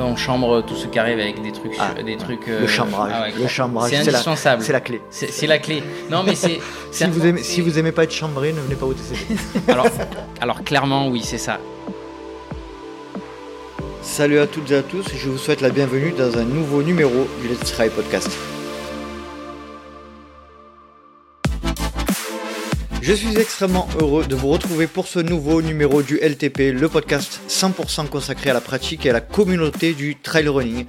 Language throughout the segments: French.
bah, On chambre tout ce qui arrive avec des trucs. Ah, des trucs le chambrage. ah ouais, le chambrage, C'est indispensable. C'est la clé. C'est la clé. Non, mais c'est. Si vous, aimez, si vous aimez pas être chambré, ne venez pas au TCP. alors, alors, clairement, oui, c'est ça. Salut à toutes et à tous, je vous souhaite la bienvenue dans un nouveau numéro du Let's Try Podcast. Je suis extrêmement heureux de vous retrouver pour ce nouveau numéro du LTP, le podcast 100% consacré à la pratique et à la communauté du trail running.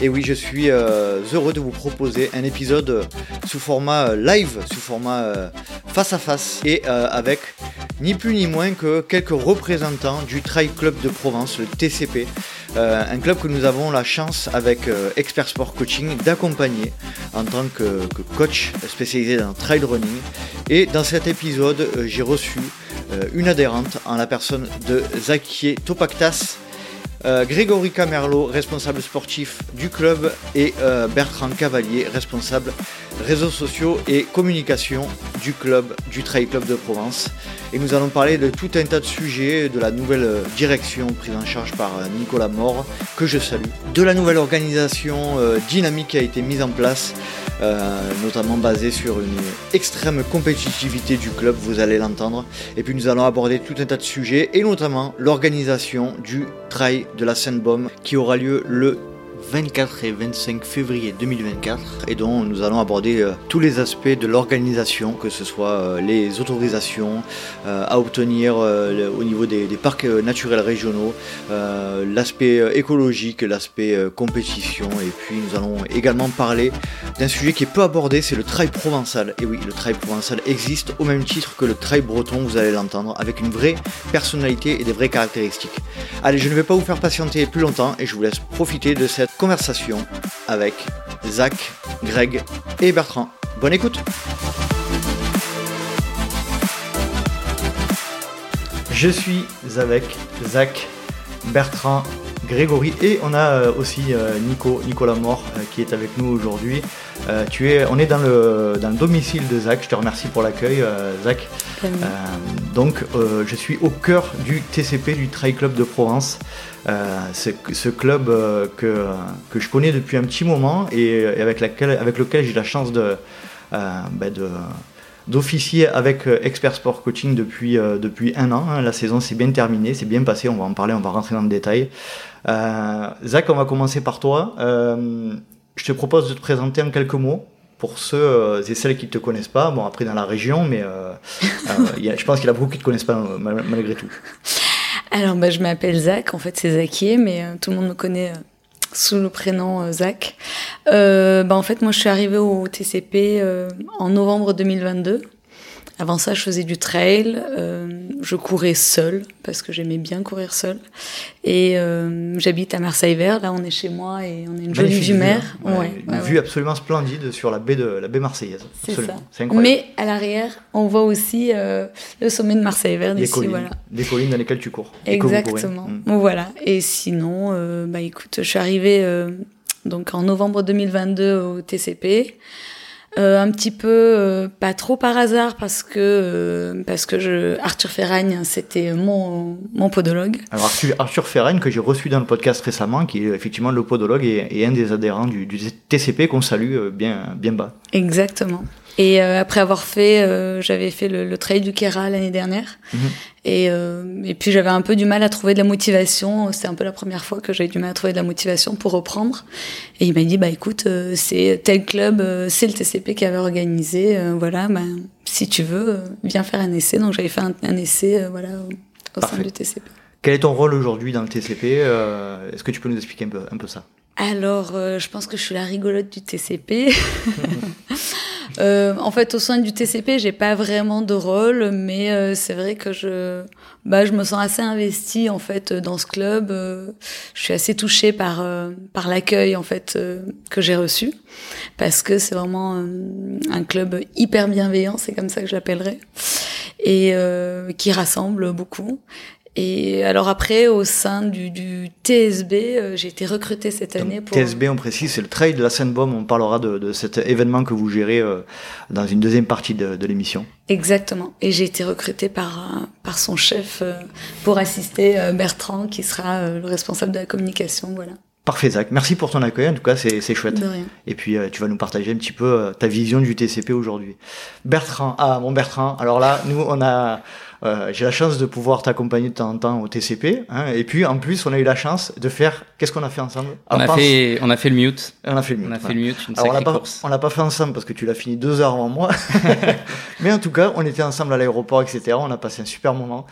Et oui, je suis euh, heureux de vous proposer un épisode sous format euh, live, sous format euh, face à face et avec ni plus ni moins que quelques représentants du Trail Club de Provence, le TCP. Un club que nous avons la chance avec Expert Sport Coaching d'accompagner en tant que, coach spécialisé dans trail running. Et dans cet épisode, j'ai reçu une adhérente en la personne de Zakier Topaktas. Euh, Grégory Camerlo, responsable sportif du club, et euh, Bertrand Cavalier, responsable réseaux sociaux et communication du club, du Trail Club de Provence. Et nous allons parler de tout un tas de sujets, de la nouvelle direction prise en charge par Nicolas Mort, que je salue, de la nouvelle organisation euh, dynamique qui a été mise en place, euh, notamment basée sur une extrême compétitivité du club, vous allez l'entendre. Et puis nous allons aborder tout un tas de sujets, et notamment l'organisation du Trail de la Seine-Baume qui aura lieu le 24 et 25 février 2024 et dont nous allons aborder euh, tous les aspects de l'organisation, que ce soit euh, les autorisations euh, à obtenir au niveau des, des parcs naturels régionaux, l'aspect écologique, l'aspect compétition et puis nous allons également parler d'un sujet qui est peu abordé, c'est le trail provençal. Et oui, le trail provençal existe au même titre que le trail breton, vous allez l'entendre, avec une vraie personnalité et des vraies caractéristiques. Allez, je ne vais pas vous faire patienter plus longtemps et je vous laisse profiter de cette conversation avec Zach, Greg et Bertrand. Bonne écoute Je suis avec Zach, Bertrand, Grégory et on a euh, aussi euh, Nico, Nicolas Mort euh, qui est avec nous aujourd'hui. Euh, tu es, on est dans le, dans le domicile de Zach, je te remercie pour l'accueil Zach. donc je suis au cœur du TCP, du Trail Club de Provence. ce, ce club que, que je connais depuis un petit moment et, et avec, laquelle, avec lequel j'ai la chance de, ben de d'officier avec Expert Sport Coaching depuis, euh, depuis un an. Hein. La saison s'est bien terminée, c'est bien passé, on va en parler, on va rentrer dans le détail. Euh, Zach, on va commencer par toi. Euh, je te propose de te présenter en quelques mots pour ceux et celles qui ne te connaissent pas. Bon, après dans la région, mais y a, je pense qu'il y en a beaucoup qui ne te connaissent pas malgré tout. Alors, bah, je m'appelle Zach, en fait c'est Zakier, mais tout le monde me connaît sous le prénom euh, Zach. Euh, bah en fait, moi, je suis arrivée au TCP euh, en novembre 2022. Avant ça, je faisais du trail. Euh, je courais seule parce que j'aimais bien courir seule. Et euh, j'habite à Marseille-Vert. Là, on est chez moi et on a une jolie vue mer. Hein. Ouais, une ouais, vue absolument splendide sur la baie de la baie marseillaise. C'est ça. incroyable. Mais à l'arrière, on voit aussi euh, le sommet de Marseille-Vert d'ici. voilà. Les collines dans lesquelles tu cours. Exactement. Mmh. Bon, voilà. Et sinon, euh, bah écoute, je suis arrivée euh, donc en novembre 2022 au TCP. Euh, un petit peu euh, pas trop par hasard parce que euh, parce que je Arthur Ferragne c'était mon mon podologue. Alors Arthur, Arthur Ferragne que j'ai reçu dans le podcast récemment qui est effectivement le podologue et, et un des adhérents du, du TCP qu'on salue bien bien bas. Exactement. Et euh, après avoir fait, euh, j'avais fait le, le, trail du Kera l'année dernière. Mhm. Mmh. Et, euh, et puis j'avais un peu du mal à trouver de la motivation. C'était un peu la première fois que j'avais du mal à trouver de la motivation pour reprendre. Et il m'a dit, bah écoute, c'est tel club, c'est le TCP qui avait organisé. voilà, bah, si tu veux, viens faire un essai. Donc j'avais fait un, un essai, voilà, au, sein du TCP. Quel est ton rôle aujourd'hui dans le TCP Est-ce que tu peux nous expliquer un peu, un peu ça? Alors, euh, je pense que je suis la rigolote du TCP. euh, en fait, au sein du TCP, j'ai pas vraiment de rôle, mais euh, c'est vrai que je, bah, je me sens assez investie en fait dans ce club. Euh, je suis assez touchée par par l'accueil en fait que j'ai reçu, parce que c'est vraiment un club hyper bienveillant, c'est comme ça que je l'appellerais, et qui rassemble beaucoup. Et alors après, au sein du, du TSB, euh, j'ai été recrutée cette année pour... TSB, on précise, c'est le trail de la Seine-Baume. On parlera de, de, cet événement que vous gérez euh, dans une deuxième partie de, de l'émission. Exactement. Et j'ai été recrutée par, par son chef euh, pour assister Bertrand, qui sera le responsable de la communication. Voilà. Parfait Zach, merci pour ton accueil, en tout cas c'est c'est chouette. De rien. Et puis euh, tu vas nous partager un petit peu euh, ta vision du TCP aujourd'hui. Bertrand, ah mon Bertrand, alors là nous on a, euh, j'ai la chance de pouvoir t'accompagner de temps en temps au TCP, hein, et puis en plus on a eu la chance de faire, qu'est-ce qu'on a fait ensemble? On Alors, a fait, on a fait le mute. on a fait le On mieux, a fait le mute, une Alors on l'a pas, course. on l'a pas fait ensemble parce que tu l'as fini deux heures avant moi. Mais en tout cas, on était ensemble à l'aéroport, etc. On a passé un super moment.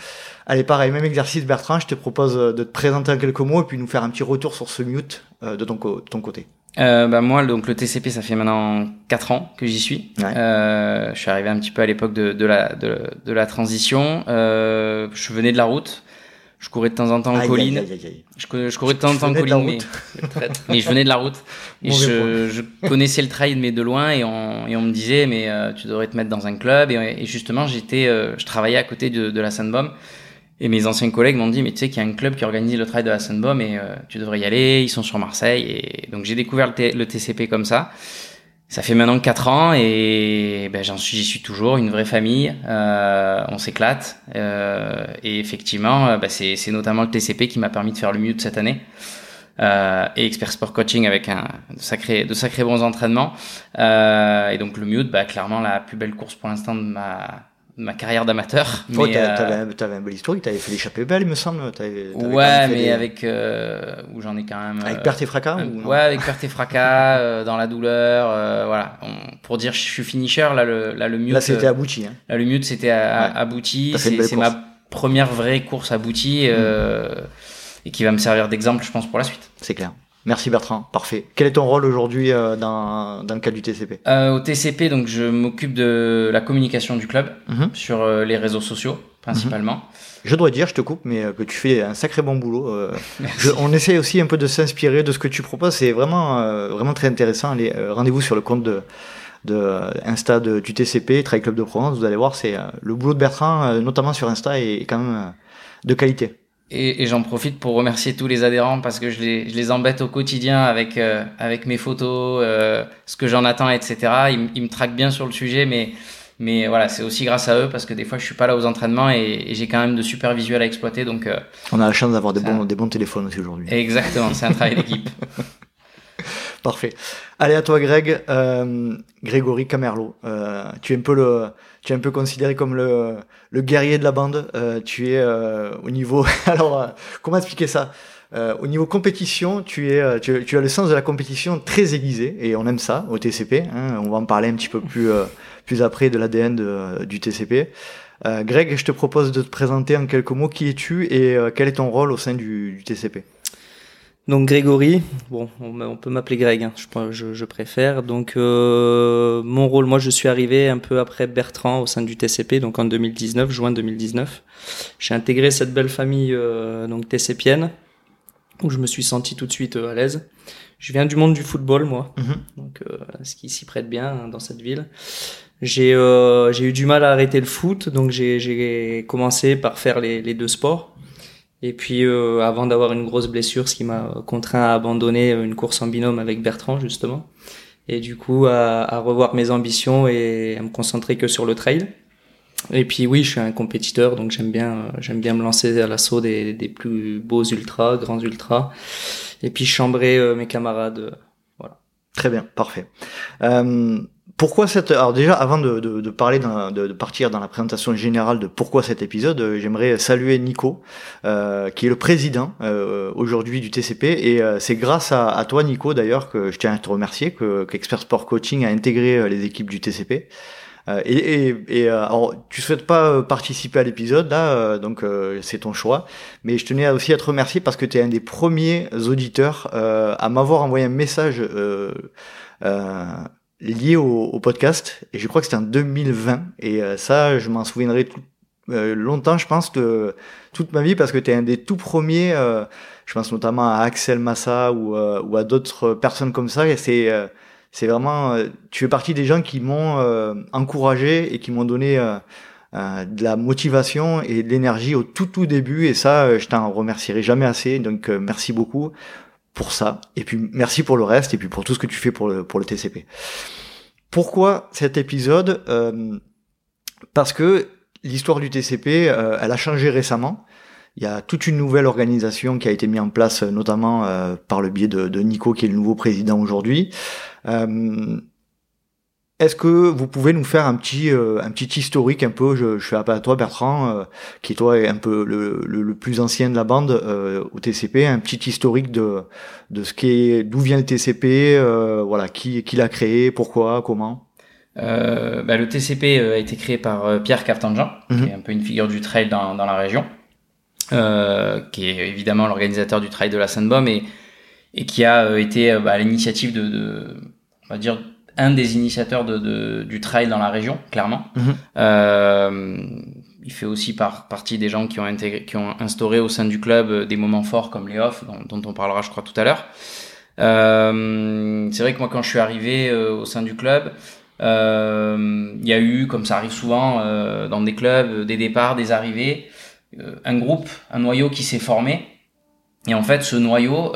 Allez, pareil, même exercice, Bertrand. Je te propose euh, de te présenter en quelques mots et puis nous faire un petit retour sur ce mute euh, de ton, co- de ton côté. Euh, bah moi, donc le TCP, ça fait maintenant 4 ans que j'y suis. Ouais. Euh, je suis arrivé un petit peu à l'époque de, de, la, de, de la transition. Euh, je venais de la route. Je courais de temps en temps en Aïe, colline. aïe, aïe. Je, je courais de temps en temps en colline, mais, mais je venais de la route. Et je, je connaissais le trail, mais de loin, et on, et on me disait, mais euh, tu devrais te mettre dans un club. Et, et justement, j'étais, euh, je travaillais à côté de, de la Sandbomb. Et mes anciens collègues m'ont dit, mais tu sais qu'il y a un club qui organise le trail de Sandbomb et euh, tu devrais y aller. Ils sont sur Marseille. Et donc j'ai découvert le, TCP comme ça. Ça fait maintenant 4 ans et ben, j'en suis, j'y suis toujours, une vraie famille. Euh, on s'éclate euh, et effectivement, euh, ben, c'est, notamment le TCP qui m'a permis de faire le mieux de cette année. Euh, et expert sport coaching avec un de sacrés de sacrés bons entraînements euh, et donc le mute bah clairement la plus belle course pour l'instant de ma ma carrière d'amateur Oh, t'as- euh, t'avais, un- t'avais bel historique, t'avais fait l'échappée belle, il me semble. T'avais, t'avais ouais mais des- avec euh, où j'en ai quand même Avec euh, perte et fracas ou ouais avec perte et fracas euh, dans la douleur voilà On- pour dire je suis finisher là le là le mute Là, c'était abouti. Hein. Là, le mute, c'était Ouais. abouti. C'est ma première vraie course aboutie euh, et qui va me servir d'exemple, je pense, pour la suite. C'est clair. Merci Bertrand, parfait. Quel est ton rôle aujourd'hui euh, dans, dans le cadre du TCP Euh, au TCP, donc, je m'occupe de la communication du club Mhm. sur euh, les réseaux sociaux, principalement. Je dois dire, je te coupe, mais que tu fais un sacré bon boulot. Je- on essaie aussi un peu de s'inspirer de ce que tu proposes. C'est vraiment, vraiment très intéressant. Allez, rendez-vous sur le compte de, de Insta de, du TCP, Trail Club de Provence. Vous allez voir, c'est euh, le boulot de Bertrand, euh, notamment sur Insta, est, est quand même euh, de qualité. Et, et j'en profite pour remercier tous les adhérents parce que je les, je les embête au quotidien avec, euh, avec mes photos, euh, ce que j'en attends, etc. Ils, me traquent bien sur le sujet, mais, mais voilà, c'est aussi grâce à eux parce que des fois je suis pas là aux entraînements et, et j'ai quand même de super visuels à exploiter. Donc, euh, On a la chance d'avoir des bons, des bons téléphones aussi aujourd'hui. exactement, c'est un travail d'équipe. Parfait. Allez à toi, Greg. Grégory Camerlo. Tu es un peu le, tu es un peu considéré comme le, le guerrier de la bande. Euh, tu es euh, au niveau. Alors, euh, comment expliquer ça? Euh, Au niveau compétition, tu es, euh, tu, tu as le sens de la compétition très aiguisé et on aime ça au TCP. Hein, on va en parler un petit peu plus, euh, plus après de l'ADN du TCP. Greg, je te propose de te présenter en quelques mots qui es-tu et quel est ton rôle au sein du, du TCP. Donc Grégory, bon, on, peut m'appeler Greg, hein, je, pense- je, je préfère. Donc euh, mon rôle, moi je suis arrivé un peu après Bertrand au sein du TCP, donc en 2019, juin 2019. J'ai intégré cette belle famille euh, donc TCPienne, où je me suis senti tout de suite euh, à l'aise. Je viens du monde du football, moi, Mhm. donc euh, ce qui s'y prête bien hein, dans cette ville. J'ai euh, j'ai eu du mal à arrêter le foot, donc j'ai j'ai commencé par faire les, les deux sports. Et puis euh, avant d'avoir une grosse blessure, ce qui m'a contraint à abandonner une course en binôme avec Bertrand justement, et du coup à, à revoir mes ambitions et à me concentrer que sur le trail. Et puis oui, je suis un compétiteur, donc j'aime bien, euh, j'aime bien me lancer à l'assaut des, des plus beaux ultras, grands ultras, et puis chambrer euh, mes camarades. Très bien, parfait. Pourquoi cette alors déjà avant de, de, parler d'un- de, partir dans la présentation générale de pourquoi cet épisode, euh, j'aimerais saluer Nico, euh, qui est le président euh, aujourd'hui du TCP et c'est grâce à, toi Nico d'ailleurs que je tiens à te remercier que qu'Expert Sport Coaching a intégré les équipes du TCP. Et et, alors, tu souhaites pas participer à l'épisode là, donc c'est ton choix. Mais je tenais aussi à te remercier parce que tu es un des premiers auditeurs à m'avoir envoyé un message lié au, au podcast. Et je crois que c'était en 2020. Et euh, ça, je m'en souviendrai tout- euh, longtemps, je pense, que toute ma vie, parce que tu es un des tout premiers. euh, je pense notamment à Axel Massa ou, euh, ou à d'autres personnes comme ça. Et c'est euh, c'est vraiment, euh, tu fais partie des gens qui m'ont encouragé et qui m'ont donné de la motivation et de l'énergie au tout tout début. Et ça, je t'en remercierai jamais assez. Donc merci beaucoup pour ça. Et puis merci pour le reste et puis pour tout ce que tu fais pour le, pour le TCP. Pourquoi cet épisode Euh, Parce que l'histoire du TCP, euh, elle a changé récemment. il y a toute une nouvelle organisation qui a été mise en place, notamment par le biais de, de, Nico, qui est le nouveau président aujourd'hui. Est-ce que vous pouvez nous faire un petit euh, un petit historique un peu? Je, je fais appel à toi Bertrand euh, qui toi est un peu le, le, plus ancien de la bande euh, au TCP un petit historique de de ce qui est d'où vient le TCP voilà qui qui l'a créé pourquoi comment? Bah, le TCP a été créé par Pierre Cartanjean qui mhm. est un peu une figure du trail dans dans la région qui est évidemment l'organisateur du trail de la Sainte-Baume et et qui a été bah, à l'initiative de, de on va dire un des initiateurs de, de, du trail dans la région, clairement. Mhm. Euh, il fait aussi par, partie des gens qui ont, intégré, qui ont instauré au sein du club euh, des moments forts comme les off, dont, dont on parlera, je crois, tout à l'heure. Euh, c'est vrai que moi, quand je suis arrivé euh, au sein du club, euh, il y a eu, comme ça arrive souvent dans des clubs, des départs, des arrivées, un groupe, un noyau qui s'est formé. Et en fait, ce noyau,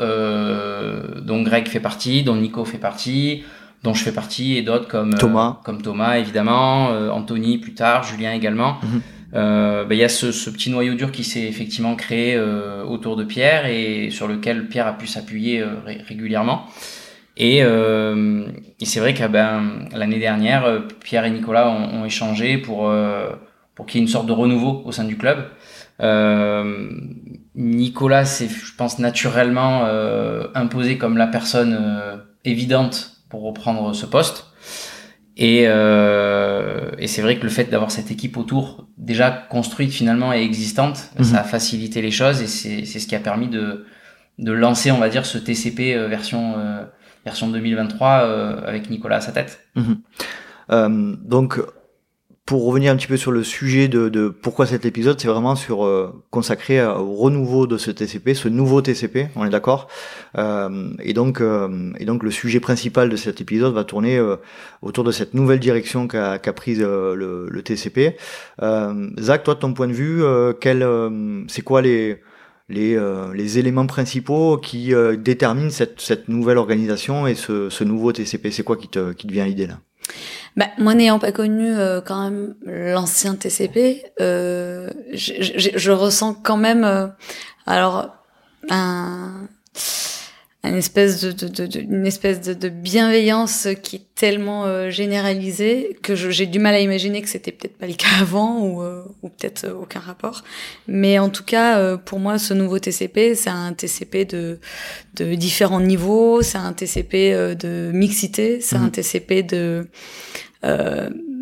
dont Greg fait partie, dont Nico fait partie, dont je fais partie, et d'autres comme Thomas, euh, comme Thomas évidemment, euh, Anthony plus tard, Julien également. Euh, ben, il y a ce, ce, petit noyau dur qui s'est effectivement créé autour de Pierre et sur lequel Pierre a pu s'appuyer régulièrement. Et, et c'est vrai que ben, l'année dernière, Pierre et Nicolas ont, ont échangé pour, pour qu'il y ait une sorte de renouveau au sein du club. Nicolas s'est, je pense, naturellement imposé comme la personne évidente pour reprendre ce poste. Et, euh, et c'est vrai que le fait d'avoir cette équipe autour, déjà construite finalement et existante, mhm. ça a facilité les choses et c'est ce qui a permis de, de lancer, on va dire, ce TCP euh, version, euh, version 2023 euh, avec Nicolas à sa tête. Mhm. donc, pour revenir un petit peu sur le sujet de, de pourquoi cet épisode, c'est vraiment sur euh, consacré au renouveau de ce TCP, ce nouveau TCP, on est d'accord. Euh, et donc, euh, et donc le sujet principal de cet épisode va tourner euh, autour de cette nouvelle direction qu'a qu prise le, le, TCP. Zach, toi, de ton point de vue, quel, c'est quoi les les, les éléments principaux qui déterminent cette, cette nouvelle organisation et ce, ce nouveau TCP C'est quoi qui te, qui te l'idée là? Bah, moi, n'ayant pas connu euh, quand même l'ancien TCP, euh, je, ressens quand même, euh, alors, un, une espèce de, de, de, une espèce de, de, bienveillance qui est tellement euh, généralisée que j'ai du mal à imaginer que c'était peut-être pas le cas avant ou, euh, ou peut-être euh, aucun rapport. Mais en tout cas, pour moi, ce nouveau TCP, c'est un TCP de, de différents niveaux, c'est un TCP de mixité, c'est un mmh. TCP de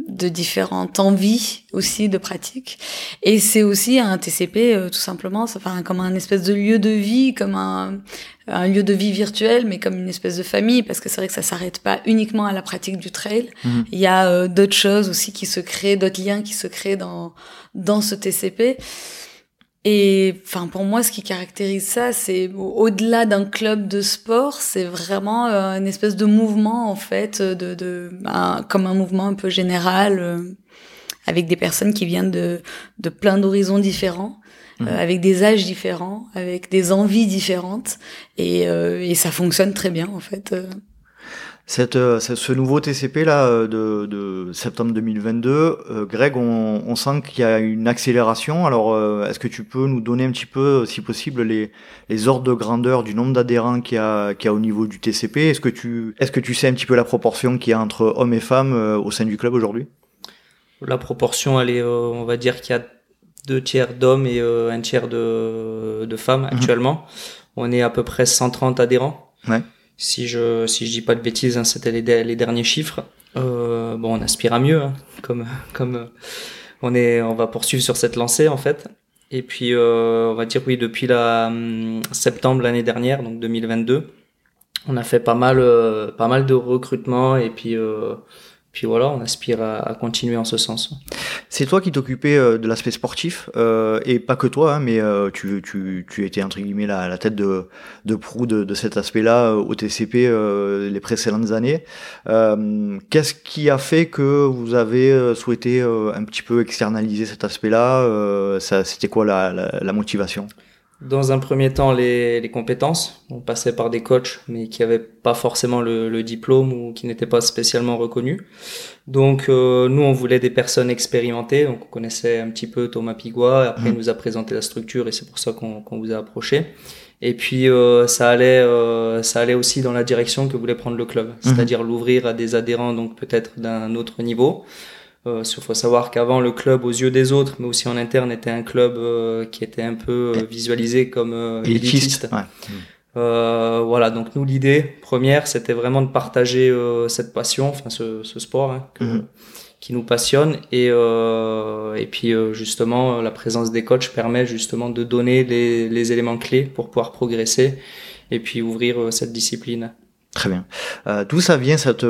de différentes envies aussi de pratique. Et c'est aussi un TCP, euh, tout simplement, enfin, comme un espèce de lieu de vie, comme un, un lieu de vie virtuel, mais comme une espèce de famille, parce que c'est vrai que ça s'arrête pas uniquement à la pratique du trail. Mhm. Il y a euh, d'autres choses aussi qui se créent, d'autres liens qui se créent dans, dans ce TCP. Et enfin pour moi, ce qui caractérise ça, c'est au-delà d'un club de sport, c'est vraiment euh, une espèce de mouvement en fait, de, de comme un mouvement un peu général, euh, avec des personnes qui viennent de, de plein d'horizons différents, mmh. euh, avec des âges différents, avec des envies différentes, et, et ça fonctionne très bien en fait. Cette, euh, ce nouveau TCP là euh, de, de septembre 2022, euh, Greg, on, on sent qu'il y a une accélération. Alors, est-ce que tu peux nous donner un petit peu, si possible, les, les ordres de grandeur du nombre d'adhérents qu'il y a, qu'il y a au niveau du TCP Est-ce que tu, est-ce que tu sais un petit peu la proportion qu'il y a entre hommes et femmes au sein du club aujourd'hui? La proportion, elle est, on va dire qu'il y a deux tiers d'hommes et un tiers de, de femmes mhm. actuellement. On est à peu près 130 adhérents. Ouais si je si je dis pas de bêtises, hein, c'était les, les, derniers chiffres. Euh, bon, on aspire à mieux, hein, comme comme euh, on est, on va poursuivre sur cette lancée en fait. Et puis euh, on va dire oui depuis la hum, septembre l'année dernière, donc 2022, on a fait pas mal euh, pas mal de recrutements et puis euh, puis voilà, on aspire à, continuer en ce sens. C'est toi qui t'occupais euh, de l'aspect sportif, euh, et pas que toi, hein, mais euh, tu, tu, tu étais entre guillemets la, la tête de, de proue de, de cet aspect-là au TCP les précédentes années. Qu'est-ce qui a fait que vous avez souhaité un petit peu externaliser cet aspect-là C'était quoi la, la, la motivation? Dans un premier temps, les, les compétences. On passait par des coachs, mais qui n'avaient pas forcément le, le, diplôme ou qui n'étaient pas spécialement reconnus. Donc, euh, nous, on voulait des personnes expérimentées. Donc, on connaissait un petit peu Thomas Pigua. Après, il mmh. nous a présenté la structure et c'est pour ça qu'on vous a approché. Et puis, euh, ça allait, euh, ça allait aussi dans la direction que voulait prendre le club, mmh. c'est-à-dire l'ouvrir à des adhérents, donc peut-être d'un autre niveau. Euh, il faut savoir qu'avant le club aux yeux des autres, mais aussi en interne, était un club euh, qui était un peu euh, visualisé comme euh, élitiste. voilà, donc nous l'idée première, c'était vraiment de partager cette passion, enfin ce, ce sport hein, que, mhm. qui nous passionne, et et puis justement la présence des coachs permet justement de donner les, les éléments clés pour pouvoir progresser et puis ouvrir cette discipline. Très bien. Euh, D'où ça vient cette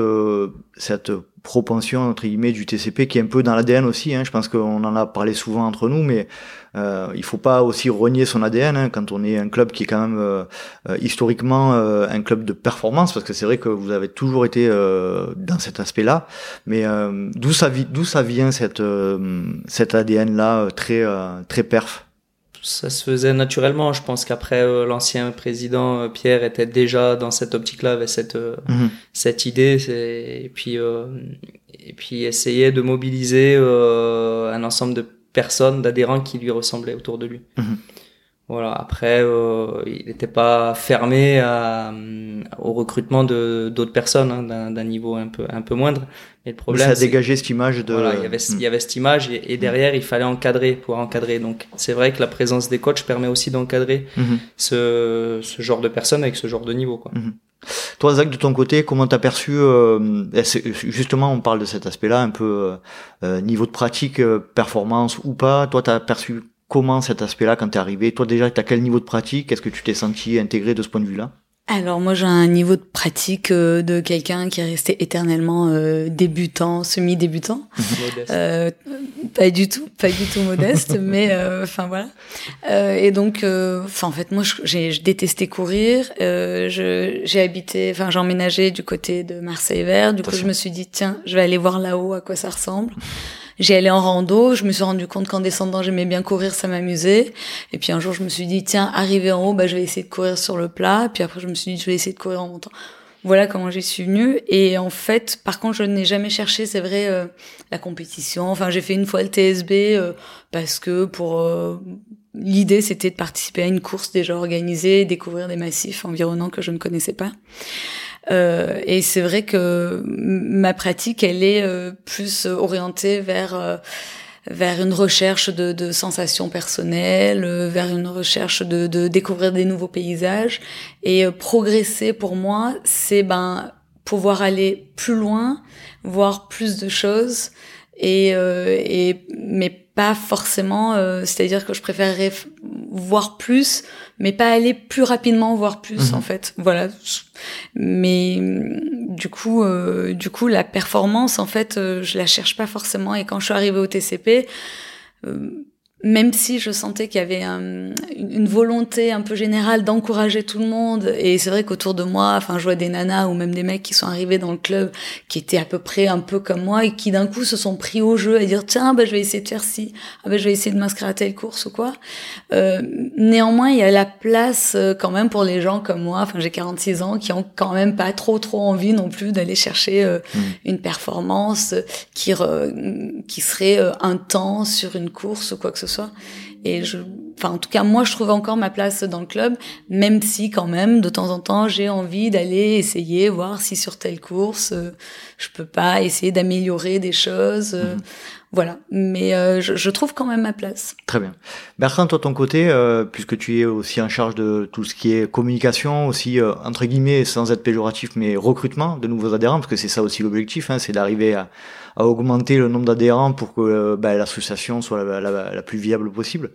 cette propension entre guillemets du TCP qui est un peu dans l'ADN aussi. Hein. Je pense qu'on en a parlé souvent entre nous, mais euh, il faut pas aussi renier son ADN hein, quand on est un club qui est quand même euh, euh, historiquement euh, un club de performance, parce que c'est vrai que vous avez toujours été dans cet aspect-là. Mais d'où ça d'où ça vient cette cet ADN là très très perf? Ça se faisait naturellement. Je pense qu'après euh, l'ancien président euh, Pierre était déjà dans cette optique-là avec cette euh, mhm. cette idée et puis et puis essayer de mobiliser un ensemble de personnes, d'adhérents qui lui ressemblaient autour de lui. Mhm. Voilà. Après, euh, il n'était pas fermé à, au recrutement de d'autres personnes hein, d'un niveau un peu un peu moindre. Mais le problème, ça a dégagé cette image de. Voilà, il y avait il y avait cette image et, mm. derrière il fallait encadrer pour encadrer. Donc c'est vrai que la présence des coachs permet aussi d'encadrer mm-hmm. ce ce genre de personnes avec ce genre de niveau quoi. Toi, Zach, de ton côté, comment t'as perçu euh, justement, on parle de cet aspect-là, un peu euh, euh niveau de pratique, euh, performance ou pas. Toi, t'as perçu comment cet aspect-là quand t'es arrivé Toi déjà, t'as quel niveau de pratique? Est-ce que tu t'es senti intégré de ce point de vue-là? Alors moi j'ai un niveau de pratique euh, de quelqu'un qui est resté éternellement euh, débutant, semi-débutant. euh, pas du tout, pas du tout modeste, mais enfin voilà. et donc, enfin en fait moi j'ai détesté courir. j'ai habité, enfin j'ai emménagé du côté de Marseille Vert. Du coup je me suis dit tiens je vais aller voir là-haut à quoi ça ressemble. J'ai allé en rando, je me suis rendu compte qu'en descendant, j'aimais bien courir, ça m'amusait. Et puis un jour, je me suis dit, tiens, arrivé en haut, bah, je vais essayer de courir sur le plat. Puis après, je me suis dit, je vais essayer de courir en montant. Voilà comment j'y suis venue. Et en fait, par contre, je n'ai jamais cherché, c'est vrai, euh, la compétition. Enfin, j'ai fait une fois le TSB euh, parce que pour euh, l'idée, c'était de participer à une course déjà organisée, découvrir des massifs environnants que je ne connaissais pas. Euh, et c'est vrai que ma pratique, elle est euh, plus orientée vers euh, vers une recherche de, de sensations personnelles, vers une recherche de, de, découvrir des nouveaux paysages. Et progresser pour moi, c'est ben pouvoir aller plus loin, voir plus de choses, et, et mais pas forcément. C'est-à-dire que je préférerais voir plus, mais pas aller plus rapidement voir plus mhm. en fait. Voilà. Mais du coup, euh, du coup, la performance en fait, euh, je la cherche pas forcément. Et quand je suis arrivée au TCP, euh, même si je sentais qu'il y avait une volonté un peu générale d'encourager tout le monde, et c'est vrai qu'autour de moi, enfin, je vois des nanas ou même des mecs qui sont arrivés dans le club, qui étaient à peu près un peu comme moi, et qui d'un coup se sont pris au jeu à dire tiens, bah, je vais essayer de faire ci, ah, bah, je vais essayer de m'inscrire à telle course ou quoi. Euh, néanmoins, il y a la place euh, quand même pour les gens comme moi, enfin, j'ai 46 ans, qui ont quand même pas trop trop envie non plus d'aller chercher euh, mmh. une performance qui qui serait un temps sur une course ou quoi que ce soit. Et je, enfin, en tout cas, moi, je trouve encore ma place dans le club, même si quand même, de temps en temps, j'ai envie d'aller essayer, voir si sur telle course, euh, je peux pas essayer d'améliorer des choses. Euh, mhm. Voilà, mais euh, je, je, trouve quand même ma place. Très bien. Bertrand, toi, ton côté, puisque tu es aussi en charge de tout ce qui est communication, aussi entre guillemets, sans être péjoratif, mais recrutement de nouveaux adhérents, parce que c'est ça aussi l'objectif, hein, c'est d'arriver à, à augmenter le nombre d'adhérents pour que euh, bah, l'association soit la, plus viable possible.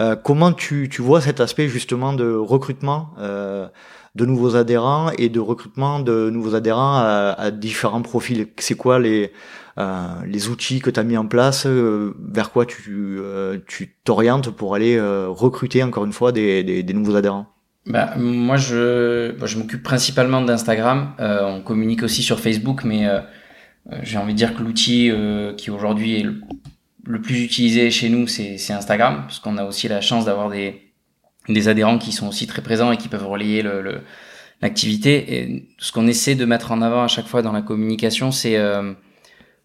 Euh, comment tu, tu, vois cet aspect justement de recrutement euh, de nouveaux adhérents et de recrutement de nouveaux adhérents à, à différents profils? C'est quoi les, euh, les outils que tu as mis en place? Euh, Vers quoi tu tu t'orientes pour aller recruter encore une fois des, des, des nouveaux adhérents? Bah, moi, je, je m'occupe principalement d'Instagram. on communique aussi sur Facebook, mais euh, j'ai envie de dire que l'outil euh, qui aujourd'hui est le, plus utilisé chez nous, c'est Instagram, parce qu'on a aussi la chance d'avoir des, des adhérents qui sont aussi très présents et qui peuvent relayer le, le l'activité. Et ce qu'on essaie de mettre en avant à chaque fois dans la communication, c'est euh,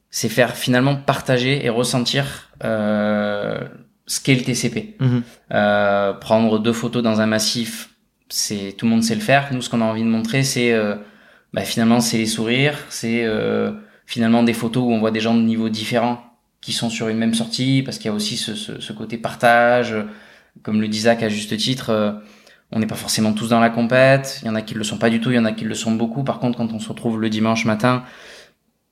c'est faire finalement partager et ressentir euh, ce qu'est le TCP. Mhm. Euh, prendre deux photos dans un massif, c'est tout le monde sait le faire. Nous, ce qu'on a envie de montrer, c'est euh, bah, finalement c'est les sourires, c'est euh, finalement des photos où on voit des gens de niveaux différents qui sont sur une même sortie, parce qu'il y a aussi ce, ce, ce côté partage, comme le dit Zach à juste titre. euh, on n'est pas forcément tous dans la compète. Il y en a qui le sont pas du tout, il y en a qui le sont beaucoup. Par contre, quand on se retrouve le dimanche matin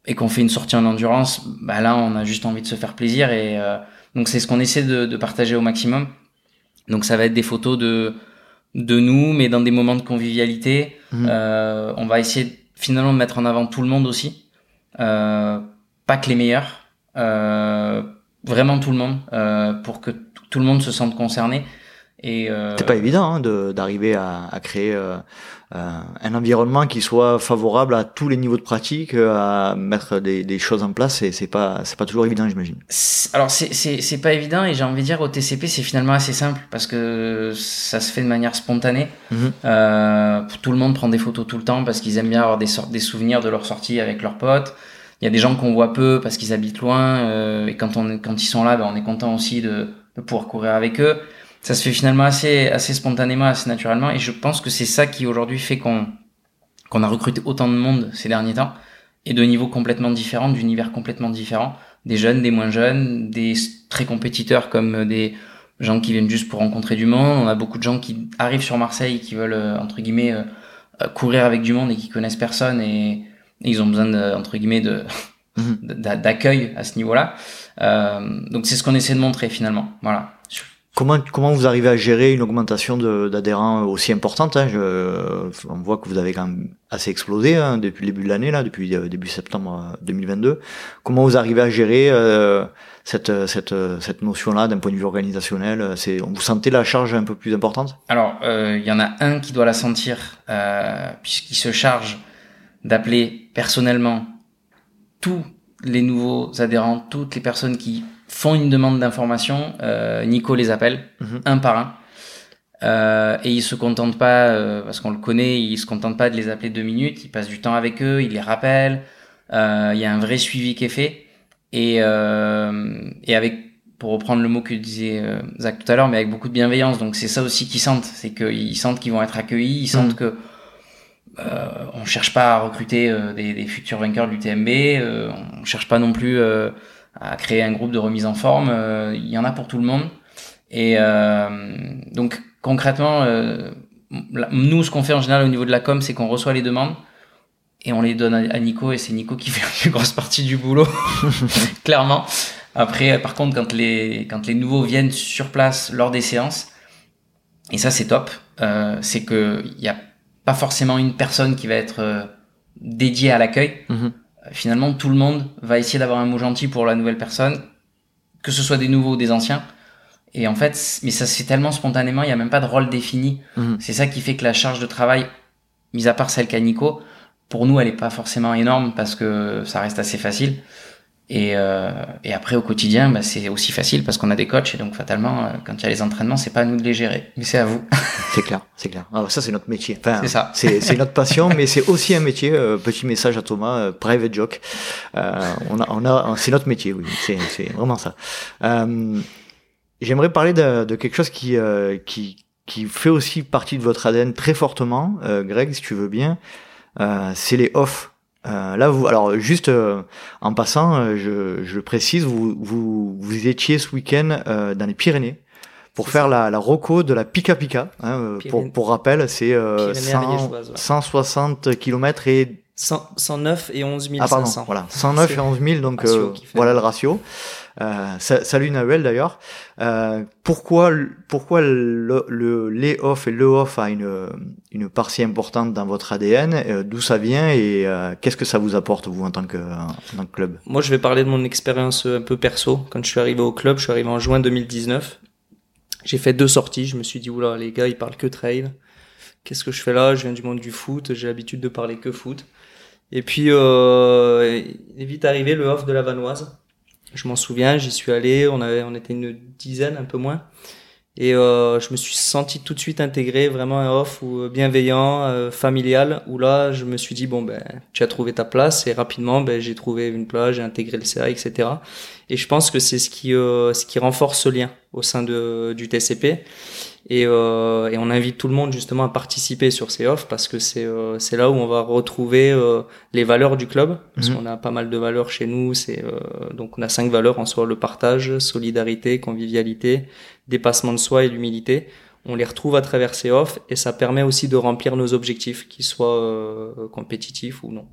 et qu'on fait une sortie en endurance, bah là, on a juste envie de se faire plaisir. Et euh, donc, c'est ce qu'on essaie de, de partager au maximum. Donc, ça va être des photos de de nous, mais dans des moments de convivialité. Mhm. Euh, on va essayer finalement de mettre en avant tout le monde aussi, pas que les meilleurs, euh, vraiment tout le monde, euh, pour que tout le monde se sente concerné. Et euh, C'est pas évident hein, de- d'arriver à, à créer euh, euh, un environnement qui soit favorable à tous les niveaux de pratique, euh, à mettre des, des choses en place. Et c'est pas c'est pas toujours évident, j'imagine. C'est- Alors c'est c'est c'est pas évident et j'ai envie de dire au TCP c'est finalement assez simple parce que ça se fait de manière spontanée. Mhm. Euh, tout le monde prend des photos tout le temps parce qu'ils aiment bien avoir des sortes des souvenirs de leur sortie avec leurs potes. Il y a des gens qu'on voit peu parce qu'ils habitent loin euh, et quand on quand ils sont là ben, on est content aussi de, de pouvoir courir avec eux. Ça se fait finalement assez assez spontanément assez naturellement et je pense que c'est ça qui aujourd'hui fait qu'on qu'on a recruté autant de monde ces derniers temps et de niveaux complètement différents, d'univers complètement différents des jeunes, des moins jeunes, des très compétiteurs comme euh, des gens qui viennent juste pour rencontrer du monde. On a beaucoup de gens qui arrivent sur Marseille qui veulent euh, entre guillemets euh, courir avec du monde et qui connaissent personne et, et ils ont besoin de, entre guillemets de Mhm. d'a- d'accueil à ce niveau-là. Euh, donc c'est ce qu'on essaie de montrer finalement. Voilà. Comment, comment vous arrivez à gérer une augmentation d'adhérents aussi importante hein? Je- On voit que vous avez quand même assez explosé hein, depuis le début de l'année, là, depuis euh, début septembre euh, 2022. Comment vous arrivez à gérer euh, cette, cette, cette notion-là d'un point de vue organisationnel? C'est Vous sentez la charge un peu plus importante? Alors, euh, il y en a un qui doit la sentir, euh, puisqu'il se charge d'appeler personnellement tous les nouveaux adhérents, toutes les personnes qui font une demande d'information. Euh, Nico les appelle Mhm. un par un. Euh, et il se contente pas, euh, parce qu'on le connaît, il se contente pas de les appeler deux minutes, il passe du temps avec eux, il les rappelle, euh, il y a un vrai suivi qui est fait. Et, euh, et avec, pour reprendre le mot que disait Zach tout à l'heure, mais avec beaucoup de bienveillance. Donc c'est ça aussi qu'ils sentent, c'est qu'ils sentent qu'ils vont être accueillis, ils sentent Mhm. que euh, on cherche pas à recruter des, des futurs vainqueurs du TMB, euh, on cherche pas non plus euh, à créer un groupe de remise en forme. euh, Il y en a pour tout le monde. Et euh, donc concrètement, euh, nous, ce qu'on fait en général au niveau de la com, c'est qu'on reçoit les demandes et on les donne à, Nico et c'est Nico qui fait la plus grosse partie du boulot, clairement. Après, par contre, quand les quand les nouveaux viennent sur place lors des séances, et ça c'est top, euh, c'est que il y a pas forcément une personne qui va être dédiée à l'accueil. Mhm. Euh, Finalement, tout le monde va essayer d'avoir un mot gentil pour la nouvelle personne, que ce soit des nouveaux ou des anciens. Et en fait, mais ça fait tellement spontanément, il n'y a même pas de rôle défini. Mhm. C'est ça qui fait que la charge de travail, mis à part celle qu'a Nico, pour nous, elle n'est pas forcément énorme parce que ça reste assez facile. Et, euh, et après, au quotidien, bah, c'est aussi facile parce qu'on a des coachs et donc fatalement, euh, quand il y a les entraînements, c'est pas à nous de les gérer, mais c'est à vous. C'est clair, c'est clair. Ah, ça, c'est notre métier. Enfin, C'est ça. C'est c'est notre passion, mais c'est aussi un métier. euh, petit message à Thomas, euh, private joke. Euh, on a, on a, c'est notre métier, oui. C'est c'est vraiment ça. Euh, J'aimerais parler de, de quelque chose qui, euh, qui, qui fait aussi partie de votre ADN très fortement, euh, Greg, si tu veux bien. Euh, c'est les off. Euh, là, vous, alors juste euh, en passant, euh, je, je précise, vous, vous, vous étiez ce week-end euh, dans les Pyrénées pour faire ça. la, la roco de la Pica Pica. Hein, pour, pour rappel, c'est euh, Pyrénées 100 ariégeoises, ouais. 160 km et 100 109 et 11 ah pardon, 500. voilà, 109 et C'est 11 000, donc euh, voilà le- ratio. Euh, sa- salut Nahuel d'ailleurs. Euh, pourquoi pourquoi le, le les off et le off a une une part si importante dans votre ADN euh, D'où ça vient et euh, qu'est-ce que ça vous apporte vous en tant que en tant que club? Moi, je vais parler de mon expérience euh, un peu perso. Quand je suis arrivé au club, je suis arrivé en juin 2019. J'ai fait deux sorties. Je me suis dit, oula, les gars, ils parlent que trail. Qu'est-ce que je fais là? Je viens du monde du foot. J'ai l'habitude de parler que foot. Et puis, euh, il est vite arrivé le off de la Vanoise. Je m'en souviens, j'y suis allé. On avait, on était une dizaine, un peu moins. Et euh, je me suis senti tout de suite intégré, vraiment un off euh, bienveillant, familial, où là, je me suis dit, bon, ben, tu as trouvé ta place, et rapidement, ben, j'ai trouvé une place, j'ai intégré le CA, etc. Et je pense que c'est ce qui, ce qui renforce ce lien au sein de, du TCP. Et, euh, et on invite tout le monde justement à participer sur ces offres parce que c'est euh, c'est là où on va retrouver euh, les valeurs du club. Parce Mhm. qu'on a pas mal de valeurs chez nous. C'est euh, donc on a cinq valeurs. En soi le partage solidarité convivialité dépassement de soi et l'humilité. On les retrouve à travers ces offres et ça permet aussi de remplir nos objectifs qu'ils soient euh, compétitifs ou non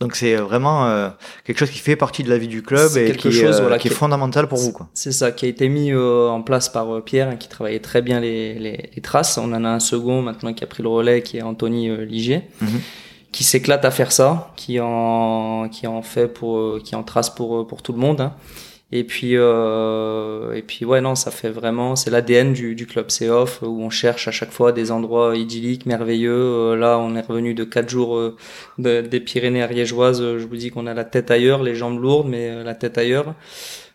Donc c'est vraiment euh, quelque chose qui fait partie de la vie du club et quelque qui, chose, euh, voilà, qui est fondamental pour vous. Quoi. C'est ça qui a été mis euh, en place par euh, Pierre, hein, qui travaillait très bien les, les, les traces. On en a un second maintenant qui a pris le relais, qui est Anthony euh, Ligier, Mhm. qui s'éclate à faire ça, qui en qui en fait pour euh, qui en trace pour euh, pour tout le monde. hein. Et puis euh, et puis ouais non, ça fait vraiment c'est l'ADN du, du club c'est off où on cherche à chaque fois des endroits idylliques, merveilleux. Euh, là, on est revenu de quatre jours euh, de- des Pyrénées ariégeoises. Euh, Je vous dis qu'on a la tête ailleurs, les jambes lourdes, mais euh, la tête ailleurs.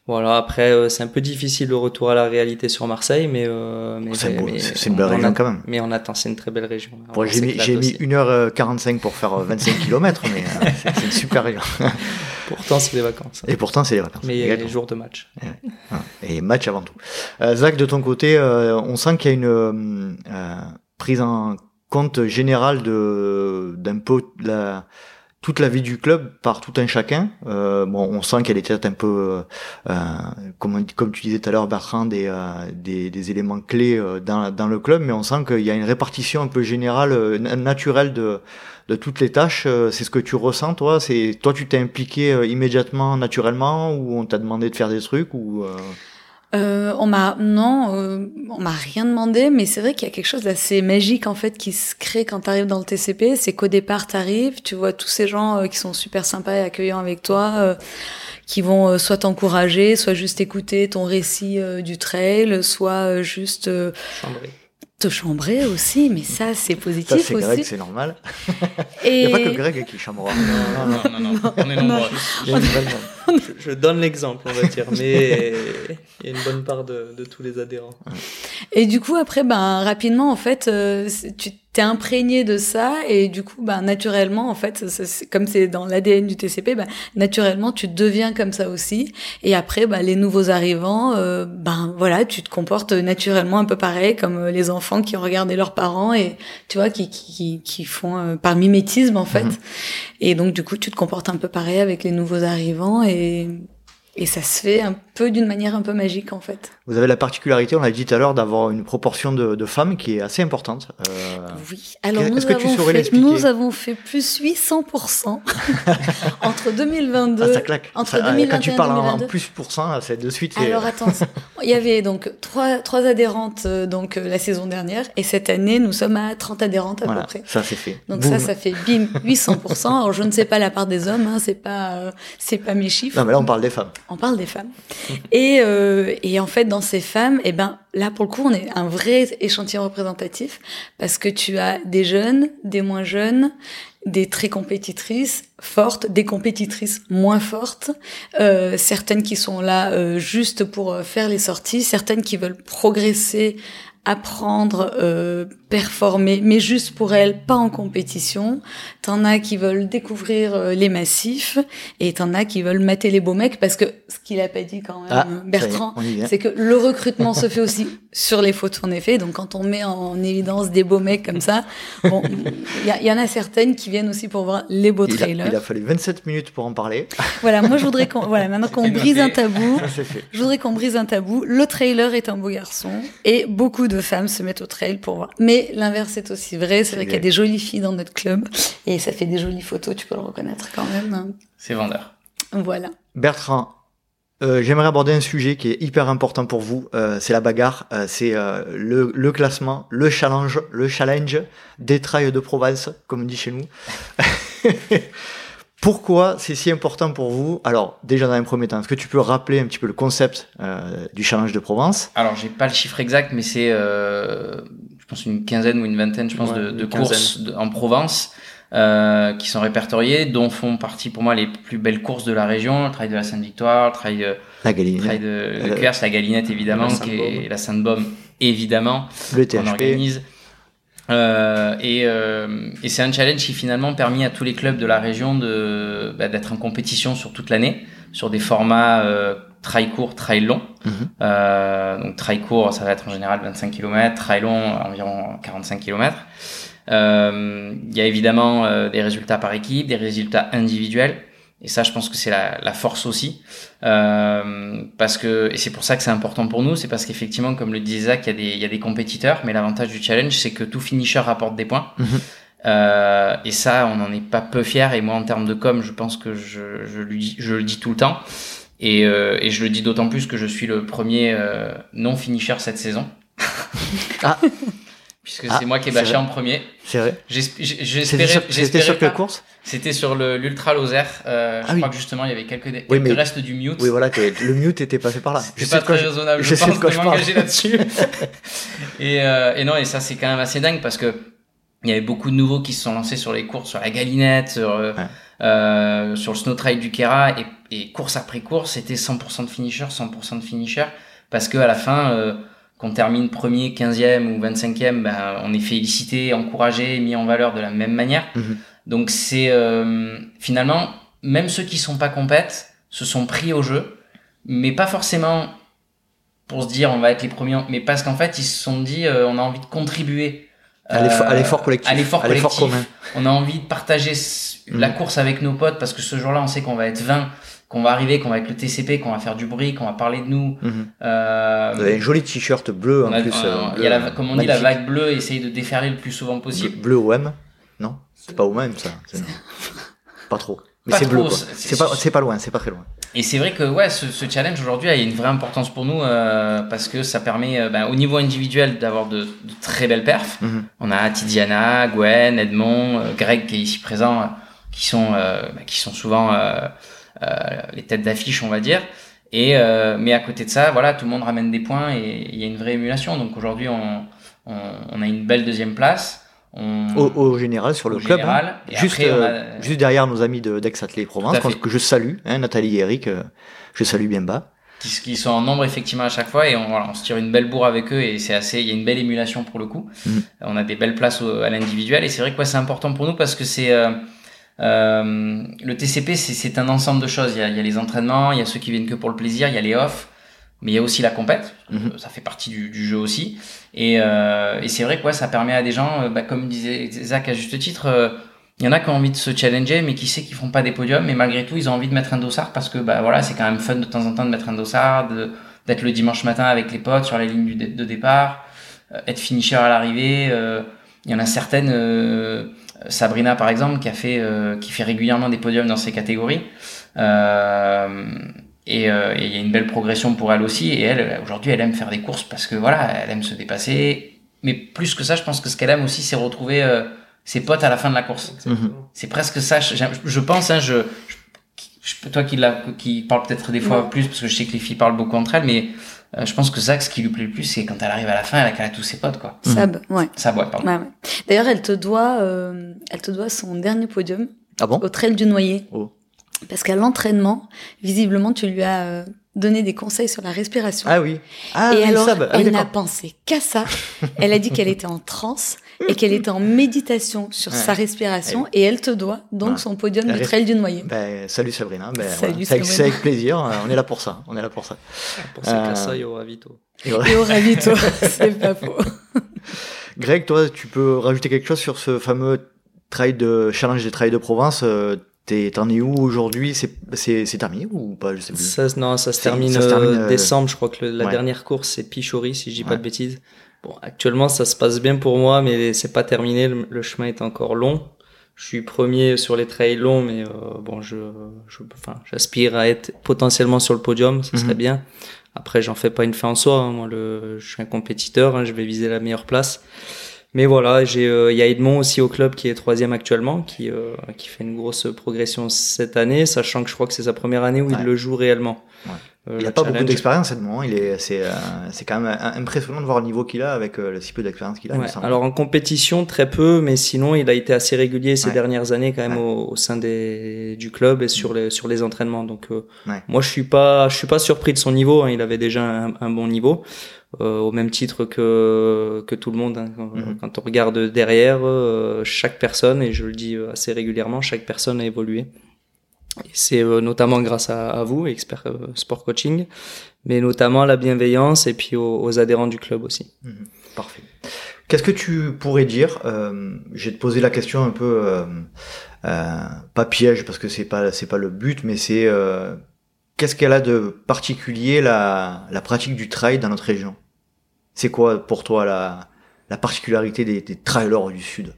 Voilà, après euh, c'est un peu difficile le retour à la réalité sur Marseille, mais euh, mais, C'est une belle on région a- quand même. Mais on attend, c'est une très belle région. Bon, j'ai mis, mis aussi. 1h45 pour faire euh, 25 km, mais euh, c'est une super région. Pourtant, c'est des vacances. Et pourtant, c'est les vacances. Mais il y a les jours de match. Voilà. Et match avant tout. Euh, Zach, de ton côté, euh, on sent qu'il y a une euh, euh, prise en compte générale de d'un peu la toute la vie du club par tout un chacun. Euh, bon, on sent qu'elle était un peu, euh, comme, comme tu disais tout à l'heure, Bertrand, des, euh, des, des éléments clés euh, dans, dans le club, mais on sent qu'il y a une répartition un peu générale, euh, na- naturelle de, de toutes les tâches. Euh, C'est ce que tu ressens, toi? C'est toi, tu t'es impliqué euh, immédiatement, naturellement, ou on t'a demandé de faire des trucs, ou euh, on m'a non, euh, on m'a rien demandé, mais c'est vrai qu'il y a quelque chose d'assez magique en fait qui se crée quand tu arrives dans le TCP. C'est qu'au départ, tu arrives, tu vois tous ces gens euh, qui sont super sympas et accueillants avec toi, euh, qui vont soit t'encourager, soit juste écouter ton récit du trail, soit juste. Te chambrer aussi. Mais ça, c'est ça, positif c'est Greg, aussi. c'est normal. Il Et n'y a pas que Greg qui chambera. Non, non, non, non, on est nombreux. Il demande. Je, je donne l'exemple, on va dire, mais il y a une bonne part de, de tous les adhérents. Et du coup, après, ben, rapidement, en fait, euh, tu t'es imprégné de ça, et du coup, ben, naturellement, en fait, ça- comme c'est dans l'ADN du TCP, ben, naturellement, tu deviens comme ça aussi. Et après, ben, les nouveaux arrivants, euh, ben, voilà, tu te comportes naturellement un peu pareil, comme euh, les enfants qui ont regardé leurs parents et, tu vois, qui, qui, qui, font euh, par mimétisme, en fait. Mhm. Et donc, du coup, tu te comportes un peu pareil avec les nouveaux arrivants, et, et ça se fait un peu d'une manière un peu magique, en fait. Vous avez la particularité, on l'a dit tout à l'heure, d'avoir une proportion de, de femmes qui est assez importante. Euh, Oui. Alors Est-ce nous que tu avons, saurais fait, l'expliquer nous avons fait plus 800% entre 2022. ah, ça claque. entre Ça, euh, 2021 quand tu parles en- en 2022. plus pour cent, c'est de suite. Alors attends, il y avait donc trois, trois adhérentes euh, donc euh, la saison dernière et cette année nous sommes à 30 adhérentes à voilà, peu près. ça c'est fait. Donc Boum. ça, ça fait bim 800%. Alors je ne sais pas la part des hommes, hein, c'est pas euh, c'est pas mes chiffres. Non, mais là on parle des femmes. On parle des femmes. Et, euh, et en fait, dans ces femmes, eh ben, là, pour le coup, on est un vrai échantillon représentatif parce que tu as des jeunes, des moins jeunes, des très compétitrices fortes, des compétitrices moins fortes, euh, certaines qui sont là euh, juste pour euh, faire les sorties, certaines qui veulent progresser, apprendre, euh, performer, mais juste pour elles, pas en compétition. T'en as qui veulent découvrir euh, les massifs et t'en as qui veulent mater les beaux mecs parce que ce qu'il a pas dit quand même Ah, Bertrand, c'est que le recrutement se fait aussi sur les photos en effet. Donc quand on met en évidence des beaux mecs comme ça, bon, il y, en a certaines qui viennent aussi pour voir les beaux Il a, trailers. il a fallu 27 minutes pour en parler. Voilà, moi je voudrais qu'on voilà maintenant qu'on brise un tabou. Ça c'est fait. Je voudrais qu'on brise un tabou. Le trailer est un beau garçon et beaucoup de femmes se mettent au trail pour voir. Mais l'inverse est aussi vrai. C'est vrai qu'il y a des jolies filles dans notre club et ça fait des jolies photos. Tu peux le reconnaître quand même. hein. C'est vendeur. Voilà. Bertrand, euh, j'aimerais aborder un sujet qui est hyper important pour vous. euh, c'est la bagarre, euh, c'est euh, le, le classement, le challenge, le challenge des trails de Provence, comme on dit chez nous. Pourquoi c'est si important pour vous? Alors, déjà dans un premier temps, est-ce que tu peux rappeler un petit peu le concept euh, du challenge de Provence? Alors, j'ai pas le chiffre exact, mais c'est, euh, pense, une quinzaine ou une vingtaine, je pense, Ouais, de, courses de- en Provence euh, qui sont répertoriées, dont font partie pour moi les plus belles courses de la région, le trail de la Sainte-Victoire, le trail, euh, La trail de, Euh, Cuers, la Galinette évidemment, la qui est Sainte-Baume. la Sainte-Baume, évidemment, Le qu'on THP. organise. Euh, et et c'est un challenge qui finalement permis à tous les clubs de la région de bah, d'être en compétition sur toute l'année, sur des formats euh, trail court, trail long. Mhm. Euh, donc trail court, ça va être en général 25 km, trail long environ 45 km. Euh, Il y a évidemment euh, des résultats par équipe, des résultats individuels. Et ça, je pense que c'est la, la force aussi, euh, parce que et c'est pour ça que c'est important pour nous, c'est parce qu'effectivement, comme le disait Zach, il y a des il y a des compétiteurs, mais l'avantage du challenge, c'est que tout finisher rapporte des points. Mhm. Euh, et ça, on n'en est pas peu fier. Et moi, en termes de com, je pense que je, je, lui je le dis tout le temps. Et, euh, et je le dis d'autant plus que je suis le premier euh, non finisher cette saison. Ah. Puisque Ah, c'est moi qui ai bâché en premier. C'est vrai. J'espérais. c'était sur quelle course? C'était sur l'Ultra Lozère. Euh, je Ah oui. crois que justement, il y avait quelques, quelques Oui, mais- restes du mute. Oui, voilà, le mute était passé par là. Je C'est pas de très je- raisonnable, je je, de pense, de je parle. m'engager là-dessus. et, euh, et non, et ça, c'est quand même assez dingue parce que il y avait beaucoup de nouveaux qui se sont lancés sur les courses, sur la galinette, sur, euh, Ouais. Euh, sur le snow trail du Kera et, et course après course, c'était 100% de finisher, 100% de finisher parce que à la fin, euh, qu'on termine premier, 15e ou 25e, ben, on est félicité, encouragé, mis en valeur de la même manière. Mhm. Donc c'est euh, finalement, même ceux qui sont pas compètes se sont pris au jeu, mais pas forcément pour se dire on va être les premiers, mais parce qu'en fait ils se sont dit euh, on a envie de contribuer À l'effort- euh, à l'effort collectif. à l'effort À l'effort collectif. commun. On a envie de partager la Mhm. course avec nos potes parce que ce jour-là on sait qu'on va être 20, qu'on va arriver, qu'on va avec le TCP, qu'on va faire du bruit, qu'on va parler de nous. Mhm. Euh, Vous avez un joli t-shirt bleu en on a- plus. euh, il y a la, bleu, comme on dit, la vague bleue, essayer de déferler le plus souvent possible. Bleu, bleu OM Non? C'est pas OM ça. c'est- Pas trop. Mais c'est bleu c'est- pas, c'est pas loin, c'est pas très loin. Et c'est vrai que ouais, ce, ce challenge aujourd'hui a une vraie importance pour nous euh, parce que ça permet euh, ben, au niveau individuel d'avoir de, de très belles perfs. Mhm. On a Tidiana, Gwen, Edmond, euh, Greg qui est ici présent, qui sont euh, ben, qui sont souvent euh, euh, les têtes d'affiche, on va dire. Et euh, mais à côté de ça, voilà, tout le monde ramène des points et il y a une vraie émulation. Donc aujourd'hui, on, on, on a une belle deuxième place. On, Au, au général, sur le au club. hein. général. Juste, après, on a- euh, juste derrière nos amis de d'Aix Athlée Provence, que je salue, hein, Nathalie et Eric, euh, je salue bien bas. qui, qui sont en nombre effectivement à chaque fois et on, voilà, on se tire une belle bourre avec eux et c'est assez il y a une belle émulation pour le coup Mhm. on a des belles places au- à l'individuel et c'est vrai que ouais, c'est important pour nous parce que c'est euh, euh, le TCP c'est un ensemble de choses il y, a, il y a les entraînements il y a ceux qui viennent que pour le plaisir il y a les off mais il y a aussi la compète Mhm. ça fait partie du, du jeu aussi et, euh, et c'est vrai que ouais, ça permet à des gens euh, bah, comme disait Zach à juste titre euh, il y en a qui ont envie de se challenger, mais qui sait qu'ils font pas des podiums, mais malgré tout, ils ont envie de mettre un dossard parce que bah voilà, c'est quand même fun de temps en temps de mettre un dossard, d'être le dimanche matin avec les potes sur la ligne du de départ, euh, être finisher à l'arrivée. Il y en a certaines, euh, Sabrina par exemple, qui a fait, euh, qui fait régulièrement des podiums dans ces catégories. Euh, et euh, et il y a une belle progression pour elle aussi. Et elle, aujourd'hui, elle aime faire des courses parce que voilà, elle aime se dépasser. Mais plus que ça, je pense que ce qu'elle aime aussi, c'est retrouver euh, ses potes à la fin de la course. Exactement. C'est presque ça. Je, je pense, hein, je, je, je- toi qui, l'a- qui parle peut-être des fois Ouais. plus, parce que je sais que les filles parlent beaucoup entre elles, mais euh, je pense que Zach, ce qui lui plaît le plus, c'est quand elle arrive à la fin, elle a tous ses potes, quoi. Sab, ouais. Ça boîte, pardon. Ouais, ouais. D'ailleurs, elle te doit, euh, elle te doit son dernier podium Ah bon? au Trail du Noyer. Oh. Parce qu'à l'entraînement, visiblement, tu lui as euh, donné des conseils sur la respiration. Ah oui. Ah et oui, alors, Sab. Ah elle n'a pensé qu'à ça. Elle a dit qu'elle était en transe et qu'elle était en méditation sur Ouais. sa respiration. Et elle te doit donc Ouais. son podium La res- Trail du Noyer. Ben, salut Sabrina. Ben, Salut voilà. C'est avec, Sabrina. c'est avec plaisir. euh, On est là pour ça. On est là pour ça. Pour ces Euh, cas-là, il y aura Vito. Et. Et au ravito, c'est pas faux. Greg, toi, tu peux rajouter quelque chose sur ce fameux trail de challenge des trails de province euh, T'en es où aujourd'hui? C'est terminé ou pas? Je sais plus. Ça, non, ça se termine, ça se termine, euh, euh, décembre. Je crois que le- la ouais. dernière course, c'est Pichori, si je dis pas de bêtises. Bon, actuellement, ça se passe bien pour moi, mais c'est pas terminé. Le, le chemin est encore long. Je suis premier sur les trails longs, mais euh, bon, je, je, enfin, j'aspire à être potentiellement sur le podium, ça serait Mhm. bien. Après, j'en fais pas une fin en soi. hein. Moi, le, je suis un compétiteur, hein, je vais viser la meilleure place. Mais voilà, j'ai, euh, il y a Edmond aussi au club qui est troisième actuellement, qui euh, qui fait une grosse progression cette année, sachant que je crois que c'est sa première année où Ouais. il le joue réellement. Ouais. Euh, Il le a pas beaucoup d'expérience, Edmond. Il est, c'est, euh, c'est quand même euh, impressionnant de voir le niveau qu'il a avec euh, le si peu d'expérience qu'il a. Ouais, alors en compétition très peu, mais sinon il a été assez régulier ces dernières années quand même au, au sein des, du club et sur les sur les entraînements. Donc euh, moi je suis pas je suis pas surpris de son niveau. hein, il avait déjà un, un bon niveau. Au même titre que que tout le monde. Hein. Mhm. Quand on regarde derrière, euh, chaque personne, et je le dis assez régulièrement, chaque personne a évolué. C'est euh, notamment grâce à, à vous, expert euh, sport coaching, mais notamment à la bienveillance et puis aux, aux adhérents du club aussi. Parfait. Qu'est-ce que tu pourrais dire euh, vais te poser la question un peu euh, euh, pas piège parce que c'est pas c'est pas le but, mais c'est euh, qu'est-ce qu'elle a de particulier la la pratique du trail dans notre région? C'est quoi pour toi la la particularité des, des trailers du sud?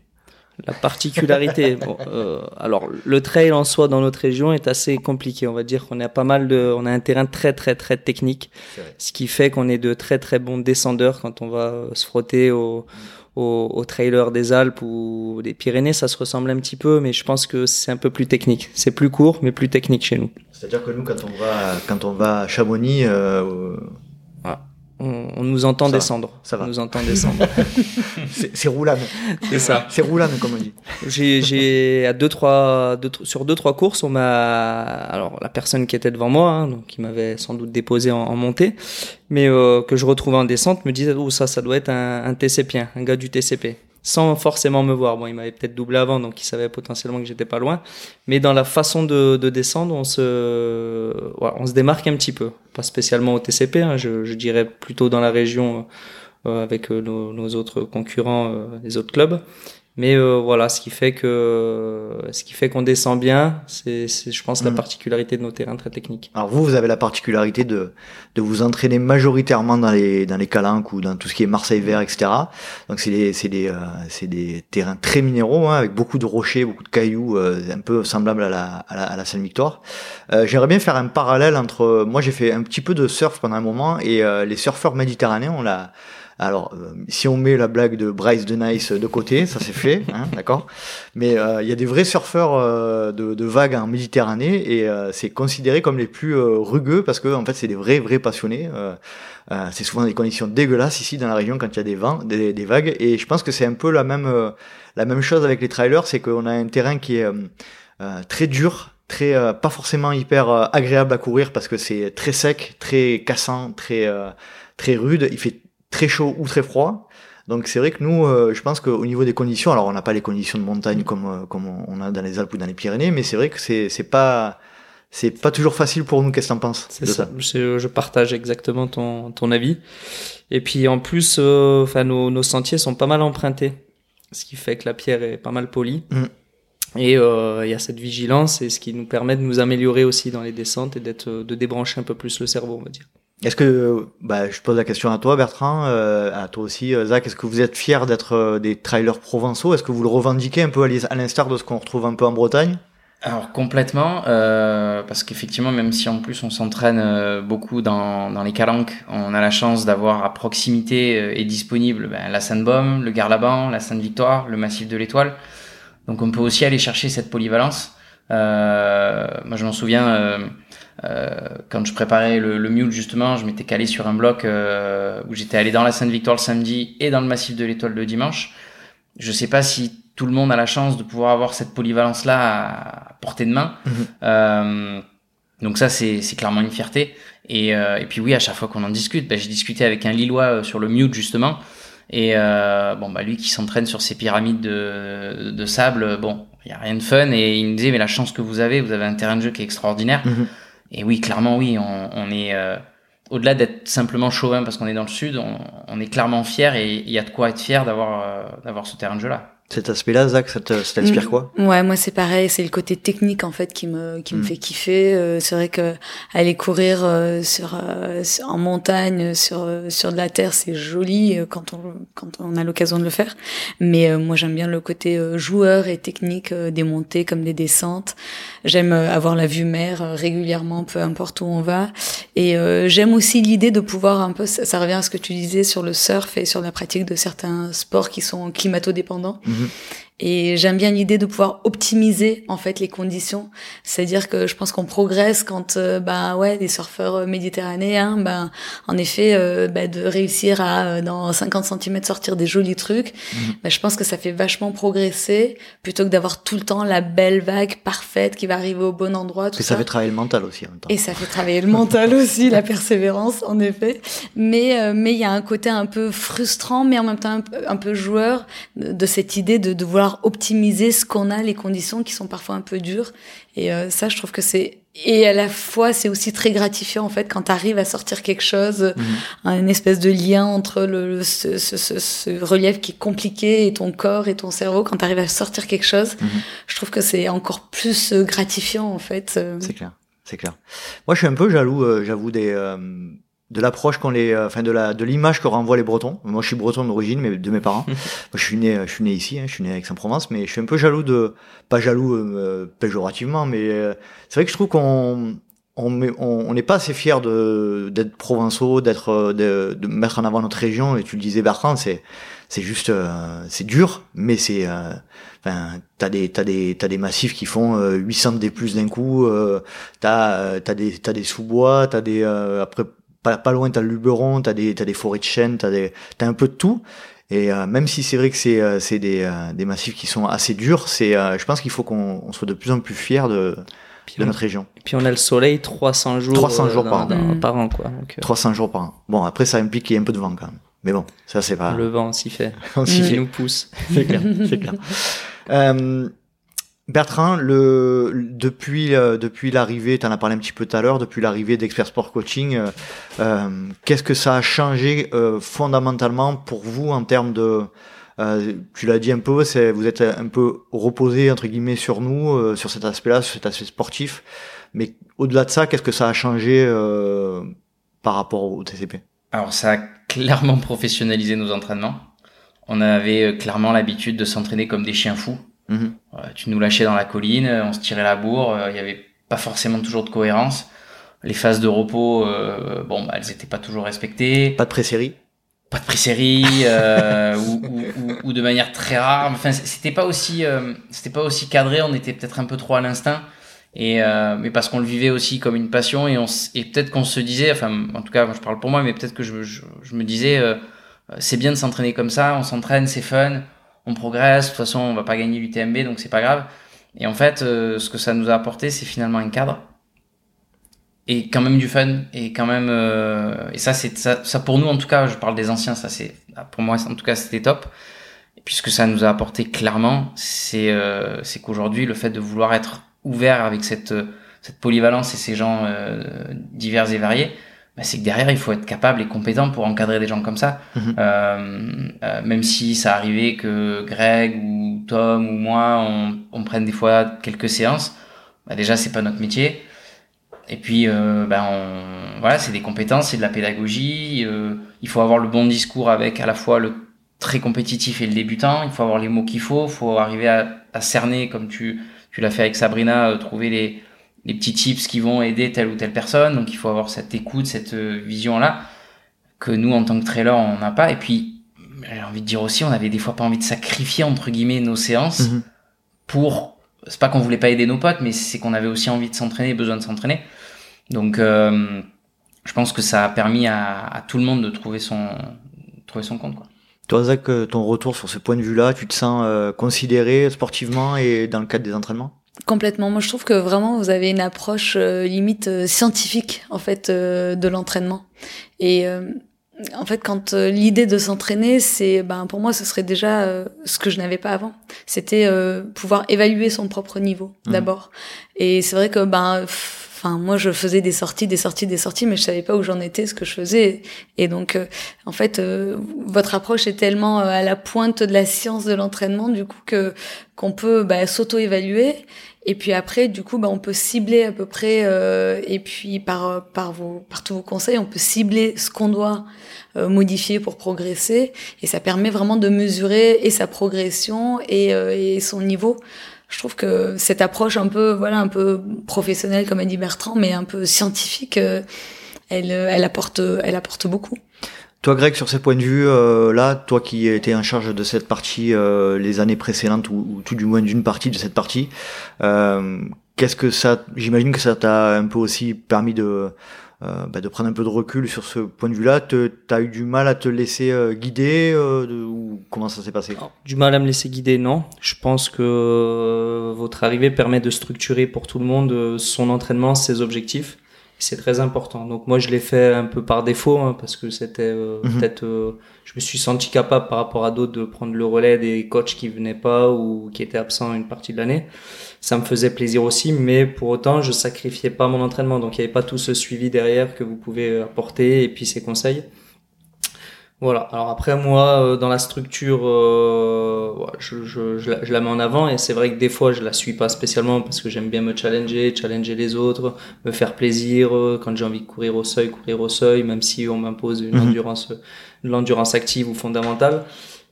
La particularité, bon, euh, alors le trail en soi dans notre région est assez compliqué. On va dire qu'on a pas mal de, on a un terrain très très très technique, ce qui fait qu'on est de très très bons descendeurs quand on va se frotter au, au, au trailer des Alpes ou des Pyrénées. Ça se ressemble un petit peu, mais je pense que c'est un peu plus technique. C'est plus court, mais plus technique chez nous. C'est-à-dire que nous quand on va quand on va à Chamonix, euh, On, on nous entend Ça va, descendre. ça va. On nous entend descendre. c'est roulane. c'est ça. C'est roulane comme on dit. J'ai, j'ai à deux trois, deux, sur deux trois courses, on m'a, alors la personne qui était devant moi, hein, donc qui m'avait sans doute déposé en, en montée, mais euh, que je retrouvais en descente, me disait oh ça, ça doit être un, un TCPien, un gars du TCP, sans forcément me voir. Bon, il m'avait peut-être doublé avant, donc il savait potentiellement que j'étais pas loin, mais dans la façon de, de descendre, on se, voilà, on se démarque un petit peu, pas spécialement au TCP, hein, je, je dirais plutôt dans la région euh, avec euh, nos, nos autres concurrents, euh, les autres clubs. Mais euh, voilà, ce qui fait que ce qui fait qu'on descend bien, c'est, je pense la Mhm. particularité de nos terrains très techniques. Alors vous, vous avez la particularité de, de vous entraîner majoritairement dans les, dans les calanques ou dans tout ce qui est Marseille vert, etc. Donc c'est des, c'est des, euh, c'est des terrains très minéraux, hein, avec beaucoup de rochers, beaucoup de cailloux, euh, un peu semblables à la, à la, à la Sainte-Victoire. Euh, J'aimerais bien faire un parallèle entre, moi j'ai fait un petit peu de surf pendant un moment et euh, les surfeurs méditerranéens, on l'a, alors, euh, si on met la blague de Bryce de Nice de côté, ça c'est fait, hein, d'accord. Mais euh, il y a des vrais surfeurs euh, de, de vagues en Méditerranée et euh, c'est considéré comme les plus euh, rugueux parce que en fait c'est des vrais vrais passionnés. Euh, euh, c'est souvent des conditions dégueulasses ici dans la région quand il y a des vents, des, des vagues et je pense que c'est un peu la même euh, la même chose avec les trailers, c'est qu'on a un terrain qui est très dur. Très euh, pas forcément hyper euh, agréable à courir parce que c'est très sec, très cassant, très euh, très rude. Il fait très chaud ou très froid. Donc c'est vrai que nous, euh, je pense qu'au niveau des conditions, alors on n'a pas les conditions de montagne comme euh, comme on a dans les Alpes ou dans les Pyrénées, mais c'est vrai que c'est c'est pas c'est pas toujours facile pour nous. Qu'est-ce que t'en penses C'est de ça. Je, je partage exactement ton, ton avis. Et puis en plus, euh, enfin nos, nos sentiers sont pas mal empruntés, ce qui fait que la pierre est pas mal polie. Mm. Et euh, il y a cette vigilance et ce qui nous permet de nous améliorer aussi dans les descentes et d'être de débrancher un peu plus le cerveau, on va dire. Est-ce que, bah, je pose la question à toi, Bertrand, euh, à toi aussi, euh, Zach, est-ce que vous êtes fiers d'être euh, des trailers provençaux? Est-ce que vous le revendiquez un peu à l'instar de ce qu'on retrouve un peu en Bretagne? Alors complètement, euh, parce qu'effectivement, même si en plus on s'entraîne euh, beaucoup dans, dans les calanques, on a la chance d'avoir à proximité et disponible ben, la Sainte-Baume, le Garlaban, la Sainte-Victoire, le Massif de l'Étoile. Donc on peut aussi aller chercher cette polyvalence. Moi je m'en souviens, quand je préparais le, le mule justement, je m'étais calé sur un bloc euh, où j'étais allé dans la Sainte-Victoire le samedi et dans le Massif de l'Étoile le dimanche. Je sais pas si tout le monde a la chance de pouvoir avoir cette polyvalence là à portée de main. Mhm. Euh, donc ça c'est c'est clairement une fierté. Et, euh, et puis oui, à chaque fois qu'on en discute, ben, j'ai discuté avec un Lillois euh, sur le mute justement. Et euh, bon bah lui qui s'entraîne sur ces pyramides de, de sable, bon, il y a rien de fun. Et il me disait mais la chance que vous avez, vous avez un terrain de jeu qui est extraordinaire. Mhm. Et oui, clairement oui, on, est euh, au-delà d'être simplement chauvin parce qu'on est dans le sud, on, on est clairement fier et il y a de quoi être fier d'avoir euh, d'avoir ce terrain de jeu là. Cet aspect-là, Zach, ça t'inspire Mm. quoi? Ouais, moi c'est pareil, c'est le côté technique en fait qui me qui me Mm. fait kiffer. Euh, c'est vrai que aller courir euh, sur, euh, sur- en montagne sur euh, sur de la terre, c'est joli euh, quand on quand on a l'occasion de le faire. Mais euh, moi j'aime bien le côté euh, joueur et technique euh, des montées comme des descentes. J'aime avoir la vue mer euh, régulièrement, peu importe où on va. Et euh, j'aime aussi l'idée de pouvoir un peu, ça, ça revient à ce que tu disais sur le surf et sur la pratique de certains sports qui sont climato-dépendants. 嗯 Et j'aime bien l'idée de pouvoir optimiser en fait les conditions. C'est-à-dire que je pense qu'on progresse quand euh, bah ouais des surfeurs méditerranéens, ben en effet euh, bah, de réussir à euh, dans 50 cm sortir des jolis trucs. Bah, je pense que ça fait vachement progresser plutôt que d'avoir tout le temps la belle vague parfaite qui va arriver au bon endroit. Tout Et ça fait travailler le mental aussi en même temps. Et ça fait travailler le mental aussi, la persévérance en effet. Mais mais il y a un côté un peu frustrant, mais en même temps un peu, un peu joueur de, de cette idée de, de vouloir optimiser ce qu'on a, les conditions qui sont parfois un peu dures. Et euh, ça, je trouve que c'est et à la fois c'est aussi très gratifiant en fait quand tu arrives à sortir quelque chose, Mhm. une espèce de lien entre le, le- ce, ce, ce, ce relief qui est compliqué et ton corps et ton cerveau. Quand tu arrives à sortir quelque chose, Mhm. je trouve que c'est encore plus euh, gratifiant en fait. euh. C'est clair, c'est clair. Moi, je suis un peu jaloux, euh, j'avoue, des euh, de l'approche qu'on les, euh, enfin de la de l'image que renvoient les Bretons. Moi, je suis breton d'origine, mais de mes parents. Moi, je suis né, je suis né ici, hein, je suis né à Aix-en-Provence, mais je suis un peu jaloux de, pas jaloux euh, péjorativement, mais euh, c'est vrai que je trouve qu'on on met- on on n'est pas assez fier de d'être provençaux, d'être euh, de, de mettre en avant notre région. Et tu le disais, Bertrand, c'est c'est juste euh, c'est dur, mais c'est euh, Enfin, t'as des t'as des t'as des massifs qui font euh, 800 des plus d'un coup. Euh, t'as euh, t'as des t'as des sous-bois, t'as des euh, après pas, pas loin t'as le Luberon, t'as des t'as des forêts de chênes, t'as des t'as un peu de tout. Et euh, même si c'est vrai que c'est euh, c'est des euh, des massifs qui sont assez durs, c'est euh, je pense qu'il faut qu'on on soit de plus en plus fier de Puis de on- notre région. Et puis on a le soleil 300 jours, 300 jours dans- par an. par an, quoi. Donc, euh, 300 jours par an. Bon après ça implique qu'il y ait un peu de vent quand même. Mais bon, ça c'est pas le vent s'y fait. on s'y fait. Il nous pousse. c'est clair, c'est clair. Bertrand, le, depuis, euh, depuis l'arrivée, tu en as parlé un petit peu tout à l'heure, depuis l'arrivée d'Expert Sport Coaching, euh, euh, qu'est-ce que ça a changé euh, fondamentalement pour vous en termes de... euh, tu l'as dit un peu, c'est vous êtes un peu reposé entre guillemets sur nous, sur cet aspect-là, sur cet aspect sportif. Mais au-delà de ça, qu'est-ce que ça a changé par rapport au TCP Alors ça a clairement professionnalisé nos entraînements. On avait clairement l'habitude de s'entraîner comme des chiens fous. Mhm. Euh, tu nous lâchais dans la colline, euh, on se tirait la bourre, euh, il n'y avait pas forcément toujours de cohérence. Les phases de repos, bon, bah, elles étaient pas toujours respectées. Pas de pré-série Pas de pré-série euh, ou, ou, ou- ou de manière très rare. Enfin, c'était pas aussi, euh, c'était pas aussi cadré. On était peut-être un peu trop à l'instinct. Et euh, mais parce qu'on le vivait aussi comme une passion et on s- et peut-être qu'on se disait, enfin, en tout cas, moi, je parle pour moi, mais peut-être que je, je, je me disais, c'est bien de s'entraîner comme ça. On s'entraîne, c'est fun, on progresse. De toute façon, on va pas gagner l'UTMB, donc c'est pas grave. Et en fait, euh, ce que ça nous a apporté, c'est finalement un cadre et quand même du fun et quand même euh, et ça c'est ça, ça pour nous en tout cas je parle des anciens ça c'est pour moi en tout cas c'était top et puis ce que ça nous a apporté clairement c'est euh, c'est qu'aujourd'hui le fait de vouloir être ouvert avec cette cette polyvalence et ces gens euh, divers et variés bah, c'est que derrière il faut être capable et compétent pour encadrer des gens comme ça Mhm. euh, euh, même si ça arrivait que Greg ou Tom ou moi on, on prenne des fois quelques séances bah déjà c'est pas notre métier et puis, euh, ben, on, voilà, c'est des compétences, c'est de la pédagogie. euh, il faut avoir le bon discours avec à la fois le très compétitif et le débutant. Il faut avoir les mots qu'il faut. Il faut arriver à, à cerner, comme tu, tu l'as fait avec Sabrina, euh, trouver les, les petits tips qui vont aider telle ou telle personne. Donc, il faut avoir cette écoute, cette euh, vision-là que nous, en tant que trailer, on n'a pas. Et puis, j'ai envie de dire aussi, on avait des fois pas envie de sacrifier entre guillemets nos séances Mhm. pour c'est pas qu'on voulait pas aider nos potes mais c'est qu'on avait aussi envie de s'entraîner besoin de s'entraîner donc euh, je pense que ça a permis à, à tout le monde de trouver son trouver son compte quoi Toi, Zach, euh, ton retour sur ce point de vue-là, tu te sens euh, considéré sportivement et dans le cadre des entraînements? Complètement. Moi, je trouve que vraiment, vous avez une approche euh, limite euh, scientifique en fait euh, de l'entraînement. Et euh, en fait, quand euh, l'idée de s'entraîner, c'est, ben, pour moi, ce serait déjà euh, ce que je n'avais pas avant. C'était euh, pouvoir évaluer son propre niveau Mhm. d'abord. Et c'est vrai que, ben, enfin, moi, je faisais des sorties, des sorties, des sorties, mais je savais pas où j'en étais, ce que je faisais. Et donc, euh, en fait, euh, votre approche est tellement euh, à la pointe de la science de l'entraînement, du coup, que qu'on peut bah, s'auto-évaluer. Et puis après, du coup, bah, on peut cibler à peu près, euh, et puis par, par, vos, par tous vos conseils, on peut cibler ce qu'on doit euh, modifier pour progresser. Et ça permet vraiment de mesurer et sa progression et, euh, et son niveau. Je trouve que cette approche un peu, voilà, un peu professionnelle, comme a dit Bertrand, mais un peu scientifique, euh, elle, elle apporte, elle apporte beaucoup. Toi, Greg, sur ce point de vue, euh, là, toi qui étais en charge de cette partie euh, les années précédentes, ou, tout du moins d'une partie de cette partie, euh, qu'est-ce que ça, j'imagine que ça t'a un peu aussi permis de, bah, de prendre un peu de recul sur ce point de vue-là. T'as eu du mal à te laisser guider, ou comment ça s'est passé? Du mal à me laisser guider, non. Je pense que votre arrivée permet de structurer pour tout le monde son entraînement, ses objectifs c'est très important. Donc moi je l'ai fait un peu par défaut hein, parce que c'était euh, mhm. peut-être euh, je me suis senti capable par rapport à d'autres de prendre le relais des coachs qui venaient pas ou qui étaient absents une partie de l'année. Ça me faisait plaisir aussi, mais pour autant je sacrifiais pas mon entraînement. Donc il n'y avait pas tout ce suivi derrière que vous pouvez apporter et puis ces conseils. Voilà. Alors après moi, euh, dans la structure, euh, je, je, je, la, je, la, mets en avant et c'est vrai que des fois je la suis pas spécialement parce que j'aime bien me challenger, challenger les autres, me faire plaisir euh, quand j'ai envie de courir au seuil, courir au seuil, même si on m'impose une mhm. endurance, l'endurance active ou fondamentale.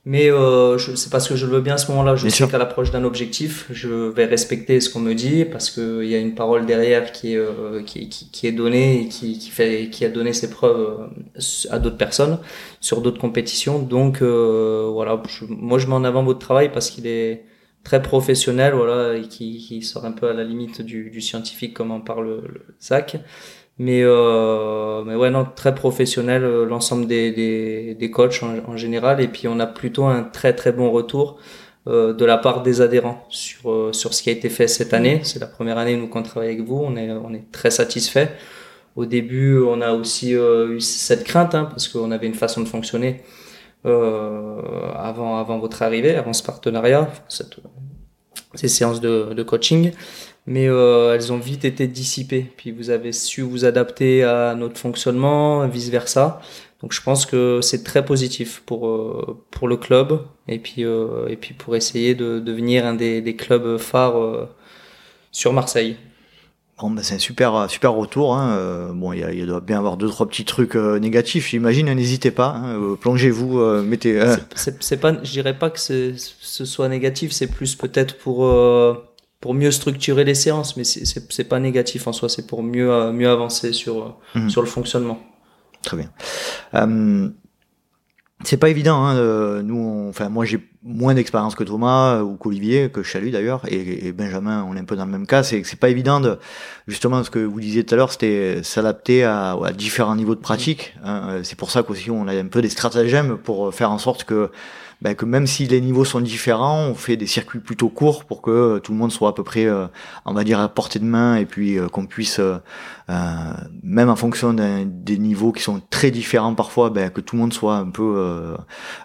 Mais euh, c'est parce que je le veux bien à ce moment-là. Je sais qu'à l'approche d'un objectif, je vais respecter ce qu'on me dit parce qu'il y a une parole derrière qui est, euh, qui, qui, qui, est donnée et qui, qui, fait, qui a donné ses preuves euh, à d'autres personnes sur d'autres compétitions. Donc euh, voilà, moi je mets en avant votre travail parce qu'il est très professionnel, voilà, et qui, qui sort un peu à la limite du, du scientifique comme en parle le Zach. Mais, euh, mais ouais, non, très professionnel, euh, l'ensemble des, des, des coachs en, général. Et puis, on a plutôt un très, très bon retour euh, de la part des adhérents sur, euh, sur ce qui a été fait cette année. C'est la première année, nous, qu'on travaille avec vous. On est, on est très satisfait. Au début, on a aussi euh, eu cette crainte, hein, parce qu'on avait une façon de fonctionner avant, avant votre arrivée, avant ce partenariat, cette, ces séances de, de coaching mais euh, elles ont vite été dissipées. Puis vous avez su vous adapter à notre fonctionnement, vice versa. Donc je pense que c'est très positif pour euh, pour le club et puis euh, et puis pour essayer de devenir un des, des clubs phares euh, sur Marseille. Bon, ben c'est un super super retour. Hein. bon, il, y a, il doit bien avoir deux trois petits trucs négatifs, j'imagine. N'hésitez pas, hein. plongez-vous, mettez. C'est pas, je dirais pas que ce soit négatif. C'est plus peut-être pour pour mieux structurer les séances, mais c'est pas négatif en soi, c'est pour mieux euh, mieux avancer sur mhm. sur le fonctionnement. Très bien. Euh, c'est pas évident. Hein, nous, enfin moi j'ai moins d'expérience que Thomas euh, ou qu'Olivier, que je d'ailleurs, et, et, Benjamin, on est un peu dans le même cas. C'est c'est pas évident de justement ce que vous disiez tout à l'heure, c'était s'adapter à, à, différents niveaux de pratique. Hein. Euh, c'est pour ça qu'aussi on a un peu des stratagèmes pour faire en sorte que ben, que même si les niveaux sont différents, on fait des circuits plutôt courts pour que tout le monde soit à peu près, euh, on va dire, à portée de main et puis euh, qu'on puisse, euh, même en fonction des niveaux qui sont très différents parfois, ben, que tout le monde soit un peu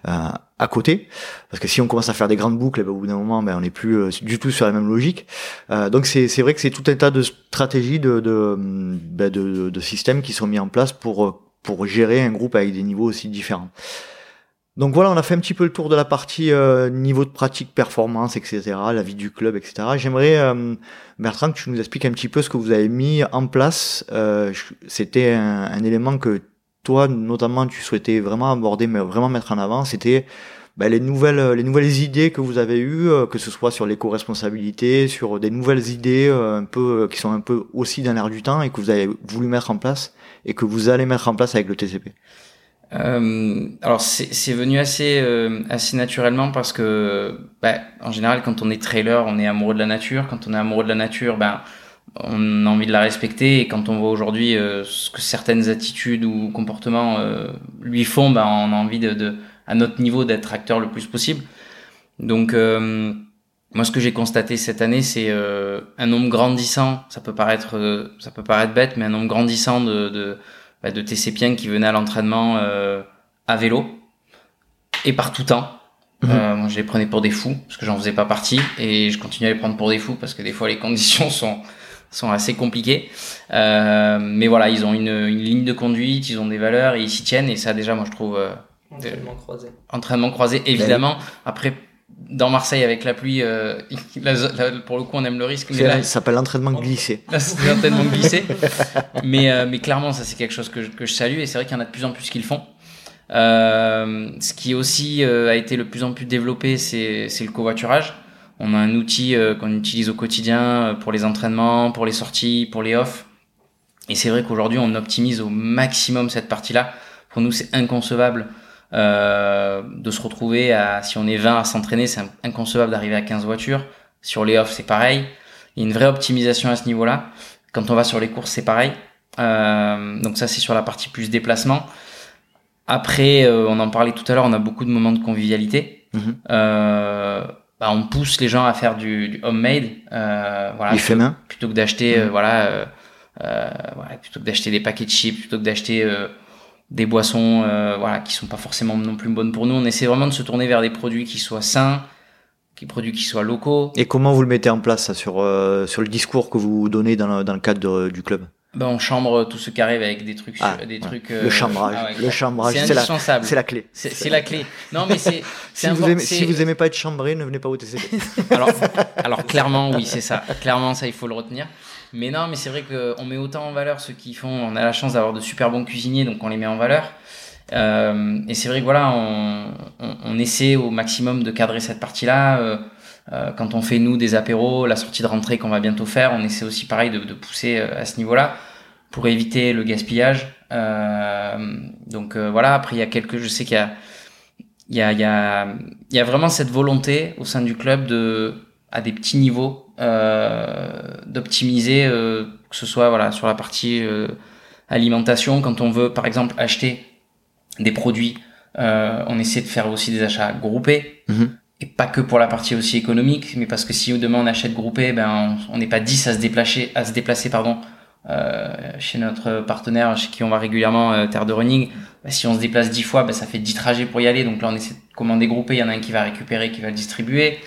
à côté. Parce que si on commence à faire des grandes boucles, ben, au bout d'un moment, ben, on n'est plus du tout sur la même logique. donc c'est vrai que c'est tout un tas de stratégies, de, de, ben, de, de systèmes qui sont mis en place pour, pour gérer un groupe avec des niveaux aussi différents. Donc voilà, on a fait un petit peu le tour de la partie euh, niveau de pratique, performance, etc., la vie du club, etc. J'aimerais, euh, Bertrand, que tu nous expliques un petit peu ce que vous avez mis en place. Euh, C'était un, élément que toi, notamment, tu souhaitais vraiment aborder, mais vraiment mettre en avant. C'était ben, les nouvelles, les nouvelles idées que vous avez eues, que ce soit sur l'éco-responsabilité, sur des nouvelles idées un peu qui sont un peu aussi dans l'air du temps et que vous avez voulu mettre en place et que vous allez mettre en place avec le TCP. Euh, alors c'est venu assez euh, assez naturellement parce que bah, en général quand on est trailer on est amoureux de la nature. Quand on est amoureux de la nature ben on a envie de la respecter. Et quand on voit aujourd'hui euh, ce que certaines attitudes ou comportements euh, lui font ben on a envie de, de à notre niveau d'être acteur le plus possible. Donc moi ce que j'ai constaté cette année c'est un nombre grandissant. Ça peut paraître ça peut paraître bête mais un nombre grandissant de, de bah, de TCPien qui venaient à l'entraînement euh, à vélo et par tout temps. Mhm. Euh, moi, je les prenais pour des fous parce que j'en faisais pas partie et je continue à les prendre pour des fous parce que des fois les conditions sont sont assez compliquées. Euh, mais voilà, ils ont une, une, ligne de conduite, ils ont des valeurs et ils s'y tiennent et ça déjà, moi je trouve. Euh, entraînement croisé. Entraînement croisé, évidemment. Après, dans Marseille avec la pluie, euh, pour le coup on aime le risque. Mais ça s'appelle l'entraînement glissé. c'est l'entraînement glissé. mais, euh, mais clairement ça c'est quelque chose que je, que je salue et c'est vrai qu'il y en a de plus en plus qui le font. Euh, ce qui aussi a été le plus en plus développé c'est le covoiturage. On a un outil qu'on utilise au quotidien pour les entraînements, pour les sorties, pour les offs. Et c'est vrai qu'aujourd'hui on optimise au maximum cette partie-là Pour nous, c'est inconcevable euh, de se retrouver à, si on est 20 à s'entraîner, c'est inconcevable d'arriver à 15 voitures. Sur les offs, c'est pareil. Il y a une vraie optimisation à ce niveau-là. Quand on va sur les courses, c'est pareil. Euh, donc ça, c'est sur la partie plus déplacement. Après, euh, on en parlait tout à l'heure, on a beaucoup de moments de convivialité. Mhm. Bah, on pousse les gens à faire du, du homemade. Voilà, Il fait plutôt, main. plutôt que d'acheter, Mhm. voilà, voilà, plutôt que d'acheter des paquets de chips, plutôt que d'acheter des boissons, euh, voilà, qui sont pas forcément non plus bonnes pour nous. On essaie vraiment de se tourner vers des produits qui soient sains, des produits qui soient locaux. Et comment vous le mettez en place ça, sur, euh, sur le discours que vous donnez dans le, dans le cadre de- du club? Ben, on chambre tout ce qui arrive avec des trucs, Ah, des ouais. trucs. Le chambrage, ah ouais, le chambrage, c'est c'est la, indispensable. c'est la clé. C'est la clé. Non, mais c'est. c'est Si vous, aimez, si vous aimez pas être chambré, ne venez pas au TCP. alors, alors clairement, oui, c'est ça. Clairement, ça, il faut le retenir. Mais non, mais c'est vrai qu'on met autant en valeur ceux qui font. On a la chance d'avoir de super bons cuisiniers, donc on les met en valeur. Euh, et c'est vrai que voilà, on, on, on essaie au maximum de cadrer cette partie-là. Euh, euh, quand on fait nous des apéros, la sortie de rentrée qu'on va bientôt faire, on essaie aussi pareil de, de pousser euh, à ce niveau-là pour éviter le gaspillage. Euh, donc voilà. Après, il y a quelques, je sais qu'il y a il y a, il y, a, il y a vraiment cette volonté au sein du club de, à des petits niveaux, d'optimiser, euh, que ce soit voilà, sur la partie euh, alimentation, quand on veut par exemple acheter des produits, euh, on essaie de faire aussi des achats groupés. Mhm. Et pas que pour la partie aussi économique, mais parce que si demain on achète groupé, ben on- n'est pas 10 à se déplacer, à se déplacer pardon, euh, chez notre partenaire chez qui on va régulièrement euh, Terre de Running. Bah, si on se déplace 10 fois, bah, ça fait 10 trajets pour y aller. Donc là, on essaie de commander groupé. Il y en a un qui va récupérer, qui va le distribuer.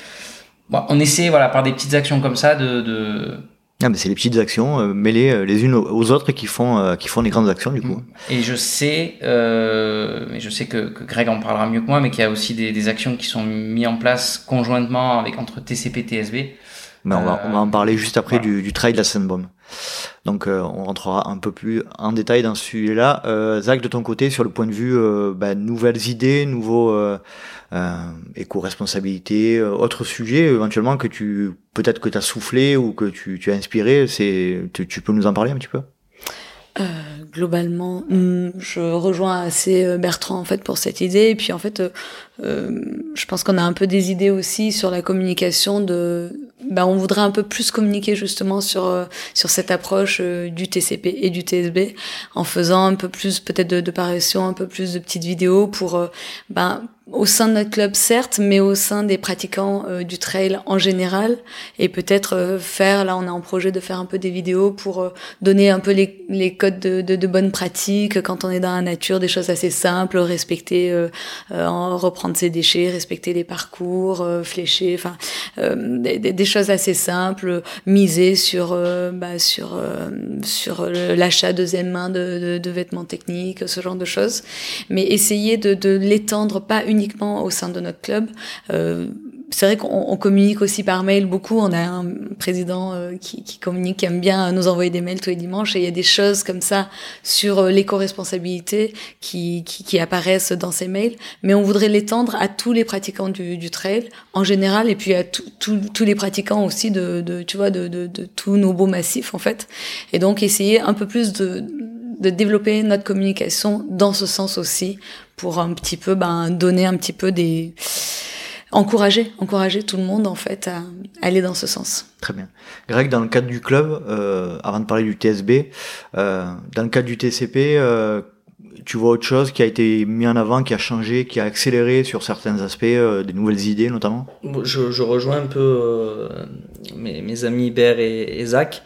Bon, on essaie, voilà, par des petites actions comme ça, de, de... Ah, mais c'est les petites actions euh, mêlées euh, les unes aux- autres qui font, euh, qui font des grandes actions du coup. Et je sais, euh, mais je sais que, que Greg en parlera mieux que moi, mais qu'il y a aussi des, des actions qui sont mises en place conjointement avec entre TCP et TSB. Mais on, va, on va en parler juste après voilà. du, du trail de la Sandbomb. Donc euh, on rentrera un peu plus en détail dans celui-là. Euh, Zach, de ton côté, sur le point de vue euh, bah, nouvelles idées, nouveaux euh, éco-responsabilités, euh, autres sujets éventuellement que tu peut-être que tu as soufflé ou que tu, tu as inspiré, c'est tu, tu peux nous en parler un petit peu? Euh, globalement, hum, je rejoins assez Bertrand en fait pour cette idée. Et puis en fait, je pense qu'on a un peu des idées aussi sur la communication. De, bah, on voudrait un peu plus communiquer justement sur euh, sur cette approche euh, du TCP et du TSB, en faisant un peu plus peut-être de, de parution, un peu plus de petites vidéos pour, euh, ben au sein de notre club certes, mais au sein des pratiquants euh, du trail en général, et peut-être euh, faire, là on est en projet de faire un peu des vidéos pour euh, donner un peu les, les codes de, de, de bonnes pratiques quand on est dans la nature, des choses assez simples, respecter, euh, euh, en- reprendre ses déchets, respecter les parcours, euh, flécher, enfin euh, des, des- choses assez simples, miser sur euh, bah, sur sur l'achat deuxième main de, de, de vêtements techniques, ce genre de choses, mais essayer de, de l'étendre pas uniquement au sein de notre club. Euh, c'est vrai qu'on on communique aussi par mail beaucoup. On a un président euh, qui, qui communique, qui aime bien nous envoyer des mails tous les dimanches. Et il y a des choses comme ça sur euh, l'éco-responsabilité qui, qui, qui apparaissent dans ces mails. Mais on voudrait l'étendre à tous les pratiquants du, du trail en général, et puis à tous les pratiquants aussi de, de tu vois, de, de, de tous nos beaux massifs en fait. Et donc essayer un peu plus de de développer notre communication dans ce sens aussi pour un petit peu ben donner un petit peu des encourager encourager tout le monde en fait à aller dans ce sens. Très bien. Greg, dans le cadre du club, euh, avant de parler du TSB, euh, dans le cadre du TCP, euh, tu vois autre chose qui a été mis en avant, qui a changé, qui a accéléré sur certains aspects, euh, des nouvelles idées notamment? Je, je rejoins un peu euh, mes, mes amis Hubert et, et Zach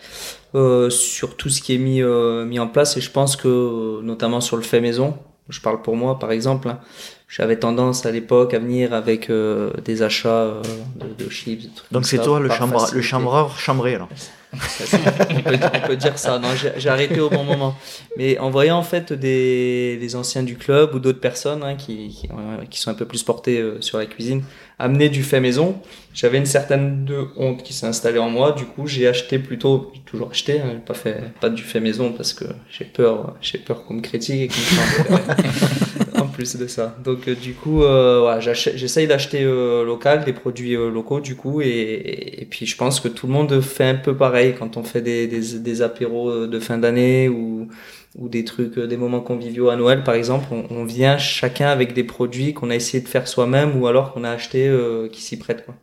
euh, sur tout ce qui est mis, euh, mis en place et je pense que notamment sur le fait maison, je parle pour moi par exemple, hein, j'avais tendance à l'époque à venir avec euh, des achats euh, de, de chips. des trucs Donc c'est toi le, chambra- le chambreur chambré alors on, peut, on peut dire ça. Non, j'ai j'ai arrêté au bon moment. Mais en voyant en fait des les anciens du club ou d'autres personnes hein, qui, qui, euh, qui sont un peu plus portées euh, sur la cuisine amener du fait maison, j'avais une certaine de honte qui s'est installée en moi. Du coup, j'ai acheté plutôt, j'ai toujours acheté, hein, pas fait pas du fait maison parce que j'ai peur, j'ai peur qu'on me critique et qu'on me en plus de ça. Donc euh, du coup, euh, j'essaye d'acheter euh, local, des produits euh, locaux du coup, et, et, puis je pense que tout le monde fait un peu pareil quand on fait des, des, des apéros de fin d'année ou, ou des trucs, des moments conviviaux à Noël par exemple. On, on vient chacun avec des produits qu'on a essayé de faire soi-même ou alors qu'on a acheté qui s'y prêtent. Quoi.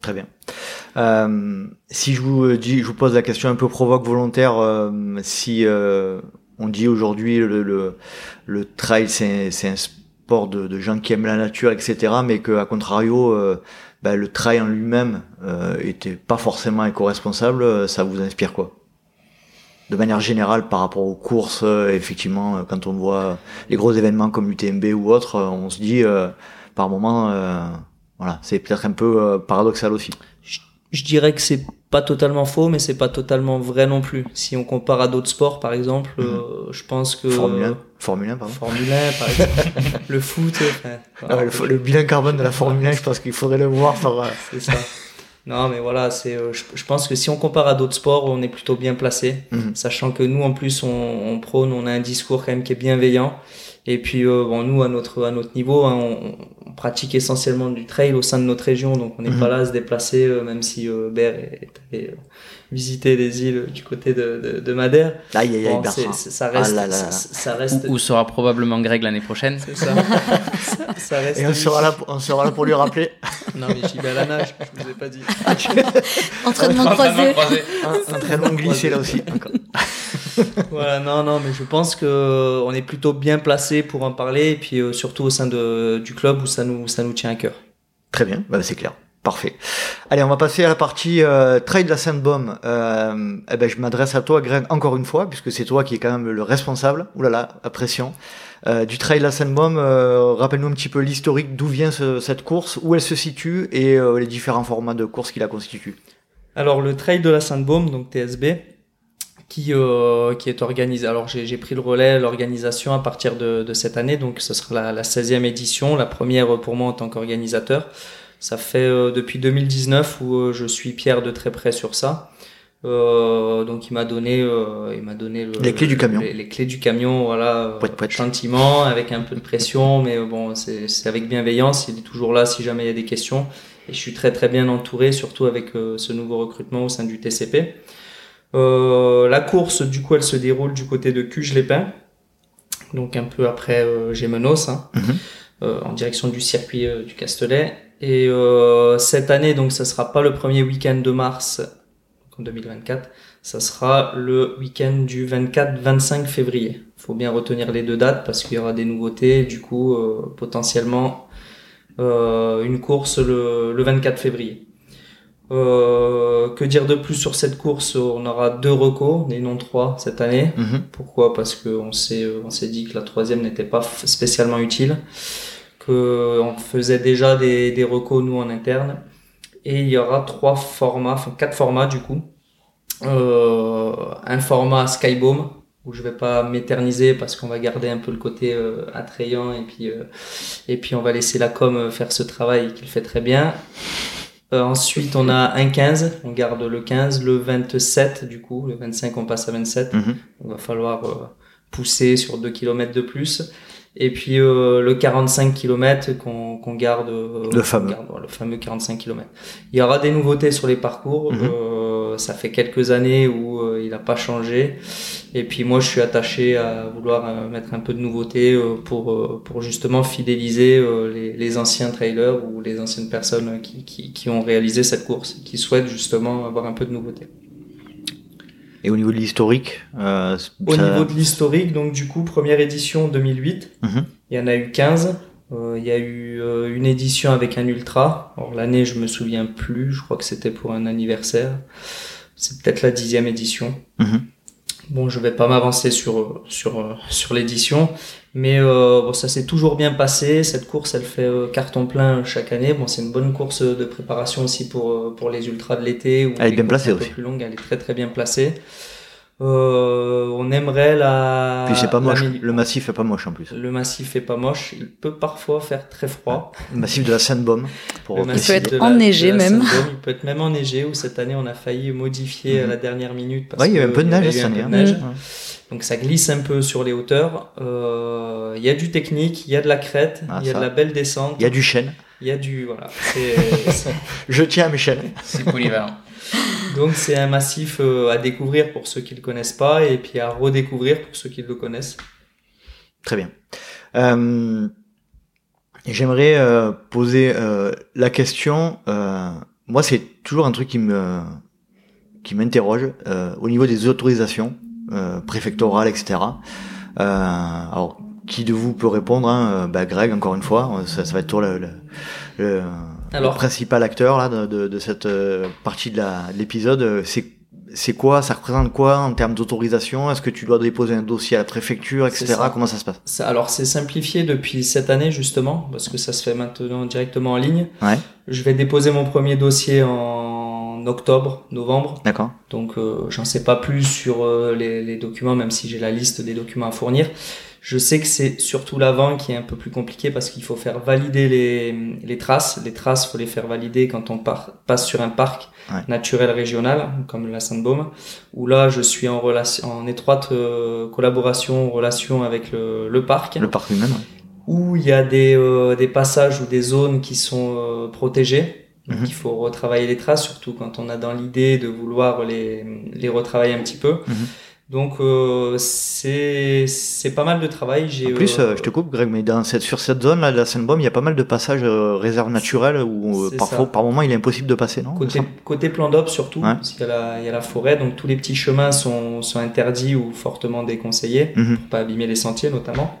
Très bien. Euh, si je vous dis, je vous pose la question un peu provoque volontaire, euh, si euh, on dit aujourd'hui le, le, trail c'est un sport de, gens qui aiment la nature, etc., mais que à contrario, euh, bah, le trail en lui-même euh, était pas forcément éco-responsable, ça vous inspire quoi? De manière générale par rapport aux courses, effectivement, quand on voit les gros événements comme l'UTMB ou autres, on se dit par moment, voilà, c'est peut-être un peu paradoxal aussi je dirais que c'est pas totalement faux, mais c'est pas totalement vrai non plus. Si on compare à d'autres sports, par exemple, mhm. euh, je pense que Formule 1, Formule 1 pardon. Formule 1, par exemple, le foot. Ah le, bilan carbone de la Formule 1, je pense qu'il faudrait le voir. C'est ça. Non, mais voilà, c'est. Euh, je, pense que si on compare à d'autres sports, on est plutôt bien placé, mhm. sachant que nous, en plus, on, on, prône, on a un discours quand même qui est bienveillant. Et puis, bon, nous, à notre à notre niveau, hein, on, pratique essentiellement du trail au sein de notre région, donc on n'est pas mhm. là à se déplacer, euh, même si euh, Bert est allé euh, visiter les îles du côté de, de, de Madère. Aïe, aïe, aïe, ça reste, ah Ça, reste... Où, sera probablement Greg l'année prochaine. C'est ça. ça, reste Et on sera, là, on sera là pour lui rappeler. non, mais j'y vais à la nage, je vous ai pas dit. Entraînement croisé. Un entraînement glissé là aussi. voilà, non, non, mais je pense que on est plutôt bien placé pour en parler, et puis surtout au sein de, du club où ça nous, ça nous tient à cœur. Très bien, bah, c'est clair. Parfait. Allez, on va passer à la partie euh, trade de la Sainte-Baume. Euh, eh ben, je m'adresse à toi, Greg, encore une fois, puisque c'est toi qui es quand même le responsable. Ouh là là, pression. Euh, du trail de la Sainte-Baume. Euh, rappelle-nous un petit peu l'historique, d'où vient cette course, où elle se situe et euh, les différents formats de course qui la constituent. Alors, le trail de la Sainte-Baume, donc TSB, qui, euh, qui est organisé. Alors j'ai pris le relais, l'organisation à partir de, de, cette année, donc ce sera la, la 16e édition, la première pour moi en tant qu'organisateur. Ça fait euh, depuis 2019 où euh, je suis Pierre de très près sur ça. Euh, donc il m'a donné, euh, il m'a donné le, les clés du camion. Les, clés du camion, voilà, gentiment, avec un peu de pression, mais bon, c'est avec bienveillance. Il est toujours là si jamais il y a des questions. Et je suis très très bien entouré, surtout avec ce nouveau recrutement au sein du TCP. Euh, la course, du coup, elle se déroule du côté de Cuges-les-Pins, donc un peu après euh, Gémenos, hein, mhm. euh, en direction du circuit du Castellet. Et cette année, donc, ça sera pas le premier week-end de mars, en 2024, ça sera le week-end du 24-25 février. Faut bien retenir les deux dates parce qu'il y aura des nouveautés. Du coup, potentiellement une course le, le 24 février. Euh, que dire de plus sur cette course? On aura deux recos, et non trois cette année. Mhm. Pourquoi? Parce qu'on s'est on s'est dit que la troisième n'était pas spécialement utile, que on faisait déjà des des recos nous en interne, et il y aura trois formats, enfin quatre formats du coup. Euh, un format Skyboom où je vais pas m'éterniser parce qu'on va garder un peu le côté euh, attrayant et puis euh, et puis on va laisser la com faire ce travail qu'il fait très bien euh, ensuite, on a un 15, on garde le 15, le 27 du coup, le 25 on passe à 27. Mhm. On va falloir euh, pousser sur 2 km de plus. Et puis euh, le 45 km qu'on qu'on garde, le fameux, le fameux 45 km. Il y aura des nouveautés sur les parcours. Mhm ça fait quelques années où euh, il n'a pas changé. Et puis moi, je suis attaché à vouloir euh, mettre un peu de nouveauté euh, pour pour justement fidéliser les, les, anciens trailers ou les anciennes personnes qui, qui, qui ont réalisé cette course, qui souhaitent justement avoir un peu de nouveauté. Et au niveau de l'historique euh, Au niveau de l'historique, donc du coup, première édition 2008, mhm. il y en a eu 15. Euh, il y a eu euh, une édition avec un ultra. Alors l'année, je me souviens plus. Je crois que c'était pour un anniversaire. C'est peut-être la dixième édition. Mhm. Bon, je vais pas m'avancer sur sur sur l'édition, mais euh, bon, ça s'est toujours bien passé. Cette course, elle fait carton plein chaque année. Bon, c'est une bonne course de préparation aussi pour pour les ultras de l'été. Elle est bien placée aussi. Plus longue, elle est très très bien placée. Euh, on aimerait la. Puis c'est pas moche. Le massif est pas moche en plus. Le massif est pas moche. Il peut parfois faire très froid. Le massif de la Sainte-Baume. Pour il peut être enneigé même. Il peut être même enneigé. Ou cette année on a failli modifier à la dernière minute. Parce ouais, il y a un peu de neige cette année. Hein. Donc ça glisse un peu sur les hauteurs. Euh, Il y a du technique, il y a de la crête, il Ah, y a ça. de la belle descente. Il y a du chêne. Il y a du voilà. C'est- c'est- Je tiens à mes chaînes. C'est polyvalent. Donc c'est un massif euh, à découvrir pour ceux qui le connaissent pas et puis à redécouvrir pour ceux qui le connaissent. Très bien. Euh, J'aimerais euh, poser la question. moi, c'est toujours un truc qui me qui m'interroge au niveau des autorisations préfectorales, etc. Alors, qui de vous peut répondre hein bah, Greg, encore une fois, ça, ça va être toi le, le, le- Alors- le principal acteur là de, de, de cette euh, partie de l'épisode. Euh, C'est c'est quoi? Ça représente quoi en termes d'autorisation? Est-ce que tu dois déposer un dossier à la préfecture, etc. Ça. Comment ça se passe? Ça- alors c'est simplifié depuis cette année justement parce que ça se fait maintenant directement en ligne. Ouais. Je vais déposer mon premier dossier en octobre, novembre. D'accord. Donc euh, j'en sais pas plus sur euh, les, les documents, même si j'ai la liste des documents à fournir. Je sais que c'est surtout l'avant qui est un peu plus compliqué parce qu'il faut faire valider les, les traces. Les traces, faut les faire valider quand on part, passe sur un parc Ouais. naturel régional comme la Sainte-Baume, où là je suis en relation, en étroite euh, collaboration, relation avec le, le parc Le parc lui-même. ouais. où il y a des, euh, des passages ou des zones qui sont euh, protégées. Donc Mhm. il faut retravailler les traces, surtout quand on a dans l'idée de vouloir les, les retravailler un petit peu. Mhm. Donc euh, c'est c'est pas mal de travail. J'ai En plus, euh, euh, je te coupe, Greg, mais dans cette, sur cette zone là de la Seine-Baume, il y a pas mal de passages euh, réserves naturelles où parfois, par moment, il est impossible de passer, non Côté, côté plan d'op surtout, Ouais. parce qu'il y, a la- il y a la forêt, donc tous les petits chemins sont, sont interdits ou fortement déconseillés, Mhm. pour pas abîmer les sentiers notamment.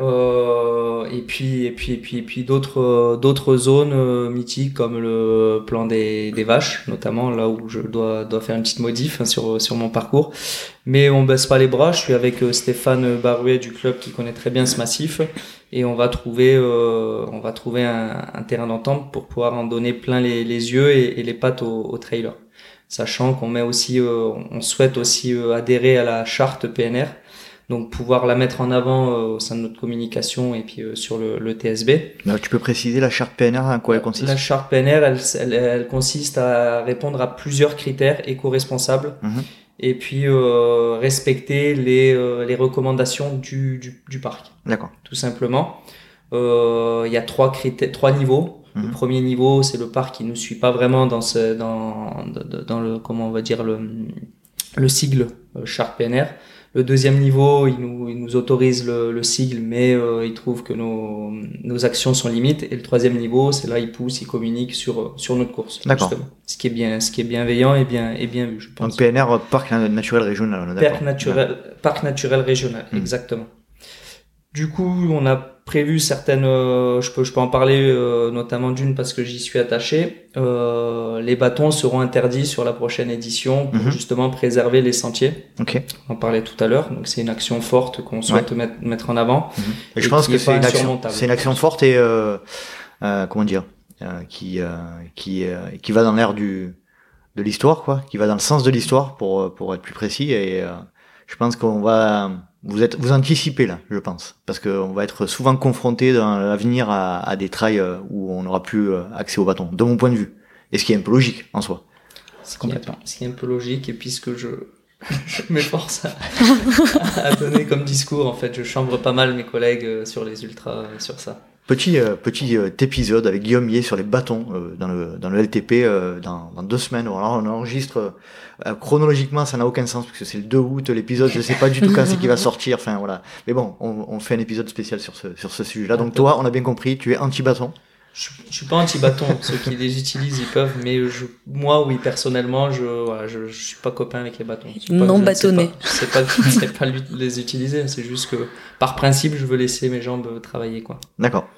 Euh, et puis et puis et puis et puis d'autres euh, d'autres zones euh, mythiques comme le plan des, des vaches notamment là où je dois dois faire une petite modif hein, sur sur mon parcours. Mais on baisse pas les bras je suis avec euh, Stéphane Barouet du club qui connaît très bien ce massif. Et on va trouver euh, on va trouver un, un terrain d'entente pour pouvoir en donner plein les, les yeux et, les pattes au, au trailer. Sachant qu'on met aussi euh, on souhaite aussi adhérer à la charte PNR donc pouvoir la mettre en avant euh, au sein de notre communication et puis euh, sur le, le TSB. Tu peux préciser la charte PNR, en quoi elle consiste? La charte PNR, elle, elle, elle consiste à répondre à plusieurs critères éco-responsables Mhm. et puis euh, respecter les, euh, les recommandations du, du, du parc, D'accord. tout simplement. Euh, Il y a trois critères, trois niveaux. Le Mhm. premier niveau, c'est le parc qui ne suit pas vraiment dans ce, dans, le, comment on va dire le, le sigle charte PNR. Le deuxième niveau, il nous, il nous autorise le, le sigle, mais euh, il trouve que nos, nos actions sont limites. Et le troisième niveau, c'est là, il pousse, il communique sur, sur notre course. D'accord. Ce qui est bien, ce qui est bienveillant et bien, et bien vu, je pense. Donc PNR, parc naturel régional, on est. Parc naturel, parc naturel régional, Mhm. exactement. Du coup, on a prévu certaines, euh, je peux, je peux en parler euh, notamment d'une parce que j'y suis attaché. Euh, les bâtons seront interdits sur la prochaine édition pour Mhm. justement préserver les sentiers. Ok. On en parlait tout à l'heure, donc c'est une action forte qu'on souhaite mettre, mettre en avant. Et je Et pense que est c'est une action, c'est une action forte et euh, euh, comment dire, euh, qui euh, qui euh, qui va dans l'air du de l'histoire quoi, qui va dans le sens de l'histoire pour pour être plus précis et euh, je pense qu'on va vous êtes vous anticipez là, je pense, parce qu'on va être souvent confronté dans l'avenir à, à des trails euh, où on n'aura plus euh, accès au bâton, de mon point de vue, et ce qui est un peu logique en soi. Ce qui est- Complètement. Ce qui est un peu logique, et puisque je, je m'efforce à, à donner comme discours, en fait, je chambre pas mal mes collègues euh, sur les ultras, sur ça. Petit euh, petit euh, épisode avec Guillaume Millet sur les bâtons euh, dans le dans le LTP euh, dans, dans deux semaines. Alors on enregistre euh, chronologiquement, ça n'a aucun sens parce que c'est le 2 août l'épisode. Je sais pas du tout quand c'est qui va sortir. Enfin voilà. Mais bon, on, on fait un épisode spécial sur ce sur ce sujet-là. Donc toi, on a bien compris, tu es anti bâton. Je, je suis pas anti-bâton, ceux qui les utilisent, ils peuvent, mais je, moi, oui, personnellement, je, voilà, je, je suis pas copain avec les bâtons. Pas- Non bâtonné. pas- Je sais pas, je sais pas lui- les utiliser, c'est juste que, par principe, je veux laisser mes jambes travailler, quoi. D'accord.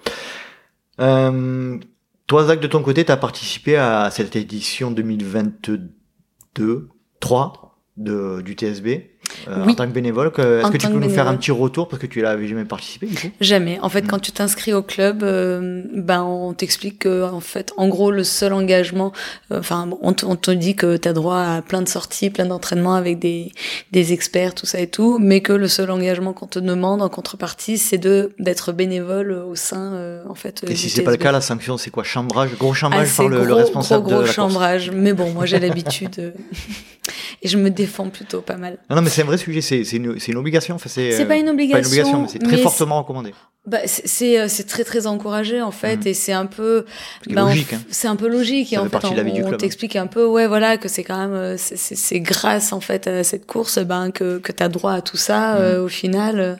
Euh, toi, Zach, de ton côté, tu as participé à cette édition 2022, 3 de, du TSB euh, Oui. en tant que bénévole. que- Est-ce que tu peux nous faire un petit retour parce que tu l'avais jamais participé du coup? Jamais. En fait, Mm. quand tu t'inscris au club, euh, ben on t'explique que en fait, en gros, le seul engagement, euh, enfin, on, te- on te dit que tu as droit à plein de sorties, plein d'entraînements avec des des experts, tout ça et tout, mais que le seul engagement qu'on te demande en contrepartie, c'est de d'être bénévole au sein, euh, en fait. Et si c'est pas le cas, la sanction, c'est quoi? Chambrage Gros chambrage Ah, par c'est le, le gros, responsable gros, gros de la course? chambrage. Mais bon, moi j'ai l'habitude. euh. et je me défends plutôt pas mal. Non, non mais c'est un vrai sujet, c'est une, c'est une obligation. Enfin, c'est C'est euh, pas une obligation, une obligation, mais c'est très mais fortement recommandé. Bah, c'est- c'est euh, c'est très très encouragé en fait Mhm. et c'est un peu bah, hein. c'est un peu logique et Ça en fait on, hein. t'explique un peu ouais voilà que c'est quand même euh, c'est- grâce en fait à cette course ben que que t'as droit à tout ça Mhm. euh, au final euh,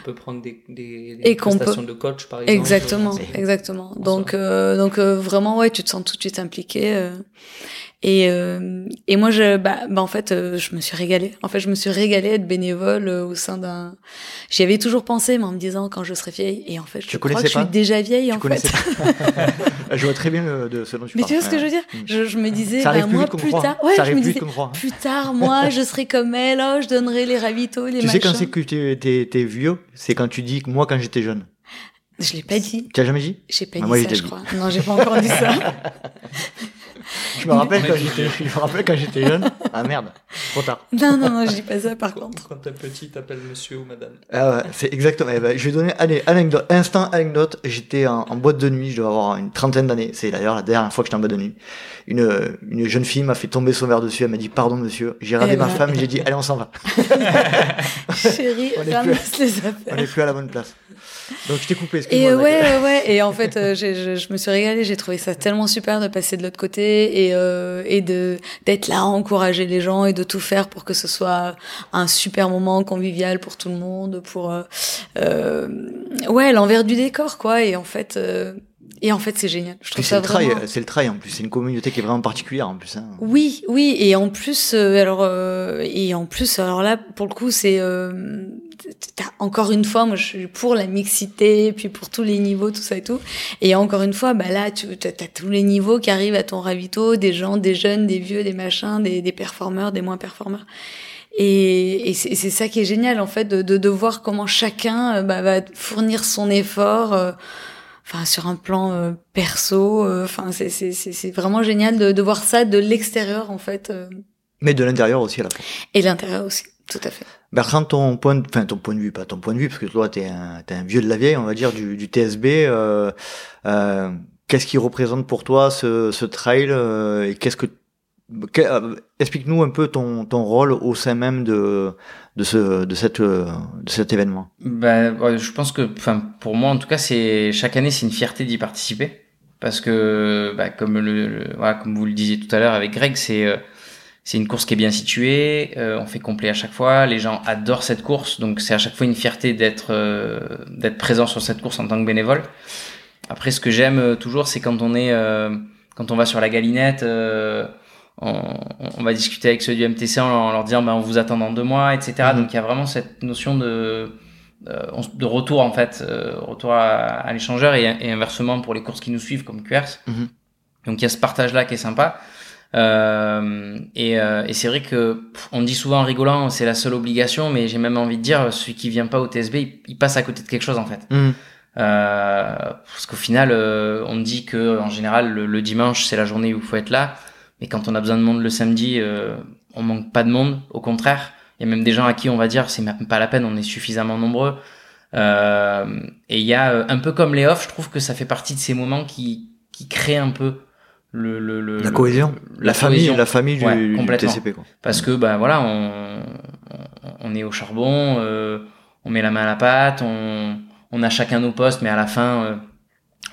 On peut prendre des, des, des prestations de coach, par exemple. exactement exactement en donc euh, donc euh, vraiment ouais tu te sens tout de suite impliqué euh, et euh, et moi je bah, bah en fait euh, je me suis régalée en fait je me suis régalée à être bénévole euh, au sein d'un j'y avais toujours pensé mais en me disant quand je serai vieille et en fait je Tu crois que je suis déjà vieille Tu en fait pas Je vois très bien le, de ce dont tu Mais parles. tu vois ce que je veux dire je, je me disais, Ça bah, plus moi plus tard, ouais, ça je me plus disais, plus tard, moi, je serai comme elle, oh, je donnerai les ravitaux, les Tu sais quand c'est que tu t'es, t'es vieux C'est quand tu dis que moi quand j'étais jeune. Je l'ai pas dit. Tu as jamais dit? J'ai pas Ah, dit moi, ça, je dit. crois. Non, j'ai pas encore dit ça. Je me rappelle quand j'étais, je me rappelle quand j'étais jeune. Ah merde, trop tard. Non, non, non, je dis pas ça par Quand, contre. quand t'es petit, t'appelles monsieur ou madame. Ah ouais, c'est exactement. Eh ben, je vais donner allez, anecdote, instant anecdote. J'étais en, en boîte de nuit, je dois avoir une trentaine d'années. C'est d'ailleurs la dernière fois que j'étais en boîte de nuit. Une, une jeune fille m'a fait tomber son verre dessus. Elle m'a dit pardon monsieur. J'ai regardé Eh ma ben. femme. J'ai dit allez on s'en va. Chérie, On est plus- ramasse les On affaires. est plus à la bonne place. Donc je t'ai coupé. Et excuse-moi, ouais, ouais, ouais. Et en fait, euh, je, je me suis régalée. J'ai trouvé ça tellement super de passer de l'autre côté et euh, et de d'être là, encourager les gens et de tout faire pour que ce soit un super moment convivial pour tout le monde, pour euh, euh, ouais l'envers du décor quoi. Et en fait, euh, et en fait, c'est génial. Je trouve c'est ça vraiment. c'est le trail en plus. C'est une communauté qui est vraiment particulière en plus. Hein. Oui, oui, et en plus, euh, alors, euh, et en plus, alors là, pour le coup, c'est, euh, encore une fois, moi, je suis pour la mixité, puis pour tous les niveaux, tout ça et tout. Et encore une fois, bah là, tu as, tous les niveaux qui arrivent à ton ravito, des gens, des jeunes, des vieux, des machins, des, des performeurs, des moins performeurs. Et, et c'est ça qui est génial, en fait, de, de, de voir comment chacun euh, bah, va fournir son effort. Enfin sur un plan euh, perso euh, enfin c'est c'est c'est c'est vraiment génial de, de voir ça de l'extérieur en fait euh, Mais de l'intérieur aussi à la fois. et l'intérieur aussi tout à fait Bertrand, ton point, de, enfin ton point de vue, pas ton point de vue, parce que toi t'es un, t'es un vieux de la vieille, on va dire du, du TSB. Euh, euh, qu'est-ce qui représente pour toi ce, ce trail euh, et qu'est-ce que, explique-nous un peu ton, ton rôle au sein même de de ce de cette euh, de cet événement. Ouais, je pense que, enfin, pour moi en tout cas, c'est chaque année, c'est une fierté d'y participer parce que, bah, comme le, voilà, comme vous le disiez tout à l'heure avec Greg, c'est euh, c'est une course qui est bien située, euh, on fait complet à chaque fois, les gens adorent cette course, donc c'est à chaque fois une fierté d'être euh, d'être présent sur cette course en tant que bénévole. Après, ce que j'aime euh, toujours, c'est quand on est euh, quand on va sur la galinette. On, on va discuter avec ceux du MTC en leur, en leur disant bah, on vous attend dans deux mois, etc. Mhm. Donc il y a vraiment cette notion de, euh, de retour en fait, euh, retour à, à l'échangeur et, et inversement pour les courses qui nous suivent comme QRS. Mhm. Donc il y a ce partage là qui est sympa. Euh, et euh, et c'est vrai que pff, on dit souvent en rigolant c'est la seule obligation, mais j'ai même envie de dire celui qui vient pas au TSB il, il passe à côté de quelque chose en fait. Mhm. Euh, parce qu'au final, euh, on dit que en général le, le dimanche c'est la journée où il faut être là, mais quand on a besoin de monde le samedi, euh, on manque pas de monde. Au contraire, il y a même des gens à qui on va dire c'est même pas la peine, on est suffisamment nombreux. Euh, et il y a euh, un peu comme les off, je trouve que ça fait partie de ces moments qui qui créent un peu le le, le La le- cohésion, la, la, famille, cohésion. la famille du, Ouais, du complètement. TCP quoi. Parce que ben voilà, on, on, on est au charbon, euh, on met la main à la pâte, on, on a chacun nos postes, mais à la fin, euh,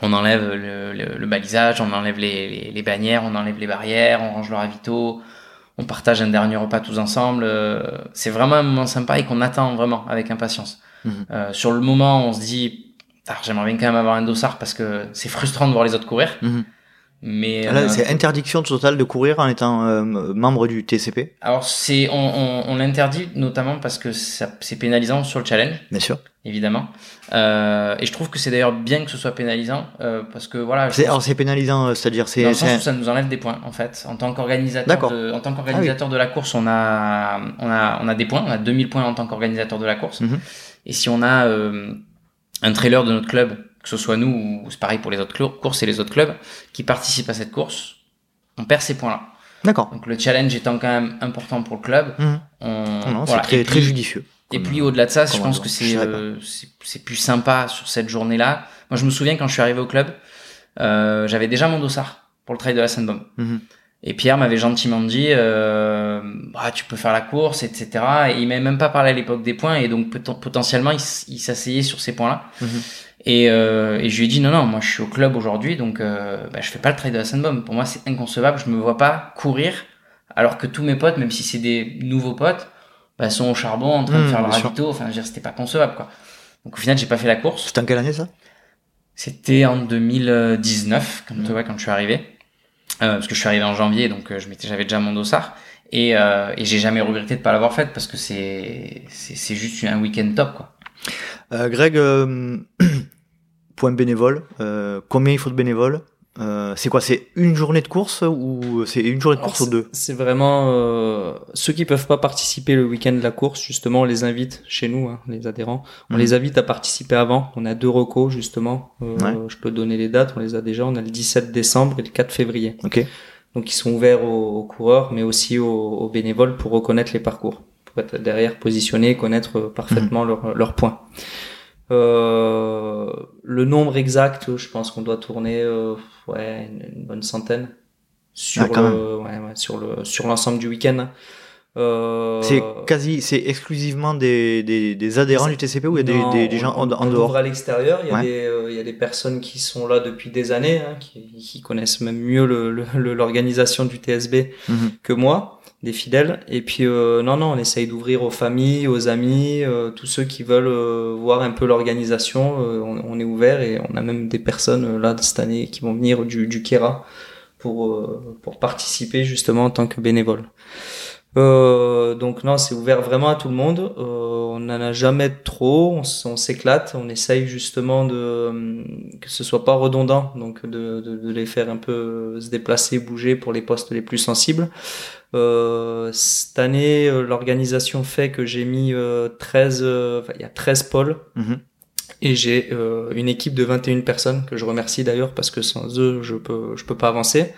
on enlève le, le, le balisage, on enlève les, les, les bannières, on enlève les barrières, on range le ravito, on partage un dernier repas tous ensemble. euh, c'est vraiment un moment sympa et qu'on attend vraiment avec impatience. Mhm. Euh, sur le moment, on se dit, Ah, j'aimerais bien quand même avoir un dossard parce que c'est frustrant de voir les autres courir. Mhm. Mais Ah, euh, c'est interdiction totale de courir en étant euh, membre du TCP, alors c'est on, on, on l'interdit notamment parce que ça- c'est pénalisant sur le challenge. Bien sûr. évidemment. Euh, et je trouve que c'est d'ailleurs bien que ce soit pénalisant euh, parce que voilà alors c'est pénalisant, euh, c'est-à-dire dans c'est, le sens où ça nous enlève des points en fait. En tant qu'organisateur D'accord. de, en tant qu'organisateur de la course on a on a on a des points. On a 2000 points en tant qu'organisateur de la course. Mhm. et si on a euh, un trailer de notre club que ce soit nous ou c'est pareil pour les autres courses et les autres clubs qui participent à cette course on perd ces points là d'accord. donc le challenge étant quand même important pour le club Mhm. on, Non, voilà. très, très judicieux. et puis au-delà de ça, je pense que c'est euh, c'est plus sympa sur cette journée-là. Moi, je me souviens quand je suis arrivé au club, euh, j'avais déjà mon dossard pour le trail de la Sandbomb. Mhm. Et Pierre m'avait gentiment dit, euh, bah, tu peux faire la course, etc. Et il m'avait même pas parlé à l'époque des points, et donc potentiellement il, s'asseyait sur ces points-là. Mhm. Et, euh, et je lui ai dit non non, moi je suis au club aujourd'hui, donc euh, bah, je fais pas le trail de la Sandbomb. Pour moi c'est inconcevable, je me vois pas courir, alors que tous mes potes, même si c'est des nouveaux potes, bah, sont au charbon en train de Mhm, faire leur ravito. Enfin, je veux dire, c'était pas concevable quoi. Donc au final j'ai pas fait la course. C'était en quelle année ça? C'était en 2019, quand, tu vois, quand je suis arrivé. Euh, parce que je suis arrivé en janvier, donc euh, j'avais déjà mon dossard. Et, euh, j'ai jamais regretté de pas l'avoir faite parce que c'est, juste un week-end top, quoi. Greg, point bénévole, combien il faut de bénévoles? Euh, C'est quoi C'est une journée de course ou c'est une journée de course ou deux C'est vraiment euh, ceux qui peuvent pas participer le week-end de la course. Justement, on les invite chez nous, hein, les adhérents. On Mhm. les invite à participer avant. On a deux recos justement. Euh, Ouais. Je peux donner les dates. On les a déjà. On a le 17 décembre et le 4 février. Ok. Donc ils sont ouverts aux, aux coureurs, mais aussi aux, aux bénévoles pour reconnaître les parcours, pour être derrière positionné, connaître euh, parfaitement leurs leurs points. Euh, le nombre exact, je pense qu'on doit tourner euh, ouais une, une bonne centaine sur Ah, le ouais, ouais, sur le sur l'ensemble du week-end. Euh, C'est quasi, c'est exclusivement des, des, des adhérents du TCP ou il y a non, des, des, gens en, on, en on dehors ouvre à l'extérieur. Il y a Ouais. des euh, il y a des personnes qui sont là depuis des années, hein, qui, qui connaissent même mieux le- le- le- l'organisation du TSB Mhm. que moi, des fidèles. Et puis euh, non non, on essaye d'ouvrir aux familles, aux amis, euh, tous ceux qui veulent euh, voir un peu l'organisation. on, est ouvert et on a même des personnes là cette année qui vont venir du du Kera pour pour participer justement en tant que bénévole. Donc non, c'est ouvert vraiment à tout le monde. On n'en a jamais trop. On, s'éclate. On essaye justement de que ce soit pas redondant, donc de, de, de les faire un peu se déplacer, bouger pour les postes les plus sensibles. Euh, cette année, euh, l'organisation fait que j'ai mis euh, 13, euh, il y a 13 pôles Mhm. et j'ai euh, une équipe de 21 personnes que je remercie d'ailleurs parce que sans eux, je peux je peux pas avancer.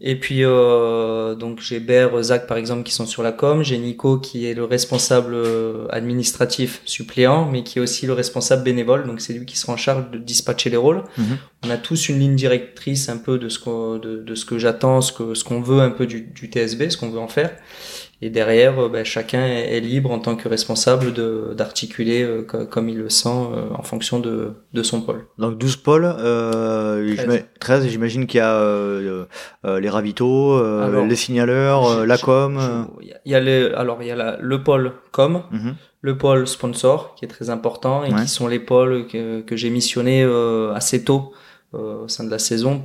Et puis euh, donc j'ai Ber, Zach par exemple qui sont sur la com, j'ai Nico qui est le responsable euh, administratif suppléant, mais qui est aussi le responsable bénévole, donc c'est lui qui sera en charge de dispatcher les rôles. Mhm. On a tous une ligne directrice un peu de ce qu'on de, de ce que j'attends, ce que ce qu'on veut un peu du, du TSB, ce qu'on veut en faire. Et derrière, euh, ben, chacun est, libre en tant que responsable de d'articuler euh, co- comme il le sent euh, en fonction de de son pôle. Donc 12 pôles, euh, 13. j'ima- 13, et j'imagine qu'il y a les ravitaux, Alors, les signaleurs, la com. Il y a- il y a le, alors il y a la- le pôle com, Mhm. le pôle sponsor qui est très important et Ouais. qui sont les pôles que, que j'ai missionnés assez tôt au sein de la saison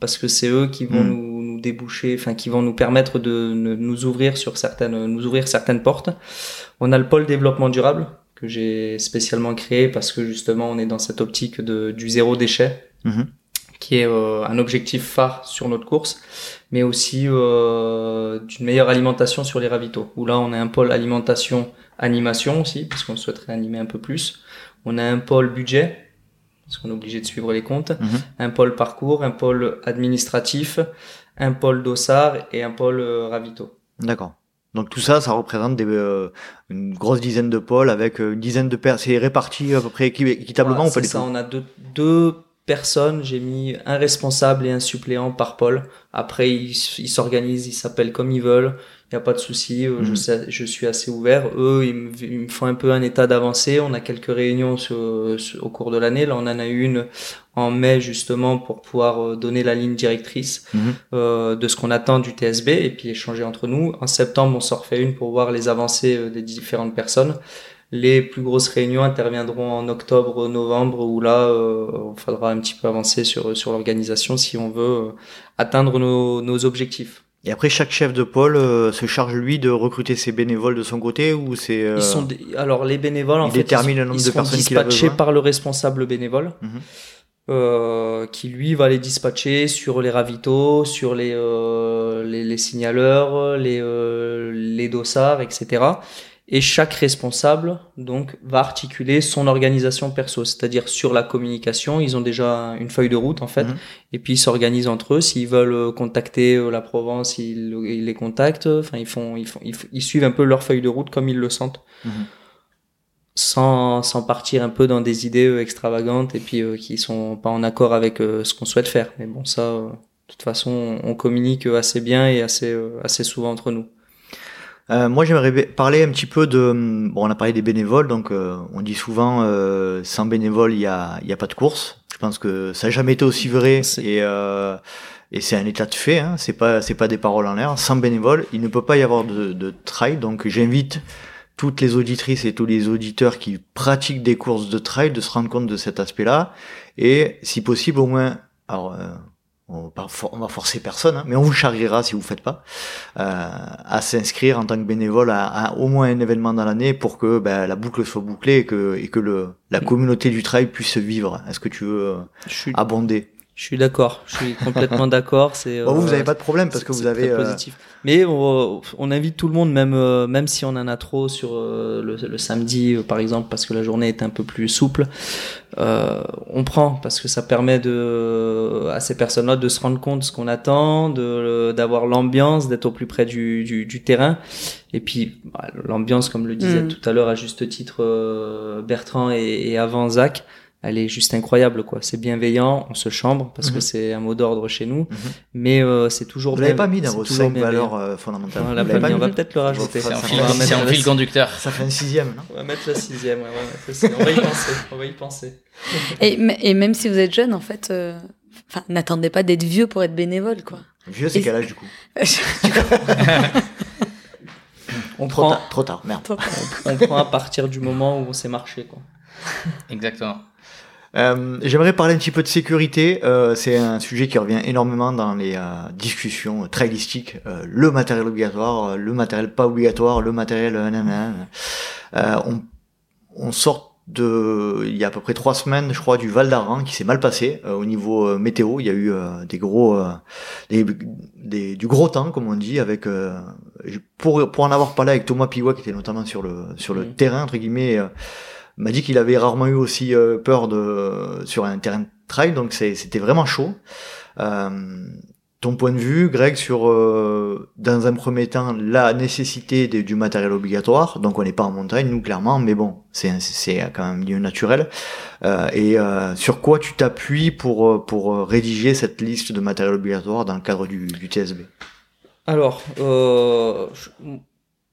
parce que c'est eux qui vont Mm. nous, nous déboucher, enfin qui vont nous permettre de nous ouvrir sur certaines, nous ouvrir certaines portes. On a le pôle développement durable que j'ai spécialement créé parce que justement on est dans cette optique de, du zéro déchet Mhm. qui est euh, un objectif phare sur notre course, mais aussi euh, d'une meilleure alimentation sur les ravitaux. Où là, on a un pôle alimentation, animation aussi, parce qu'on souhaiterait animer un peu plus. On a un pôle budget, parce qu'on est obligé de suivre les comptes. Mhm. Un pôle parcours, un pôle administratif, un pôle dossard et un pôle euh, ravito. D'accord. Donc tout ça, ça représente des, euh, une grosse dizaine de pôles avec euh, une dizaine de personnes. C'est réparti à peu près équi- équitablement Voilà, ou pas du ça, tout on a deux, deux personnes, j'ai mis un responsable et un suppléant par pôle. Après, ils s'organisent, ils s'appellent comme ils veulent. Il n'y a pas de souci. euh, Je, Mhm. sais- je suis assez ouvert. Eux, ils me, ils me font un peu un état d'avancée. On a quelques réunions sur- sur- au cours de l'année. Là, on en a eu une en mai justement pour pouvoir euh, donner la ligne directrice Mhm. euh, de ce qu'on attend du TSB et puis échanger entre nous. En septembre, on s'en refait une pour voir les avancées euh, des différentes personnes. Les plus grosses réunions interviendront en octobre, novembre, où là, euh, il faudra un petit peu avancer sur, sur l'organisation si on veut euh, atteindre nos, nos objectifs. Et après, chaque chef de pôle euh, se charge lui de recruter ses bénévoles de son côté ou c'est euh, Ils sont alors les bénévoles en fait détermine ils, le nombre ils de personnes qu'il a dispatchés par le responsable bénévole Mhm. euh, qui lui va les dispatcher sur les ravitaux, sur les euh, les, les signaleurs, les euh, les dossards, etc. Et chaque responsable donc va articuler son organisation perso, c'est-à-dire sur la communication, ils ont déjà une feuille de route en fait, Mhm. et puis ils s'organisent entre eux. S'ils veulent euh, contacter euh, la Provence, ils, ils les contactent. Enfin, ils font, ils font, ils, suivent un peu leur feuille de route comme ils le sentent, Mhm. sans sans partir un peu dans des idées euh, extravagantes et puis euh, qui sont pas en accord avec euh, ce qu'on souhaite faire. Mais bon, ça, euh, toute façon, on communique assez bien et assez, assez souvent entre nous. Euh, moi, j'aimerais parler un petit peu de. Bon, on a parlé des bénévoles, donc euh, on dit souvent euh, sans bénévoles, il y a, y a pas de course. Je pense que ça n'a jamais été aussi vrai et euh, et c'est un état de fait. Hein, c'est pas c'est pas des paroles en l'air. Sans bénévoles, il ne peut pas y avoir de, de trail. Donc, j'invite toutes les auditrices et tous les auditeurs qui pratiquent des courses de trail de se rendre compte de cet aspect-là et, si possible, au moins. Alors, on va, forcer personne, hein, mais on vous charriera si vous faites pas, euh, à s'inscrire en tant que bénévole à, au moins un événement dans l'année pour que ben, la boucle soit bouclée et que, et que le, la mm. communauté du trail puisse vivre. Est-ce que tu veux euh, abonder? Je suis d'accord, je suis complètement d'accord. C'est bon, vous n'avez euh, pas de problème parce que vous avez euh, positif. Mais on, on, invite tout le monde, même même si on en a trop sur le, le, samedi, par exemple, parce que la journée est un peu plus souple. On prend parce que ça permet de à ces personnes-là de se rendre compte de ce qu'on attend, de d'avoir l'ambiance, d'être au plus près du, du, du terrain. Et puis bah, l'ambiance, comme le disait mm. tout à l'heure à juste titre Bertrand et, et avant Zach elle est juste incroyable quoi. C'est bienveillant, on se chambre parce que mhm. c'est un mot d'ordre chez nous, mhm. mais euh, c'est toujours. Vous l'avez pas mis dans vos cinq valeurs euh, fondamentales. On, l'a pas mis, on va peut-être le rajouter. C'est un, fil, conducteur. Ça fait un sixième. Non on va mettre la sixième. Ouais, ouais, on va y penser. On va y penser. Et, et même si vous êtes jeune, en fait, euh, n'attendez pas d'être vieux pour être bénévole quoi. Vieux, c'est quel âge du coup On prend trop tard, trop tard, merde. on prend à partir du moment où on sait marcher quoi. Exactement. Euh, J'aimerais parler un petit peu de sécurité. Euh, c'est un sujet qui revient énormément dans les euh, discussions trailistiques. Le matériel obligatoire, le matériel pas obligatoire, le matériel on, on sort de, il y a à peu près trois semaines, je crois, du Val d'Aran qui s'est mal passé au niveau météo. Il y a eu des gros, des, des, du gros temps, comme on dit, avec pour pour en avoir parlé avec Thomas Piwa qui était notamment sur le sur le mmh. terrain entre guillemets m'a dit qu'il avait rarement eu aussi euh, peur de sur un terrain de trail, donc c'était vraiment chaud. Euh, ton point de vue, Greg, sur euh, dans un premier temps la nécessité du matériel obligatoire. Donc on n'est pas en montagne, nous clairement, mais bon, c'est c'est quand même lieu naturel. Euh, et euh, sur quoi tu t'appuies pour pour rédiger cette liste de matériel obligatoire dans le cadre du, du TSB Alors, euh,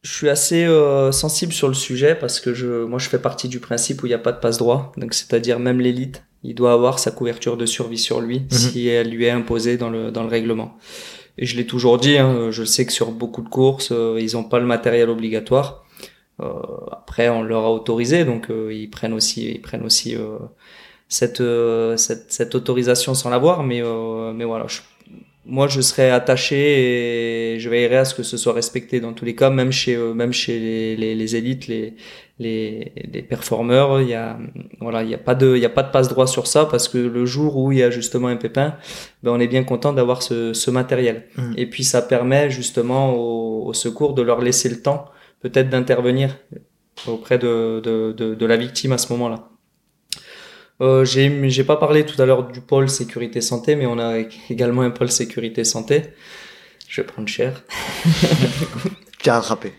je suis assez euh, sensible sur le sujet parce que je, moi je fais partie du principe où il n'y a pas de passe droit. Donc c'est-à-dire même l'élite, il doit avoir sa couverture de survie sur lui mhm. si elle lui est imposée dans le, dans le règlement. Et je l'ai toujours dit, hein, je sais que sur beaucoup de courses, euh, ils n'ont pas le matériel obligatoire. Euh, après, on leur a autorisé, donc euh, ils prennent aussi, ils prennent aussi cette, cette, cette autorisation sans l'avoir. Mais mais voilà, je, moi je serais attaché et je veillerais à ce que ce soit respecté dans tous les cas même chez euh, même chez les, les, les élites les les, les performeurs. Il y a voilà il y a pas de il y a pas de passe droit sur ça parce que le jour où il y a justement un pépin ben on est bien content d'avoir ce, ce matériel. Mmh. et puis ça permet justement au, au, secours de leur laisser le temps peut-être d'intervenir auprès de, de, de, de la victime à ce moment là euh, j'ai pas parlé tout à l'heure du pôle sécurité santé, mais on a également un pôle sécurité santé. Je vais prendre cher. as rattrapé.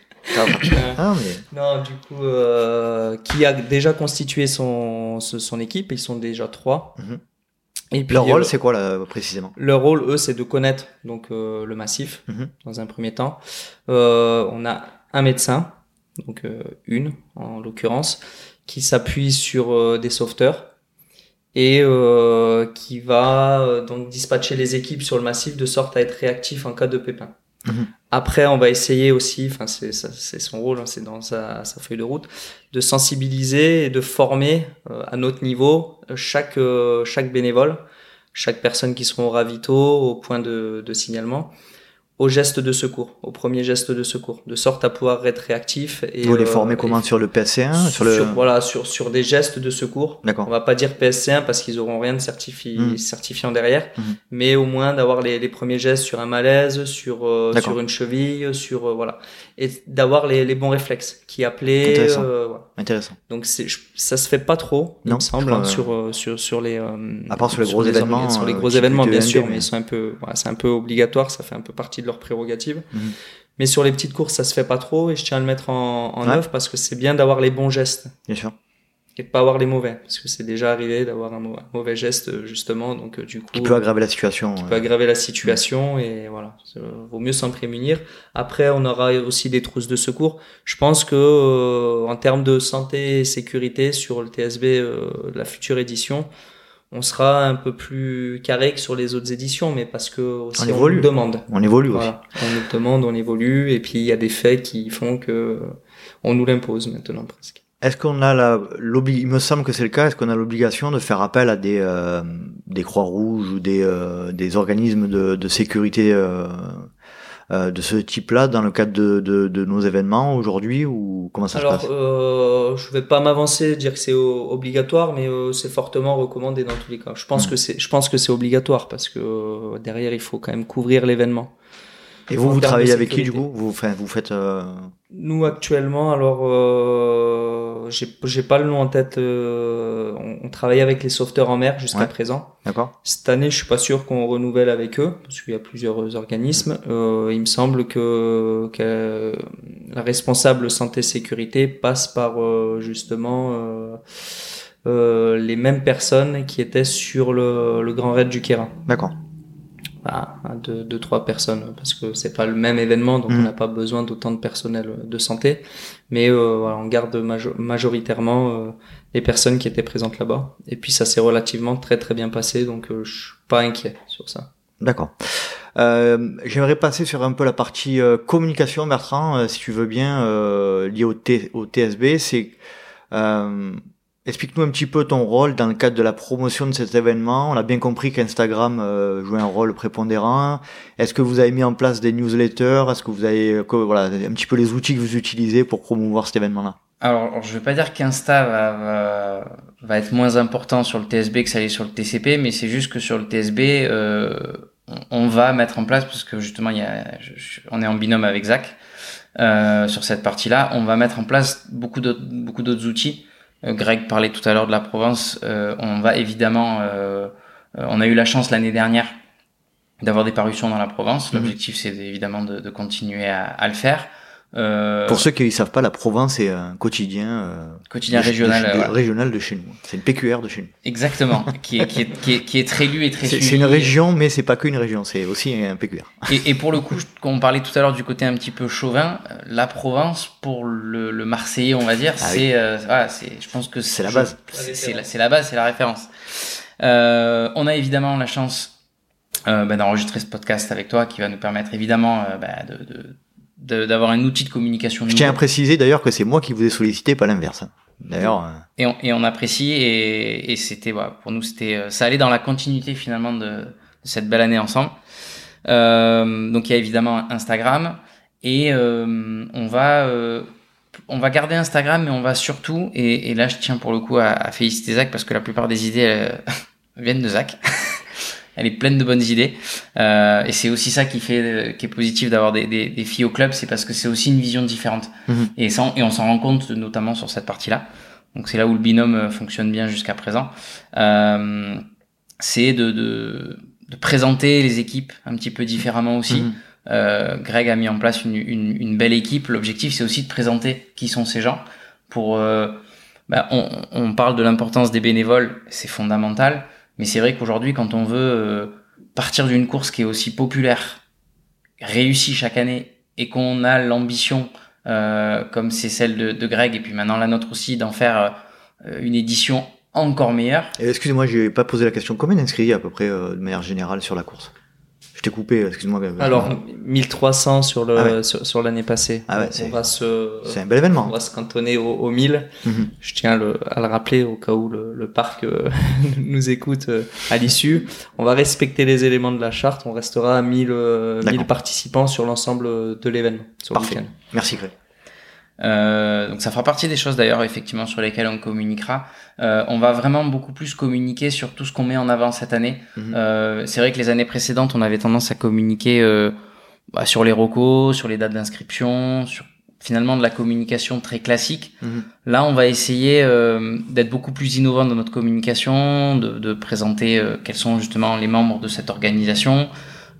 ah, mais... Non, du coup, euh, qui a déjà constitué son, son équipe, ils sont déjà trois. Mhm. Et leur rôle, c'est quoi là, précisément? Leur rôle, eux, c'est de connaître donc euh, le massif mhm. dans un premier temps. Euh, on a un médecin, donc euh, une en l'occurrence, qui s'appuie sur euh, des sauveteurs et euh, qui va euh, donc dispatcher les équipes sur le massif de sorte à être réactif en cas de pépin. Mhm. Après, on va essayer aussi, enfin c'est c'est son rôle, hein, c'est dans sa, sa, feuille de route, de sensibiliser et de former euh, à notre niveau chaque chaque bénévole, chaque personne qui sera au ravito, au point de, de signalement, au geste de secours, au premier geste de secours, de sorte à pouvoir être réactif. Et, Vous les formez euh, comment sur le PSC1 sur, le... Voilà, sur, sur des gestes de secours. D'accord. On va pas dire PSC1 parce qu'ils auront rien de certifi... Mmh. certifiant derrière, mmh. mais au moins d'avoir les, les, premiers gestes sur un malaise, sur, euh, sur une cheville, sur euh, voilà, et d'avoir les, les, bons réflexes, qui appelaient. Intéressant. Voilà. Intéressant. Donc c'est, ça se fait pas trop, non, il me semble, hein, sur, sur sur les. à part sur les gros événements. sur les gros événements, bien sûr, mais, ils sont un peu, voilà, c'est un peu obligatoire, ça fait un peu partie de leur prérogative. Mhm. Mais sur les petites courses, ça se fait pas trop et je tiens à le mettre en, en œuvre parce que c'est bien d'avoir les bons gestes. Bien sûr. Et pas avoir les mauvais. Parce que c'est déjà arrivé d'avoir un mauvais geste justement. Donc du coup qui peut aggraver la situation qui peut aggraver la situation et voilà. Vaut mieux s'en prémunir. Après on aura aussi des trousses de secours. Je pense que en termes de santé et sécurité sur le TSB la future édition on sera un peu plus carré que sur les autres éditions, mais parce que aussi on, nous demande. On évolue aussi. On nous demande, on évolue, et puis il y a des faits qui font que on nous l'impose maintenant presque. Est-ce qu'on a la, il me semble que c'est le cas, est-ce qu'on a l'obligation de faire appel à des, euh, des Croix-Rouges ou des, euh, des organismes de, de sécurité euh, euh, de ce type-là dans le cadre de, de, de nos événements aujourd'hui ou comment ça se passe? euh, Je vais pas m'avancer dire que c'est obligatoire, mais euh, c'est fortement recommandé dans tous les cas. Je pense hmm. que c'est je pense que c'est obligatoire parce que derrière il faut quand même couvrir l'événement. Et vous, vous travaillez avec qui du coup? Vous, vous faites. Euh... Nous actuellement, alors euh, j'ai pas le nom en tête. Euh, on, travaille avec les sauveteurs en mer jusqu'à présent. D'accord. Cette année, je suis pas sûr qu'on renouvelle avec eux parce qu'il y a plusieurs organismes. Euh, il me semble que, que, la responsable santé sécurité passe par euh, justement. Euh, les mêmes personnes qui étaient sur le, le Grand Raid du Kéra. D'accord à, deux, deux, trois personnes parce que c'est pas le même événement donc on mm. n'a pas besoin d'autant de personnel de santé. Mais euh, voilà, on garde majoritairement euh, les personnes qui étaient présentes là-bas. Et puis ça s'est relativement très très bien passé donc euh, je suis pas inquiet sur ça. D'accord. Euh, j'aimerais passer sur un peu la partie euh, communication Bertrand si tu veux bien lié au, T au TSB c'est Explique-nous un petit peu ton rôle dans le cadre de la promotion de cet événement. On a bien compris qu'Instagram euh, jouait un rôle prépondérant. Est-ce que vous avez mis en place des newsletters? Est-ce que vous avez voilà un petit peu les outils que vous utilisez pour promouvoir cet événement-là? Alors, je vais pas dire qu'Insta va, va, être moins important sur le TSB que ça l'est sur le TCP, mais c'est juste que sur le TSB, euh, on va mettre en place parce que justement, il y a, on est en binôme avec Zach euh, sur cette partie-là. On va mettre en place beaucoup d'autres outils euh, Greg parlait tout à l'heure de la Provence. Euh, on va évidemment, euh, on a eu la chance l'année dernière d'avoir des parutions dans la Provence. Mhm. L'objectif, c'est évidemment de, de continuer à, à, le faire. Euh, Pour ceux qui ne savent pas, la province est un quotidien, euh, quotidien régional, de, régional de chez nous. C'est une PQR de chez nous. Exactement, qui, est, qui, est, qui, est, qui est très lu et très suivi. C'est une région, mais c'est pas qu'une région, c'est aussi un PQR. Et, et, pour le coup, quand on parlait tout à l'heure du côté un petit peu chauvin, la Provence pour le, le Marseillais, on va dire, ah c'est, euh, voilà, c'est, je pense que c'est la base. C'est la, la, base, c'est la référence. Euh, on a évidemment la chance euh, bah, d'enregistrer ce podcast avec toi, qui va nous permettre évidemment euh, bah, de, de d'avoir un outil de communication. Je tiens à préciser d'ailleurs que c'est moi qui vous ai sollicité, pas l'inverse. Hein. D'ailleurs. Euh, et, on, et on apprécie et, et c'était voilà, pour nous c'était euh, ça allait dans la continuité finalement de, de cette belle année ensemble. Euh, donc il y a évidemment Instagram et euh, on va euh, on va garder Instagram mais on va surtout et, et là je tiens pour le coup à, à féliciter Zach parce que la plupart des idées viennent de Zach. Elle est pleine de bonnes idées. Euh, et c'est aussi ça qui fait, qui est positif d'avoir des, des, des, filles au club, c'est parce que c'est aussi une vision différente. Mhm. Et, ça, et on s'en rend compte notamment sur cette partie-là. Donc c'est là où le binôme euh, fonctionne bien jusqu'à présent. Euh, c'est de, de, de, présenter les équipes un petit peu différemment aussi. Mhm. Euh, Greg a mis en place une, une, une belle équipe. L'objectif, c'est aussi de présenter qui sont ces gens. Pour, euh, bah, on, on parle de l'importance des bénévoles, c'est fondamental. Mais c'est vrai qu'aujourd'hui, quand on veut euh, partir d'une course qui est aussi populaire, réussie chaque année, et qu'on a l'ambition, euh, comme c'est celle de, de, Greg, et puis maintenant la nôtre aussi, d'en faire euh, une édition encore meilleure. Excusez-moi, j'ai pas posé la question. Combien d'inscrits à peu près de manière générale sur la course je t'ai coupé, excuse-moi. Alors, 1300 sur le ah sur, l'année passée. Ah ouais, on va se. C'est un bel événement. On va se cantonner au, au 1000. Mhm. Je tiens le, à le rappeler au cas où le, le parc euh, nous écoute euh, à l'issue. On va respecter les éléments de la charte. On restera à 1000, 1000 euh, participants sur l'ensemble de l'événement. Parfait. Merci Greg. Euh, donc ça fera partie des choses d'ailleurs effectivement sur lesquelles on communiquera. Euh, on va vraiment beaucoup plus communiquer sur tout ce qu'on met en avant cette année. Mhm. Euh, c'est vrai que les années précédentes, on avait tendance à communiquer euh, bah, sur les recos, sur les dates d'inscription, sur finalement de la communication très classique. Mhm. Là, on va essayer euh, d'être beaucoup plus innovant dans notre communication, de, de présenter euh, quels sont justement les membres de cette organisation,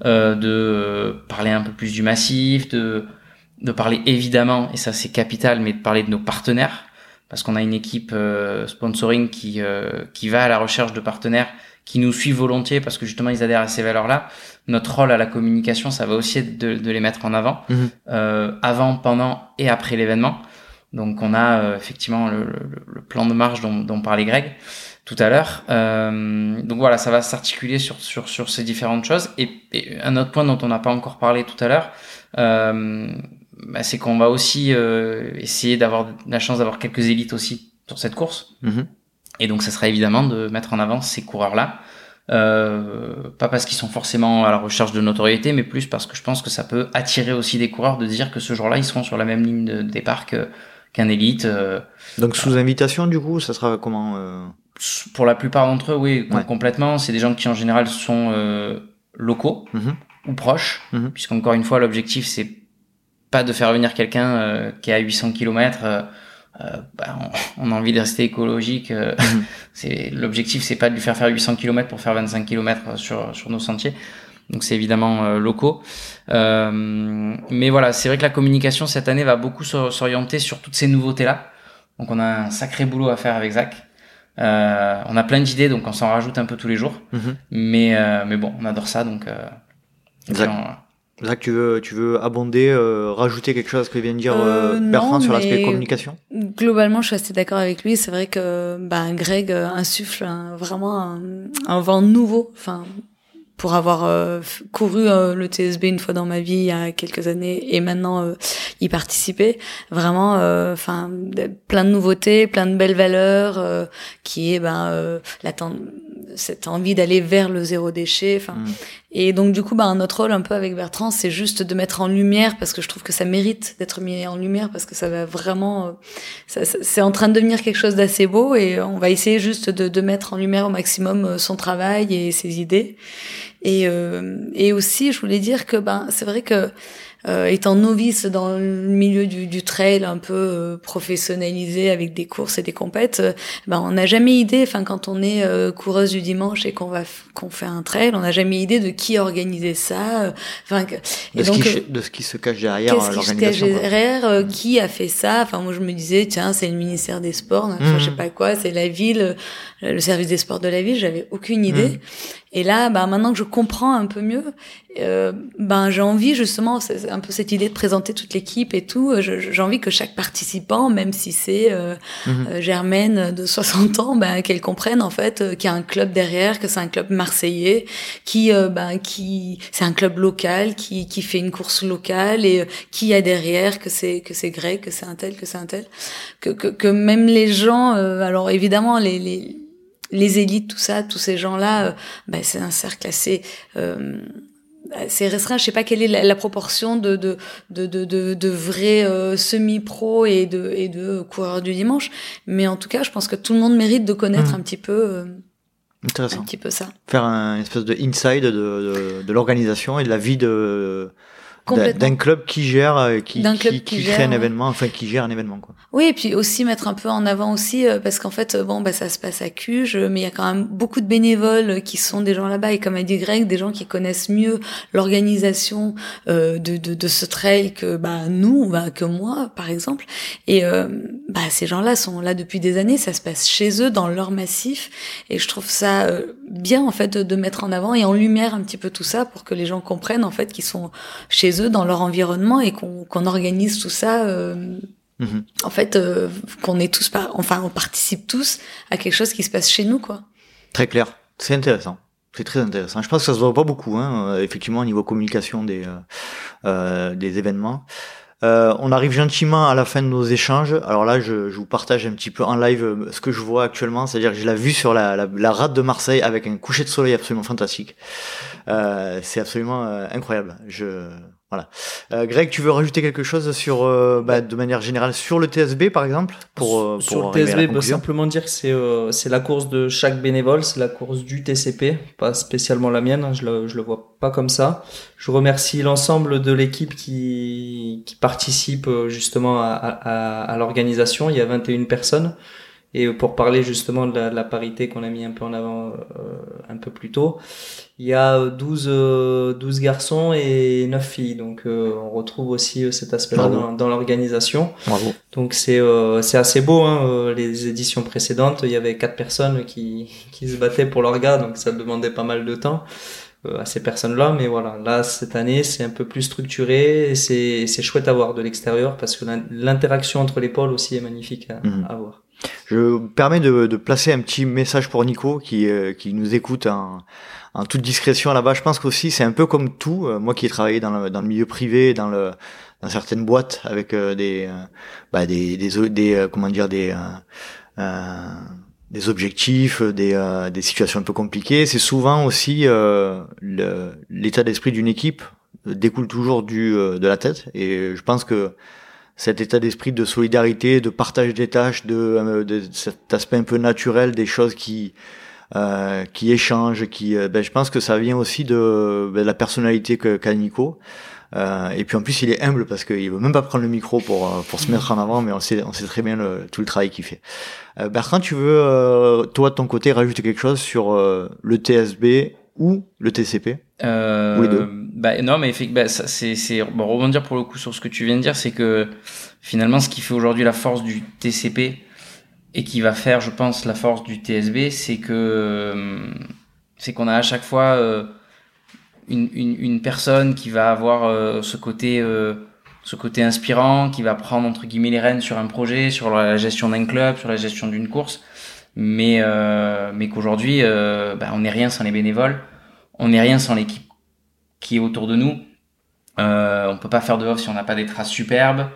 de parler un peu plus du massif, de de parler évidemment, et ça c'est capital, mais de parler de nos partenaires, parce qu'on a une équipe sponsoring qui qui va à la recherche de partenaires qui nous suivent volontiers parce que justement ils adhèrent à ces valeurs-là. Notre rôle à la communication, ça va aussi être de, de les mettre en avant, Mhm. euh, avant, pendant et après l'événement. Donc on a euh, effectivement le, le, le plan de marche dont, dont parlait Greg tout à l'heure. Euh, donc voilà, ça va s'articuler sur, sur, sur ces différentes choses. Et, et un autre point dont on n'a pas encore parlé tout à l'heure, euh, bah, c'est qu'on va aussi euh, essayer d'avoir la chance d'avoir quelques élites aussi sur cette course. Mhm. Et donc, ça sera évidemment de mettre en avant ces coureurs-là. Euh, pas parce qu'ils sont forcément à la recherche de notoriété, mais plus parce que je pense que ça peut attirer aussi des coureurs de dire que ce jour-là, ils seront sur la même ligne de départ qu'un élite. Euh, Donc sous invitation, du coup, ça sera comment euh, pour la plupart d'entre eux, oui, Ouais. complètement. C'est des gens qui, en général, sont euh, locaux Mhm. ou proches, Mhm. puisqu'encore une fois, l'objectif, c'est pas de faire venir quelqu'un euh, qui est à 800 km. Euh, euh, bah, on, on a envie de rester écologique. euh, Mhm. c'est l'objectif, c'est pas de lui faire faire 800 km pour faire 25 km sur sur nos sentiers. Donc c'est évidemment euh, locaux. Euh, mais voilà, c'est vrai que la communication cette année va beaucoup s'or- s'orienter sur toutes ces nouveautés là. Donc on a un sacré boulot à faire avec Zach. Euh, on a plein d'idées, donc on s'en rajoute un peu tous les jours. Mhm. Mais euh, mais bon, on adore ça, donc. Euh, Zach. On- Zach, tu veux, tu veux abonder, euh, rajouter quelque chose à ce que vient de dire Euh, euh, non, Bertrand sur l'aspect communication? Globalement, je suis assez d'accord avec lui. C'est vrai que bah, Greg euh, insuffle un- vraiment un, un vent nouveau. Enfin, pour avoir euh, couru euh, le TSB une fois dans ma vie il y a quelques années et maintenant euh, y participer, vraiment, enfin, plein de nouveautés, plein de belles valeurs, euh, qui est ben euh, cette envie d'aller vers le zéro déchet. Enfin, Mm. Et donc du coup, bah, notre rôle un peu avec Bertrand, c'est juste de mettre en lumière parce que je trouve que ça mérite d'être mis en lumière parce que ça va vraiment, euh, ça- ça- c'est en train de devenir quelque chose d'assez beau et on va essayer juste de, de mettre en lumière au maximum euh, son travail et ses idées. Et, euh, et aussi, je voulais dire que ben c'est vrai que étant novice dans le milieu du, du trail un peu euh, professionnalisé avec des courses et des compètes, euh, ben on n'a jamais idée. Enfin, quand on est euh, coureuse du dimanche et qu'on va qu'on fait un trail, on n'a jamais idée de qui organisait ça. euh, Enfin, de, ce donc qui, euh, de ce qui se cache derrière Qu'est-ce euh, qui se cache l'organisation. quoi. derrière euh, Qui a fait ça? Enfin, moi, je me disais, tiens, c'est le ministère des Sports, enfin, Mhm. je sais pas quoi, c'est la ville, euh, le service des sports de la ville. J'avais aucune idée. Mhm. Et là, bah, maintenant que je comprends un peu mieux, euh, ben j'ai envie justement, c'est un peu cette idée de présenter toute l'équipe et tout. euh, J'ai envie que chaque participant, même si c'est euh, euh, Germaine de 60 ans, ben, qu'elle comprenne en fait euh, qu'il y a un club derrière, que c'est un club marseillais, qui, euh, ben, qui, c'est un club local, qui, qui fait une course locale et euh, qui y a derrière, que c'est que c'est grec, que c'est un tel, que c'est un tel, que, que, que même les gens, euh, alors évidemment les, les les élites, tout ça, tous ces gens-là, ben, c'est un cercle assez assez restreint. Je sais pas quelle est la, la proportion de de de de, de, vrais euh, semi-pro et de et de coureurs du dimanche, mais en tout cas, je pense que tout le monde mérite de connaître Mhm. un petit peu euh, un petit peu ça. Faire un espèce de inside de, de, de l'organisation et de la vie de d'un club qui gère, euh, qui, club qui, qui qui gère, crée un événement, enfin qui gère un événement quoi. Oui, et puis aussi mettre un peu en avant aussi, euh, parce qu'en fait, euh, bon, bah, ça se passe à Cuge, mais il y a quand même beaucoup de bénévoles qui sont des gens là-bas, et comme a dit Greg, des gens qui connaissent mieux l'organisation euh, de, de, de ce trail que bah, nous, bah, que moi, par exemple. Et euh, bah, ces gens-là sont là depuis des années, ça se passe chez eux, dans leur massif, et je trouve ça euh, bien, en fait, de, de mettre en avant et en lumière un petit peu tout ça pour que les gens comprennent, en fait, qu'ils sont chez eux, dans leur environnement, et qu'on organise tout ça... euh, Mhm. en fait, euh, qu'on est tous, par... enfin, on participe tous à quelque chose qui se passe chez nous, quoi. Très clair, c'est intéressant. C'est très intéressant. Je pense que ça se voit pas beaucoup, hein, euh, effectivement, au niveau communication des, euh, des événements. Euh, on arrive gentiment à la fin de nos échanges. Alors là, je, je vous partage un petit peu en live ce que je vois actuellement, c'est-à-dire que j'ai la vue sur la, la, la rade de Marseille avec un coucher de soleil absolument fantastique. Euh, c'est absolument incroyable. Je voilà. Euh, Greg, tu veux rajouter quelque chose sur, euh, bah, de manière générale, sur le TSB par exemple, pour, euh, pour sur le TSB, bah, simplement dire que c'est euh, la course de chaque bénévole, c'est la course du TCP, pas spécialement la mienne, hein, je le je le vois pas comme ça. Je remercie l'ensemble de l'équipe qui qui participe euh, justement à, à, à l'organisation. Il y a 21 personnes Et pour parler justement de la, parité qu'on a mis un peu en avant un peu plus tôt, il y a 12, 12 garçons et 9 filles. Donc on retrouve aussi cet aspect-là dans, dans l'organisation. Donc c'est c'est assez beau. Hein. Les éditions précédentes, il y avait quatre personnes qui, qui se battaient pour leur gars, donc ça demandait pas mal de temps. Euh, à ces personnes-là. Mais voilà, là, cette année, c'est un peu plus structuré et c'est, c'est chouette à voir de l'extérieur parce que l'interaction entre les pôles aussi est magnifique à, mhm. à voir. Je me permets de, placer un petit message pour Nico qui, euh, qui nous écoute en, toute discrétion là-bas. Je pense qu'aussi c'est un peu comme tout. Euh, moi qui ai travaillé dans le, dans le milieu privé, dans certaines boîtes avec des, bah, des, des, des, comment dire des des objectifs, des, euh, des situations un peu compliquées. C'est souvent aussi euh, l'état d'esprit d'une équipe découle toujours du euh, de la tête. Et je pense que cet état d'esprit de solidarité, de partage des tâches, de, de, cet aspect un peu naturel des choses qui qui échangent, qui, ben, je pense que ça vient aussi de, ben, la personnalité qu'a Nico. Euh, et puis en plus, il est humble parce qu'il veut même pas prendre le micro pour euh, pour se mettre en avant, mais on sait on sait très bien le, tout le travail qu'il fait. Euh, Bertrand, tu veux euh, toi de ton côté rajouter quelque chose sur euh, le TSB ou le TCP euh, Ou les deux. bah, non, mais bah, c'est c'est bon, rebondir pour le coup sur ce que tu viens de dire, c'est que finalement, ce qui fait aujourd'hui la force du TCP et qui va faire, je pense, la force du TSB, c'est que c'est qu'on a à chaque fois une, une, une, personne qui va avoir euh, ce côté euh, ce côté inspirant, qui va prendre entre guillemets les rênes sur un projet, sur la gestion d'un club, sur la gestion d'une course, mais euh, mais qu'aujourd'hui bah, on n'est rien sans les bénévoles, on n'est rien sans l'équipe qui est autour de nous. on peut pas faire de off si on n'a pas des traces superbes.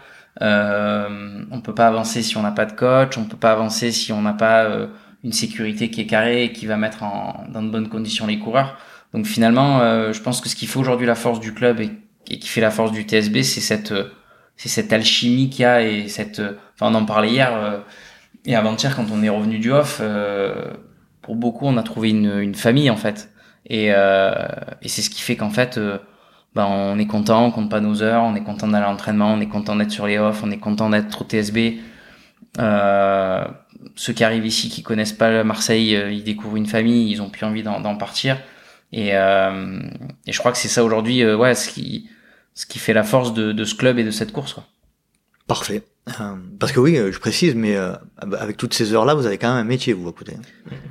Euh, on peut pas avancer si on n'a pas de coach. On peut pas avancer si on n'a pas une sécurité qui est carrée et qui va mettre en, dans de bonnes conditions les coureurs. Donc finalement, euh, je pense que ce qui fait aujourd'hui la force du club et, qui fait la force du TSB, c'est cette euh, c'est cette alchimie qu'il y a et cette euh, enfin on en parlait hier et avant-hier quand on est revenu du off pour beaucoup on a trouvé une, une famille en fait et, et c'est ce qui fait qu'en fait ben, on est content on compte pas nos heures on est content d'aller à l'entraînement on est content d'être sur les off on est content d'être au TSB ceux qui arrivent ici qui connaissent pas Marseille ils découvrent une famille ils ont plus envie d'en partir et, euh, et je crois que c'est ça aujourd'hui, euh, ouais, ce qui, ce qui fait la force de, de ce club et de cette course. Quoi. Parfait. Euh, parce que oui, je précise, mais avec toutes ces heures-là, vous avez quand même un métier, vous, à côté.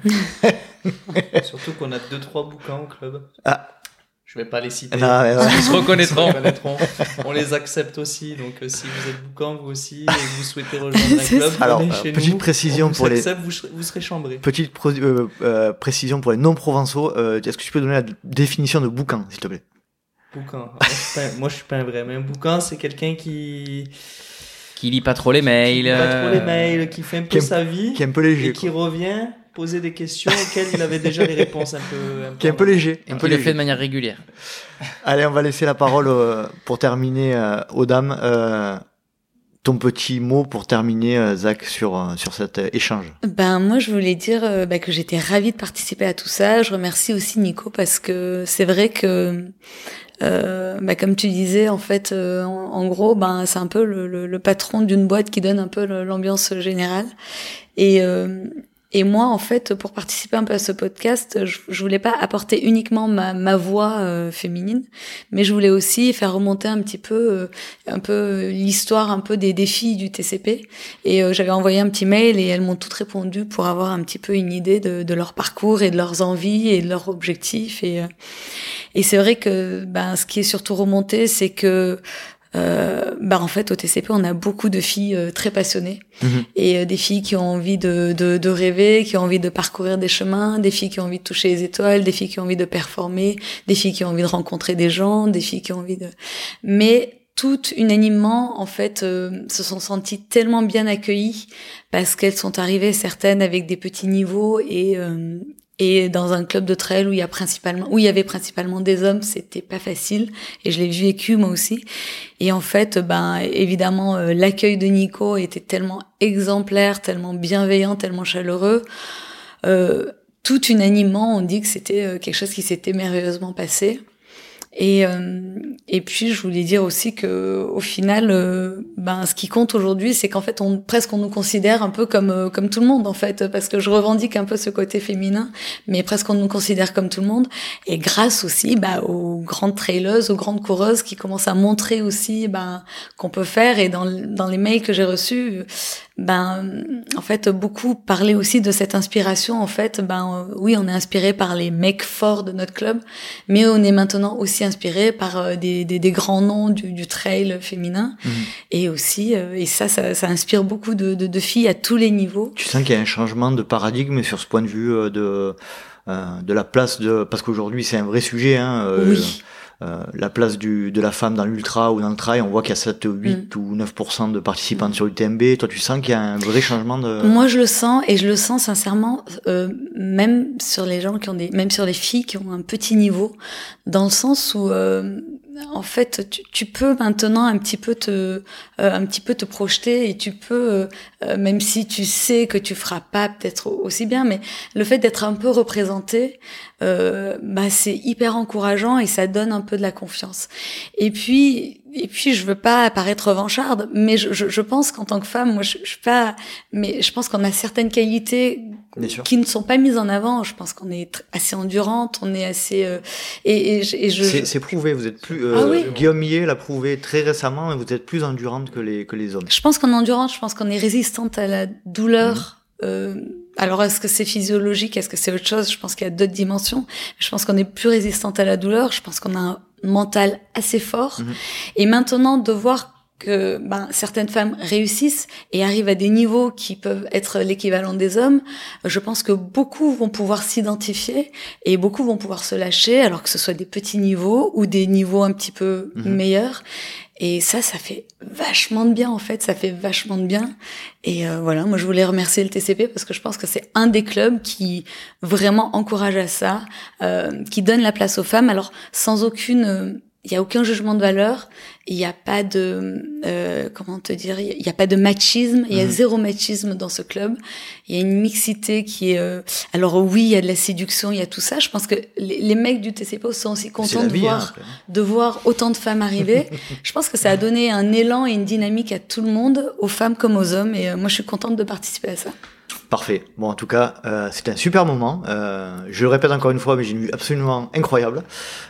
Surtout qu'on a deux, trois bouquins au club. Ah, je vais pas les citer. Non, Ils se reconnaîtront. On les accepte aussi. Donc, euh, si vous êtes boucan, vous aussi, et vous souhaitez rejoindre un club, Alors, euh, chez petite précision pour les. Vous, vous serez chambré. Petite euh, précision pour les non-provençaux. Est-ce que tu peux donner la définition de boucan, s'il te plaît? Boucan. Moi, je suis pas un vrai. Mais un boucan, c'est quelqu'un qui qui lit pas trop les mails. Qui lit pas trop les mails, qui fait un peu sa vie. Qui est un peu léger. Et qui revient poser des questions auxquelles il avait déjà les réponses un peu. Un qui est un peu léger. Un peu le fait de manière régulière. Allez, on va laisser la parole euh, pour terminer euh, aux dames. Euh, ton petit mot pour terminer, Zach, sur, sur cet échange Ben moi, je voulais dire bah, que j'étais ravie de participer à tout ça. Je remercie aussi Nico parce que c'est vrai que, euh, bah, comme tu disais, en fait, en, en, gros, ben c'est un peu le, patron d'une boîte qui donne un peu l'ambiance générale. Et, et moi, en fait, pour participer un peu à ce podcast, je, je voulais pas apporter uniquement ma, ma voix euh, féminine, mais je voulais aussi faire remonter un petit peu, euh, un peu l'histoire, un peu des défis du TCP. Et euh, j'avais envoyé un petit mail et elles m'ont toutes répondu pour avoir un petit peu une idée de, de, leur parcours et de leurs envies et de leurs objectifs. Et, et c'est vrai que ben, ce qui est surtout remonté, c'est que bah en fait au TCP on a beaucoup de filles euh, très passionnées mhm. et euh, des filles qui ont envie de, de, de, rêver, qui ont envie de parcourir des chemins, des filles qui ont envie de toucher les étoiles, des filles qui ont envie de performer, des filles qui ont envie de rencontrer des gens, des filles qui ont envie de mais toutes unanimement en fait se sont senties tellement bien accueillies parce qu'elles sont arrivées certaines avec des petits niveaux et et dans un club de trail où il y a principalement, où il y avait principalement des hommes, c'était pas facile. Et je l'ai vécu moi aussi. Et en fait, ben évidemment, euh, l'accueil de Nico était tellement exemplaire, tellement bienveillant, tellement chaleureux. Euh, tout unanimement, on dit que c'était euh, quelque chose qui s'était merveilleusement passé. Et, euh, et puis je voulais dire aussi que au final, euh, ben ce qui compte aujourd'hui, c'est qu'en fait, on presque on nous considère un peu comme euh, comme tout le monde en fait, parce que je revendique un peu ce côté féminin, mais presque on nous considère comme tout le monde. Et grâce aussi bah, aux grandes trailers, aux grandes coureuses qui commencent à montrer aussi ben qu'on peut faire. Et dans dans les mails que j'ai reçus, ben en fait beaucoup parlaient aussi de cette inspiration. En fait, ben oui, on est inspiré par les mecs forts de notre club, mais on est maintenant aussi inspiré par euh, des, des, des grands noms du, du trail féminin. Mhm. Et aussi, euh, et ça, ça, ça inspire beaucoup de, de, de, filles à tous les niveaux. Tu sens qu'il y a un changement de paradigme sur ce point de vue euh, de, de la place de... Parce qu'aujourd'hui, c'est un vrai sujet. Hein, oui. Euh, la place du, de la femme dans l'ultra ou dans le trail, on voit qu'il y a 7, 8 mm. ou 9% de participantes mm. sur l'UTMB. Toi, tu sens qu'il y a un vrai changement de... Moi, je le sens et je le sens sincèrement, euh, même sur les gens qui ont des, même sur les filles qui ont un petit niveau, dans le sens où euh, en fait, tu, tu, peux maintenant un petit peu te, euh, un petit peu te projeter et tu peux, euh, euh, même si tu sais que tu feras pas peut-être aussi bien, mais le fait d'être un peu représenté, bah c'est hyper encourageant et ça donne un peu de la confiance. Et puis et puis je veux pas apparaître revancharde, mais je, je, je pense qu'en tant que femme, moi je, je suis pas, mais je pense qu'on a certaines qualités qui ne sont pas mises en avant. Je pense qu'on est assez endurante, on est assez euh, et, et, et, je. C'est prouvé. Vous êtes plus euh, ah oui. Guillaume Millet l'a prouvé très récemment, et vous êtes plus endurante que les que les hommes. Je pense qu'on est endurante. Je pense qu'on est résistante à la douleur. Mmh. Euh, alors est-ce que c'est physiologique Est-ce que c'est autre chose? Je pense qu'il y a d'autres dimensions. Je pense qu'on est plus résistante à la douleur. Je pense qu'on a un mental assez fort. Mmh. Et maintenant, de voir que ben, certaines femmes réussissent et arrivent à des niveaux qui peuvent être l'équivalent des hommes, je pense que beaucoup vont pouvoir s'identifier et beaucoup vont pouvoir se lâcher, alors que ce soit des petits niveaux ou des niveaux un petit peu mmh. meilleurs. Et ça, ça fait vachement de bien en fait, ça fait vachement de bien. Et euh, voilà, moi je voulais remercier le TCP parce que je pense que c'est un des clubs qui vraiment encourage à ça, euh, qui donne la place aux femmes. Alors sans aucune euh, il y a aucun jugement de valeur, il n'y a pas de euh, comment te dire, il n'y a pas de machisme, il y a mmh. zéro machisme dans ce club. Il y a une mixité qui est euh, alors oui, il y a de la séduction, il y a tout ça. Je pense que les, les mecs du TCPO sont aussi contents de voir hein, de voir autant de femmes arriver. je pense que ça a donné un élan et une dynamique à tout le monde, aux femmes comme aux hommes et euh, moi je suis contente de participer à ça. Parfait. Bon, en tout cas, euh, c'était un super moment. Euh, je le répète encore une fois, mais j'ai une vue absolument incroyable.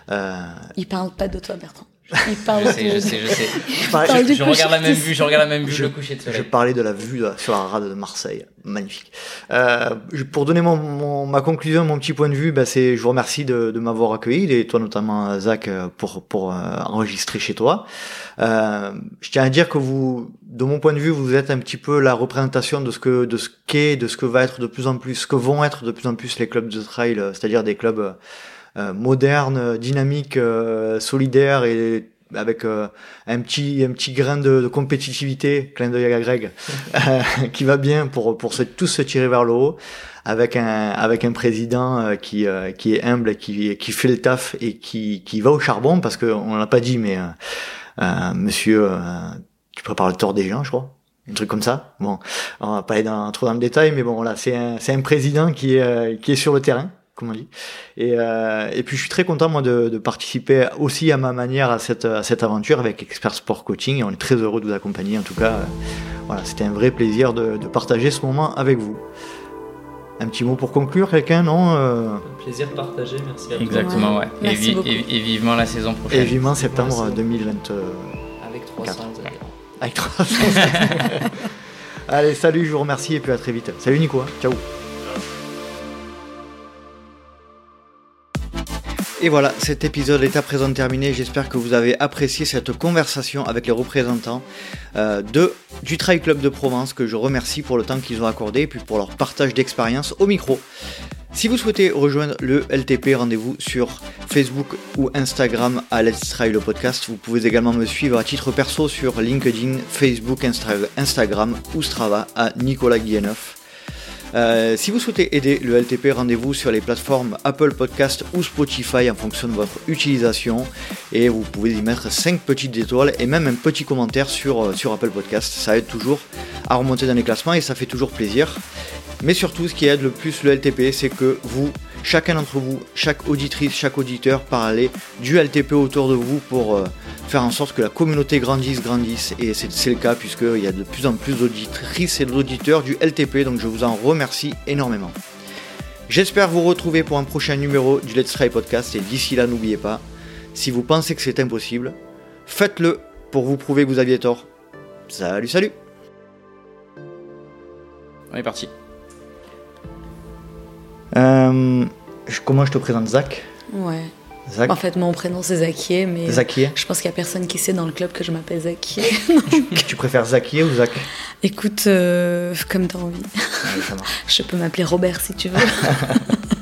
Euh... Il parle pas de toi, Bertrand. Il parle je sais, je sais, je sais. Je, je, je regarde la même vue, je regarde la même vue, je, le coucher de soleil. Je parlais de la vue sur la rade de Marseille, magnifique. Euh, pour donner mon, mon, ma conclusion, mon petit point de vue, bah, c'est, je vous remercie de, de m'avoir accueilli, et toi notamment Zach, pour pour euh, enregistrer chez toi. Euh, je tiens à dire que vous, de mon point de vue, vous êtes un petit peu la représentation de ce que de ce qu'est, de ce que va être de plus en plus, ce que vont être de plus en plus les clubs de trail, c'est-à-dire des clubs euh, moderne, dynamique, euh, solidaire et avec euh, un petit un petit grain de, de compétitivité, clin d'œil à Greg, qui va bien pour pour se, tous se tirer vers le haut, avec un avec un président qui qui est humble, et qui qui fait le taf et qui qui va au charbon parce que on l'a pas dit, mais Monsieur, tu prépares le tort des gens, je crois un truc comme ça. Bon, on va pas aller dans, trop dans le détail, mais bon, voilà, c'est un, c'est un président qui est, qui est sur le terrain, comme on dit. Et, euh, et puis je suis très content moi de, de, participer aussi à ma manière à cette, à cette aventure avec Expert Sport Coaching et on est très heureux de vous accompagner. En tout cas, euh, voilà, c'était un vrai plaisir de, de, partager ce moment avec vous. Un petit mot pour conclure, quelqu'un, non euh... Un plaisir partagé, merci à Exactement, ouais. Et, vi et, et, vivement la saison prochaine. Et vivement septembre merci. 2020. Avec 300 Avec 300 Allez, salut, je vous remercie et puis à très vite. Salut Nico, hein. ciao Et voilà, cet épisode est à présent terminé. J'espère que vous avez apprécié cette conversation avec les représentants euh, du Trail Club de Provence, que je remercie pour le temps qu'ils ont accordé et puis pour leur partage d'expérience au micro. Si vous souhaitez rejoindre le LTP, rendez-vous sur Facebook ou Instagram à Let's Try le podcast. Vous pouvez également me suivre à titre perso sur LinkedIn, Facebook, Insta Instagram ou Strava à Nicolas Guilleneuf. Euh, si vous souhaitez aider le LTP, rendez-vous sur les plateformes Apple Podcast ou Spotify en fonction de votre utilisation et vous pouvez y mettre 5 petites étoiles et même un petit commentaire sur, euh, sur Apple Podcast. Ça aide toujours à remonter dans les classements et ça fait toujours plaisir. Mais surtout, ce qui aide le plus le LTP, c'est que vous chacun d'entre vous, chaque auditrice, chaque auditeur, parler du LTP autour de vous pour euh, faire en sorte que la communauté grandisse, grandisse. Et c'est le cas puisqu'il y a de plus en plus d'auditrices et d'auditeurs du LTP, donc je vous en remercie énormément. J'espère vous retrouver pour un prochain numéro du Let's Try Podcast et d'ici là n'oubliez pas, si vous pensez que c'est impossible, faites-le pour vous prouver que vous aviez tort. Salut salut On est parti. Euh, comment je te présente Zach? Ouais. Zach? En fait, mon prénom c'est Zakier, mais Zakier je pense qu'il y a personne qui sait dans le club que je m'appelle Zakier. Tu préfères Zakier ou Zach? Écoute, euh, comme t'as envie. Ouais, ça marche. Je peux m'appeler Robert si tu veux.